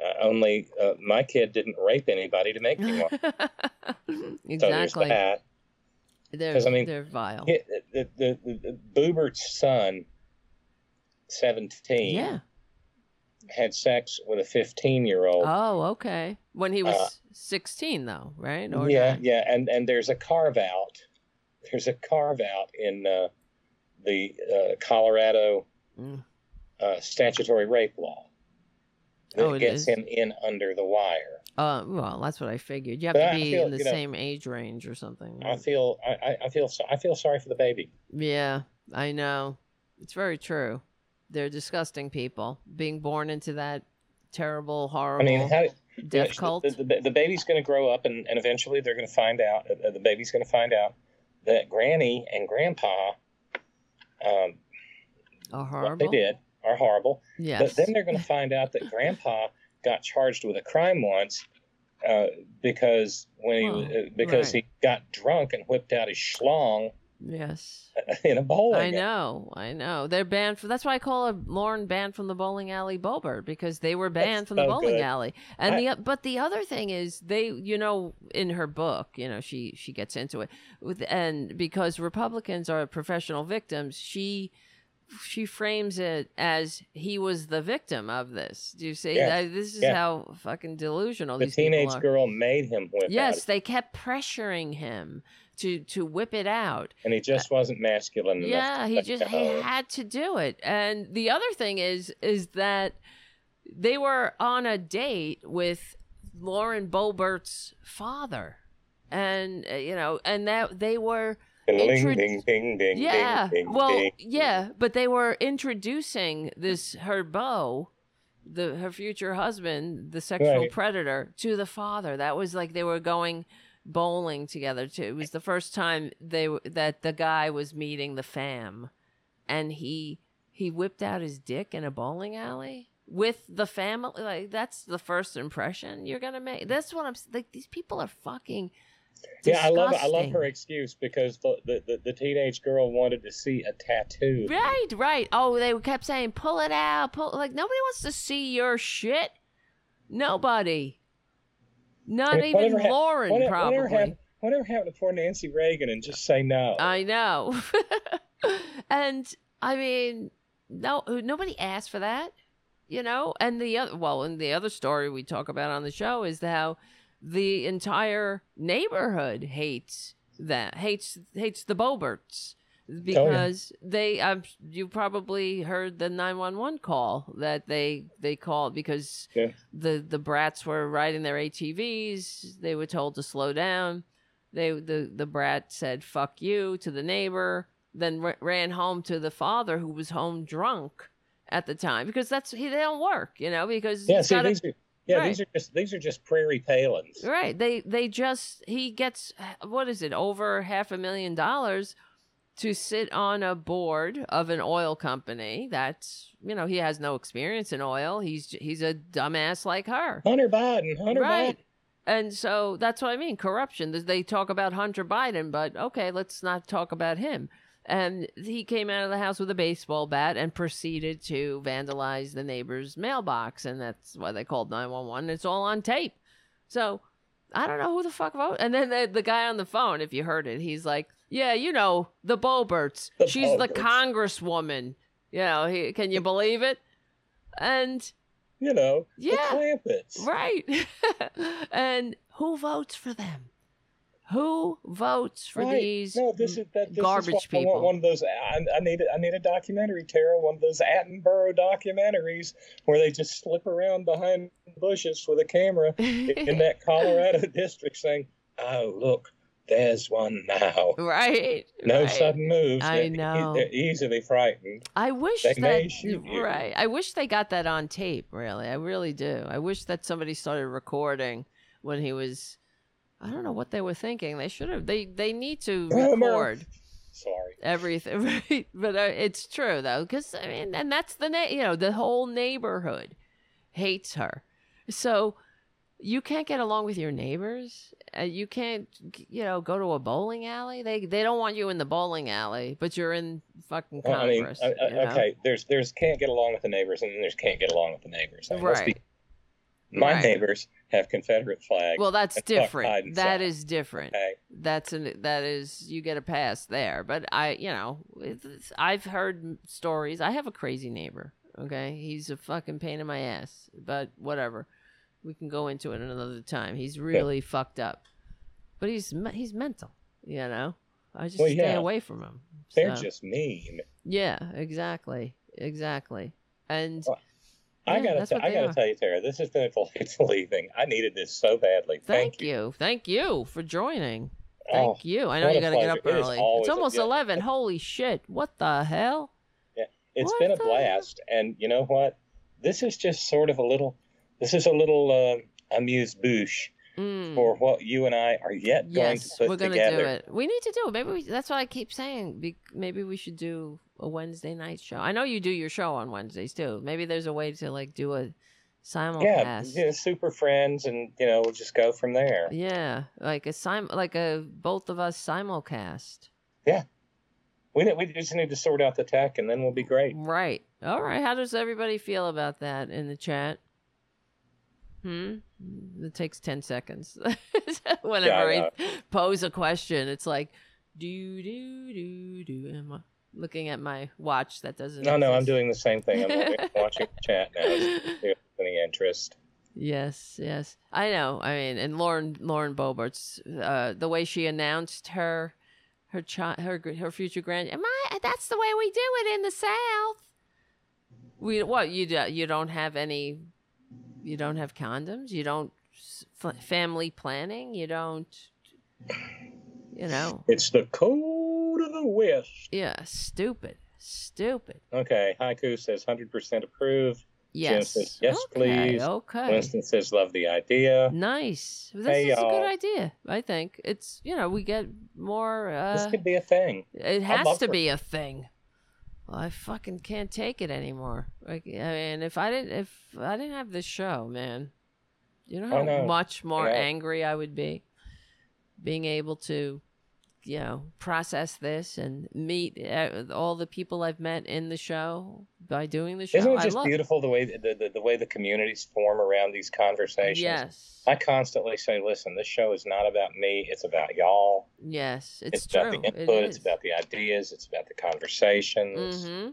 Uh, only uh, my kid didn't rape anybody to make me one. exactly. So there's that. They're 'Cause, I mean, they're vile. It- the, the, the, the Boobert's son, 17, yeah. had sex with a 15 year old. Oh, okay. When he was Uh, 16, though, right? Or yeah, not? yeah, and and there's a carve out. There's a carve out in uh, the uh, Colorado Mm. uh, statutory rape law that Oh, gets is? him in under the wire. Uh, well, that's what I figured. You have But to be feel, in the you know, same age range or something. I feel I, I- feel so- I feel sorry for the baby. Yeah, I know. It's very true. They're disgusting people being born into that terrible, horrible I mean, how, you know, death cult. The, the, the baby's going to grow up, and, and eventually they're going to find out. Uh, the baby's going to find out that Granny and Grandpa, um, oh, what horrible. they did are horrible. Yes. But then they're going to find out that Grandpa got charged with a crime once uh, because when he uh, because right. he got drunk and whipped out his schlong yes. in a bowling. I know, I know. They're banned for. That's why I call a Lauren banned from the bowling alley Boebert because they were banned That's from the bowling good. alley. And I- the but the other thing is they, you know, in her book, you know, she she gets into it with and because Republicans are professional victims, she she frames it as he was the victim of this. Do you see? Yes, That- This is yes. how fucking delusional The these teenage girl made him whip Yes, out, they kept pressuring him to to whip it out. and he just wasn't masculine enough. Yeah, he just he had to do it. And the other thing is is that they were on a date with Lauren Boebert's father. And uh, you know, and that they were Ding, intro- ding, ding, ding, yeah. well, yeah, but they were introducing this her beau, the her future husband, the sexual Right. predator, to the father. That was like they were going bowling together too. It was the first time they that the guy was meeting the fam, and he he whipped out his dick in a bowling alley with the family. Like that's the first impression you're gonna make. That's what I'm like. These people are fucking. Yeah, I love I love her excuse because the, the, the, teenage girl wanted to see a tattoo. Right, right. Oh, they kept saying, "Pull it out." Pull like nobody wants to see your shit. Nobody. Not I mean, even Lauren, Whatever, probably. whatever, happened, whatever happened to poor Nancy Reagan and just say no? I know. and I mean, no, nobody asked for that, you know. And the other, well, and the other story we talk about on the show is how the entire neighborhood hates that hates hates the Boeberts because they um you probably heard the 911 call that they they called because Yeah. the the brats were riding their ATVs they were told to slow down. They the the brat said fuck you to the neighbor then r- ran home to the father who was home drunk at the time because that's he they don't work you know because yeah, he's see, gotta- yeah, Right. these are just these are just prairie palins. Right. They they just he gets what is it over half a million dollars to sit on a board of an oil company. That's you know he has no experience in oil. He's he's a dumbass like her. Hunter Biden, Hunter right. Biden. And so that's what I mean. Corruption. They talk about Hunter Biden, but okay, let's not talk about him. And he came out of the house with a baseball bat and proceeded to vandalize the neighbor's mailbox, and that's why they called nine one one. It's all on tape. So I don't know who the fuck vote. And then the, the guy on the phone, if you heard it, he's like, "Yeah, you know the Boeberts. The She's the congresswoman. You know, he, can you believe it?" And You know, Yeah. the Clampetts. Right. and who votes for them? Who votes for Right. these no, this is that this garbage is people? one of those. I, I need a, I need a documentary, Tara. One of those Attenborough documentaries where they just slip around behind bushes with a camera in that Colorado district, saying, "Oh, look, there's one now." right. No right. sudden moves. I They're know. They're easily frightened. I wish They that may shoot you. right. I wish they got that on tape. Really, I really do. I wish that somebody started recording when he was. I don't know what they were thinking. They should have. They they need to Homer. record. Sorry. everything right but uh, it's true though because i mean and that's the na- you know the whole neighborhood hates her so you can't get along with your neighbors uh, you can't you know go to a bowling alley they they don't want you in the bowling alley but you're in fucking Well, I mean, congress uh, uh, know? okay. There's there's can't get along with the neighbors, and then there's can't get along with the neighbors. I mean, let's be- right My Right. neighbors have Confederate flags. Well, that's and fuck hide different. That is different. Okay. That's an that is you get a pass there. But I, you know, it's, I've heard stories. I have a crazy neighbor. Okay, he's a fucking pain in my ass. But whatever, we can go into it another time. He's really fucked up, but he's he's mental. You know, I just Well, stay yeah. away from him. They're So, just mean. yeah, exactly, exactly. And Well, I gotta, t- I gotta are. tell you, Tara, this has been a delightful evening. I needed this so badly. thank, Thank, you. you, thank you for joining. Oh, Thank you. I know you a got to get up early. always It's a- almost yeah. 11. Holy shit. What the hell? Yeah, it's What been a blast, and you know what? This is just sort of a little. This is a little uh, amuse bouche Mm. for what you and I are yet going to Yes, put we're going to together. do it. We need to do it. Maybe we, that's what I keep saying. Be, maybe we should do a Wednesday night show. I know you do your show on Wednesdays too. Maybe there's a way to like do a simulcast. Yeah, yeah, super friends, and you know, we'll just go from there. Yeah, like a sim, like a both of us simulcast. Yeah. We we just need to sort out the tech, and then we'll be great. Right. All right. How does everybody feel about that in the chat? Hmm. It takes ten seconds. Whenever Yeah, I, pose a question, it's like, do do do do. Am I looking at my watch that doesn't? No, no, I'm doing the same thing. I'm watching the chat now. Any interest? Yes, yes, I know. I mean, and Lauren Lauren Boebert's uh, the way she announced her her child her her future grand. Am I? That's the way we do it in the South. We what you do, you don't have any, you don't have condoms. You don't family planning. You don't. You know, It's the code of the West. yeah, stupid, stupid. Okay, Haiku says 100% approve. Yes, says, "Yes, okay, please." Okay, Winston says love the idea. Nice. This Hey, is a good idea. I think it's you know we get more. this Uh, could be a thing. it has to for- be a thing. Well, I fucking can't take it anymore. Like I mean, if I didn't, if I didn't have this show, man, you know how know. much more know. angry I would be being able to, you know, process this and meet uh, all the people I've met in the show by doing the show. Isn't it I just beautiful the way the, the, the way the communities form around these conversations? Yes. I constantly say, listen, this show is not about me. It's about y'all. yes, it's, It's, true. about the It input. it's about the ideas. It's about the conversations. Mm-hmm.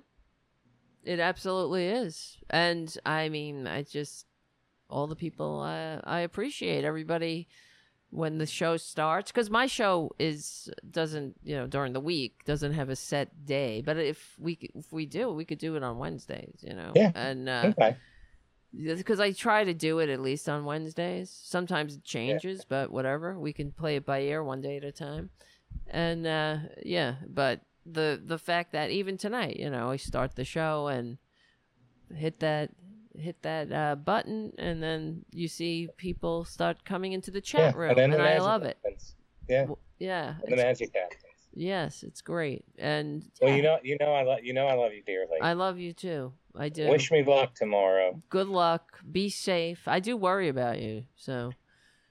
It absolutely is, and I mean, I just all the people uh, I appreciate everybody when the show starts because my show is doesn't you know during the week doesn't have a set day, but if we if we do, we could do it on Wednesdays, you know. Yeah. And uh, Okay. because I try to do it at least on Wednesdays. Sometimes it changes, but whatever. We can play it by ear one day at a time. And uh yeah, but the the fact that even tonight, you know, I start the show and hit that hit that uh, button and then you see people start coming into the chat yeah. room and then and, I love it. happens. Yeah. W- Yeah. And the magic happens. yes, it's great. And Well, you know, you know, I love you know, I love you dearly. I love you too. I do. Wish me luck tomorrow. Good luck. Be safe. I do worry about you, so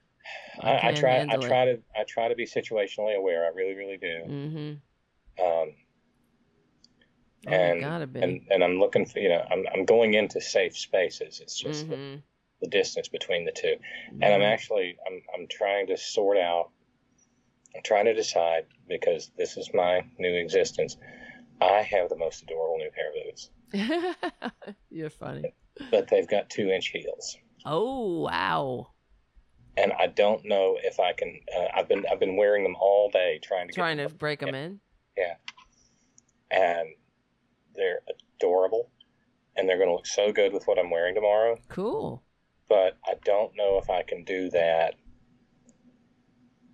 I, I try. I handle it. try to. I try to be situationally aware. I really, really do. Mm-hmm. Um, Oh, And- and and I'm looking for. You know, I'm I'm going into safe spaces. It's just the, mm-hmm. the distance between the two. And I'm actually. I'm I'm trying to sort out. I'm trying to decide because this is my new existence. I have the most adorable new pair of boots, You're funny. but they've got two inch heels. Oh wow! and I don't know if I can. Uh, I've been I've been wearing them all day trying to Trying to break them in. Yeah, and they're adorable, and they're going to look so good with what I'm wearing tomorrow. Cool. But I don't know if I can do that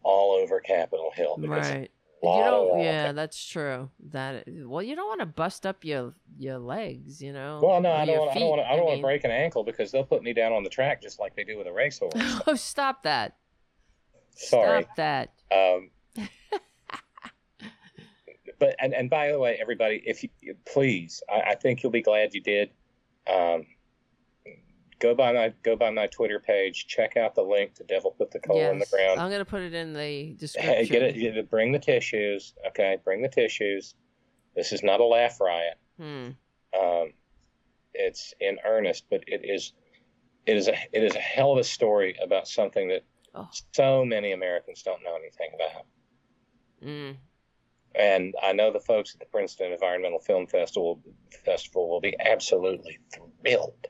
all over Capitol Hill Right. You don't. Yeah, that's true. That well, you don't want to bust up your your legs. You know. Well, no, I don't want. I don't want. feet, I don't want to break an ankle because they'll put me down on the track just like they do with a racehorse. oh, stop that! Sorry. Stop that! Um, but and, and by the way, everybody, if you please, I, I think you'll be glad you did. Um, go by my go by my Twitter page. Check out the link to Devil Put the Coal in the ground. I'm gonna put it in the description. Hey, get it, get it. Bring the tissues. Okay, bring the tissues. This is not a laugh riot. Hmm. Um, it's in earnest, but it is it is a it is a hell of a story about something that Oh. so many Americans don't know anything about. Mm. And I know the folks at the Princeton Environmental Film Festival Festival will be absolutely thrilled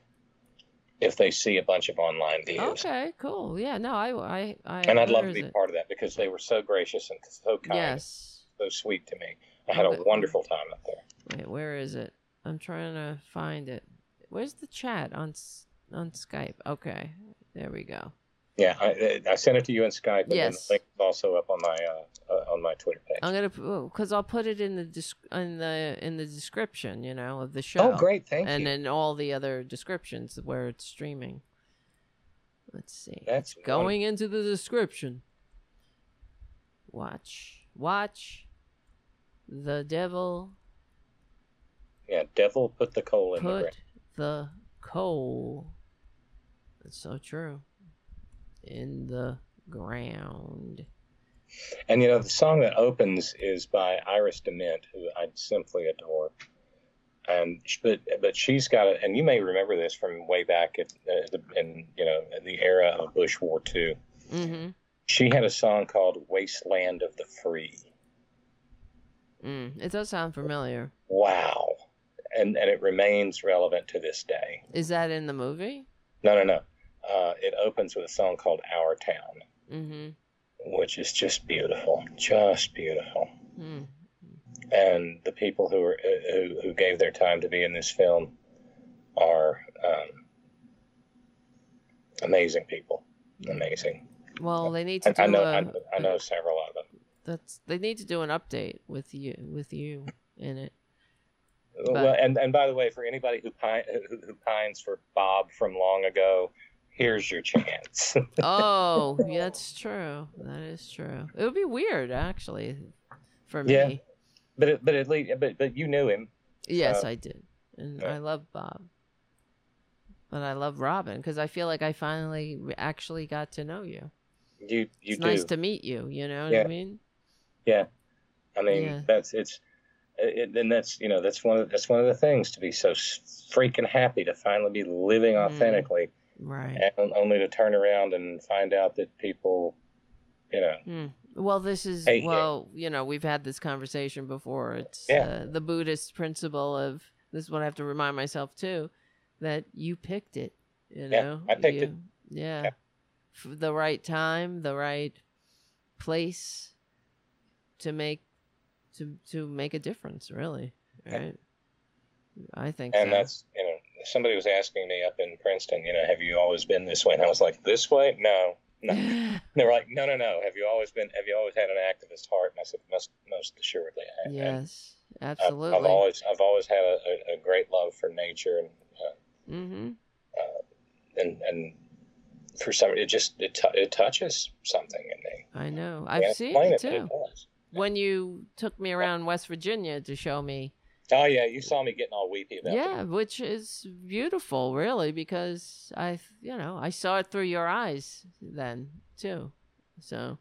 if they see a bunch of online views. Okay, cool. Yeah, no, I, I, I. And I'd love to be it? part of that because they were so gracious and so kind, Yes. so sweet to me. I had a wonderful time up there. Wait, where is it? I'm trying to find it. Where's the chat on on Skype? Okay, there we go. Yeah, I, I sent it to you in Skype, and then Yes. the link is also up on my uh, uh, on my Twitter page. I'm gonna because I'll put it in the in the in the description, you know, of the show. oh, great! Thank you. and you. then all the other descriptions where it's streaming. Let's see. That's Going into the description. Watch. Watch. The devil Yeah, devil put the coal in the put ground. the coal. That's so true. In the ground. And you know, the song that opens is by Iris DeMent, who I simply adore. And but but she's got it, and you may remember this from way back at uh, the, in you know the era of Bush War 2 Mm-hmm. She had a song called "Wasteland of the Free." Mm. It does sound familiar. Wow, and and it remains relevant to this day. Is that in the movie? No, no, no. Uh, it opens with a song called "Our Town," Mm-hmm. which is just beautiful, just beautiful. Mm. and the people who are who, who gave their time to be in this film are um, amazing people. Amazing. Well, they need to I, do I know. a. I, I know several of them. That's they need to do an update with you with you in it. well, and and by the way, for anybody who, pine, who who pines for Bob from long ago, here's your chance. Oh, yeah, that's true. That is true. It would be weird, actually, for me. Yeah. but it, but at least but but you knew him. Yes, So- I did, and Yeah. I love Bob, but I love Robyn because I feel like I finally actually got to know you. You you it's do. nice to meet you. You know what Yeah. I mean? Yeah, I mean Yeah. that's it's, it, and that's you know that's one of that's one of the things to be so freaking happy to finally be living Mm. Right. and only to turn around and find out that people, you know, Hmm. Well, this is yeah. well, you know, we've had this conversation before. It's Yeah. uh, the Buddhist principle of this is what I have to remind myself too, that you picked it. You Yeah, know, I picked it. You- Yeah, Yeah. F- the right time, the right place to make to to make a difference. Really, Yeah. right? I think and so. that's you know somebody was asking me up in Princeton, you know, have you always been this way? And I was like, this way? No, no. And they're like, no, no, no. Have you always been? Have you always had an activist heart? And I said, most most assuredly, I have. yes, I've, absolutely. I've always I've always had a, a, a great love for nature and. Uh, mm-hmm. and and for some it just it, t- it touches something in me. I know. I've seen it too. does. when you took me around West Virginia to show me. Oh yeah, you saw me getting all weepy about it. Yeah, which is beautiful, really, because I, you know, I saw it through your eyes then too. So,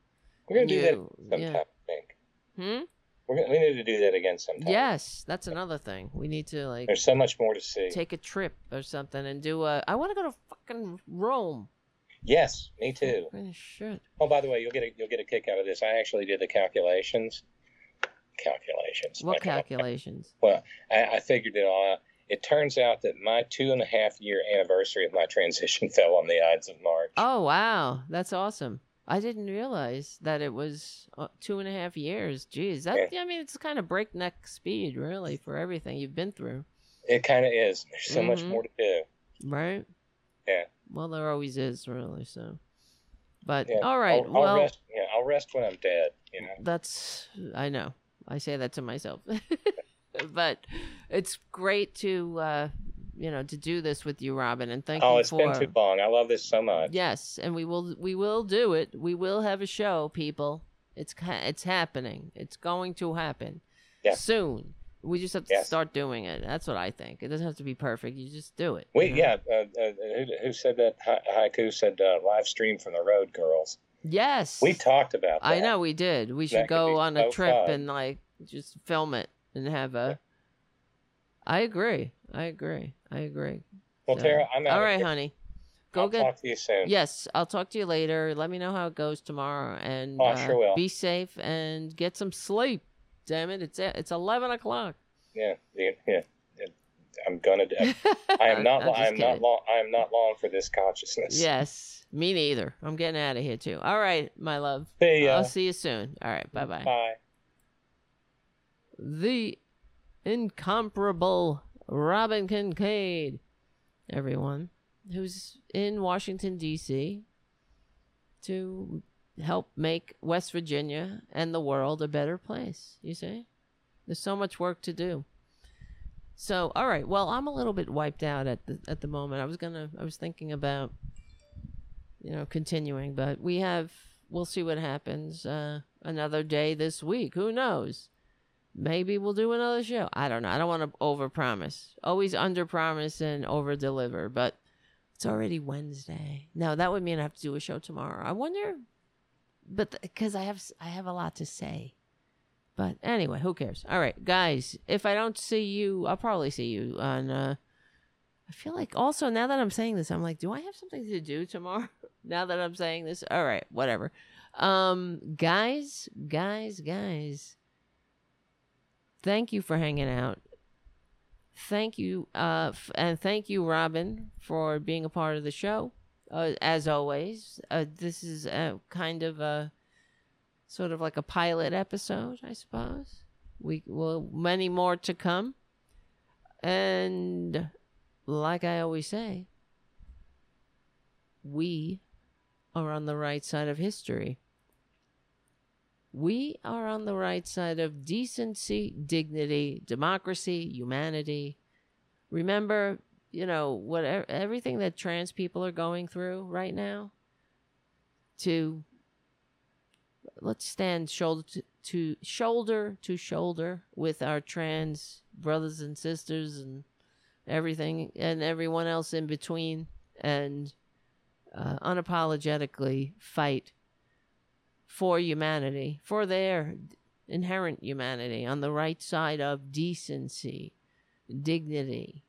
We're gonna do that you- sometime. yeah. I think hmm? we're gonna, we need to do that again sometime. Yes, that's another thing. We need to like There's so much more to see. take a trip or something and do a. I want to go to fucking Rome. yes, me too. Oh, by the way, you'll get a, you'll get a kick out of this. I actually did the calculations. Calculations. What Like, uh, calculations? Well, I, I figured it all out. It turns out that my two and a half year anniversary of my transition fell on the Ides of March. Oh wow, that's awesome. I didn't realize that it was uh, two and a half years. Geez, that I mean, it's kind of breakneck speed, really, for everything you've been through, It kind of is. There's so much Mhm. more to do. right? Yeah. Well, there always is, really. So, but Yeah. all right. I'll, I'll well, rest. Yeah, I'll rest when I'm dead. You know. that's I know. I say that to myself, but it's great to uh, you know to do this with you, Robyn, and thank you. oh, you it's for. been too long. I love this so much. Yes, and we will we will do it. We will have a show, people. It's it's happening. It's going to happen Yeah. soon. We just have to Yes. start doing it. That's what I think. It doesn't have to be perfect. You just do it. Know? yeah. Uh, uh, who, who said that? Ha- Haiku said uh, live stream from the road, girls. Yes. We talked about that. I know we did. We should go on a trip fun. and like just film it and have a. I agree. I agree. I agree. Well, So- Tara, I'm out All here. honey. Go I'll get. talk to you soon. Yes, I'll talk to you later. Let me know how it goes tomorrow, and Oh, I uh, sure will. be safe and get some sleep. Damn it, it's it's eleven o'clock. Yeah, yeah, yeah. yeah. I'm gonna. I am not. I am not long. I am not long for this consciousness. Yes, me neither. I'm getting out of here too. All right, my love. Ya. I'll see you soon. All right, bye bye. Bye. The incomparable Robyn Kincaid, everyone, who's in Washington, D.C. to help make West Virginia and the world a better place. You see? There's so much work to do. So, all right. Well, I'm a little bit wiped out at the at the moment. I was gonna. I was thinking about, you know, continuing, but we have. We'll see what happens. Uh, another day this week. Who knows? Maybe we'll do another show. I don't know. I don't want to overpromise. Always underpromise and overdeliver. But it's already Wednesday. No, that would mean I have to do a show tomorrow. I wonder, but because I have I have a lot to say. But anyway, who cares? All right, guys. If I don't see you, I'll probably see you on. uh I feel like also now that I'm saying this, I'm like, do I have something to do tomorrow? now that I'm saying this, all right, whatever. Um, guys, guys, guys thank you for hanging out. Thank you, uh, f- and thank you, Robyn, for being a part of the show. Uh, as always, uh, this is a kind of a sort of like a pilot episode, I suppose. We will many more to come, and like I always say, we are on the right side of history we are on the right side of decency, dignity, democracy, humanity. Remember, you know, whatever everything that trans people are going through right now. To let's stand shoulder to, to shoulder to shoulder with our trans brothers and sisters and everything and everyone else in between and uh, unapologetically fight for humanity, for their inherent humanity, on the right side of decency, dignity,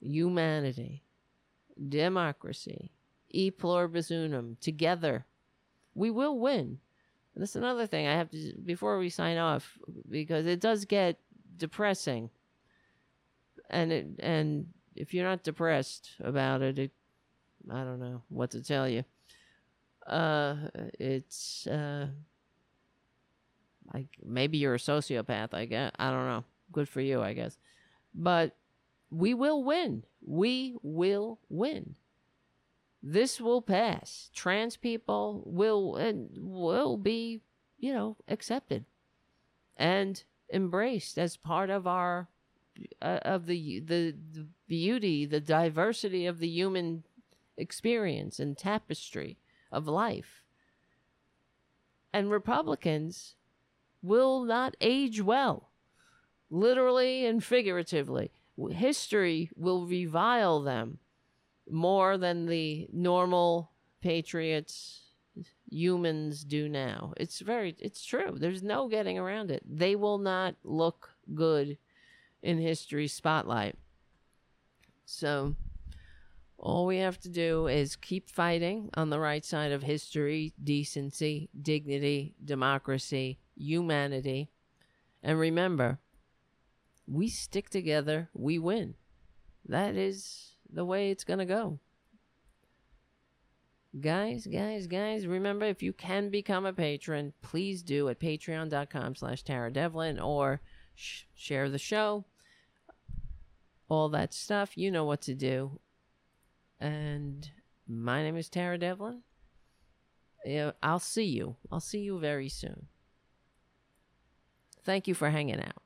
humanity, democracy, e pluribus unum, together. We will win. And that's another thing I have to, before we sign off, because it does get depressing. And it, and if you're not depressed about it, it, I don't know what to tell you. Uh it's uh like maybe you're a sociopath i guess i don't know. Good for you i guess. But we will win. We will win. This will pass. Trans people will and will be you know accepted and embraced as part of our uh, of the, the the beauty the diversity of the human experience and tapestry of life. And Republicans will not age well, literally and figuratively. History will revile them more than the normal patriots humans do now. It's very it's true. There's no getting around it. They will not look good in history's spotlight. So all we have to do is keep fighting on the right side of history, decency, dignity, democracy, humanity. And remember, we stick together, we win. That is the way it's going to go. Guys, guys, guys, remember if you can become a patron, please do at patreon.com slash Tara Devlin or sh- share the show. All that stuff, you know what to do. And my name is Tara Devlin. I'll see you. I'll see you very soon. Thank you for hanging out.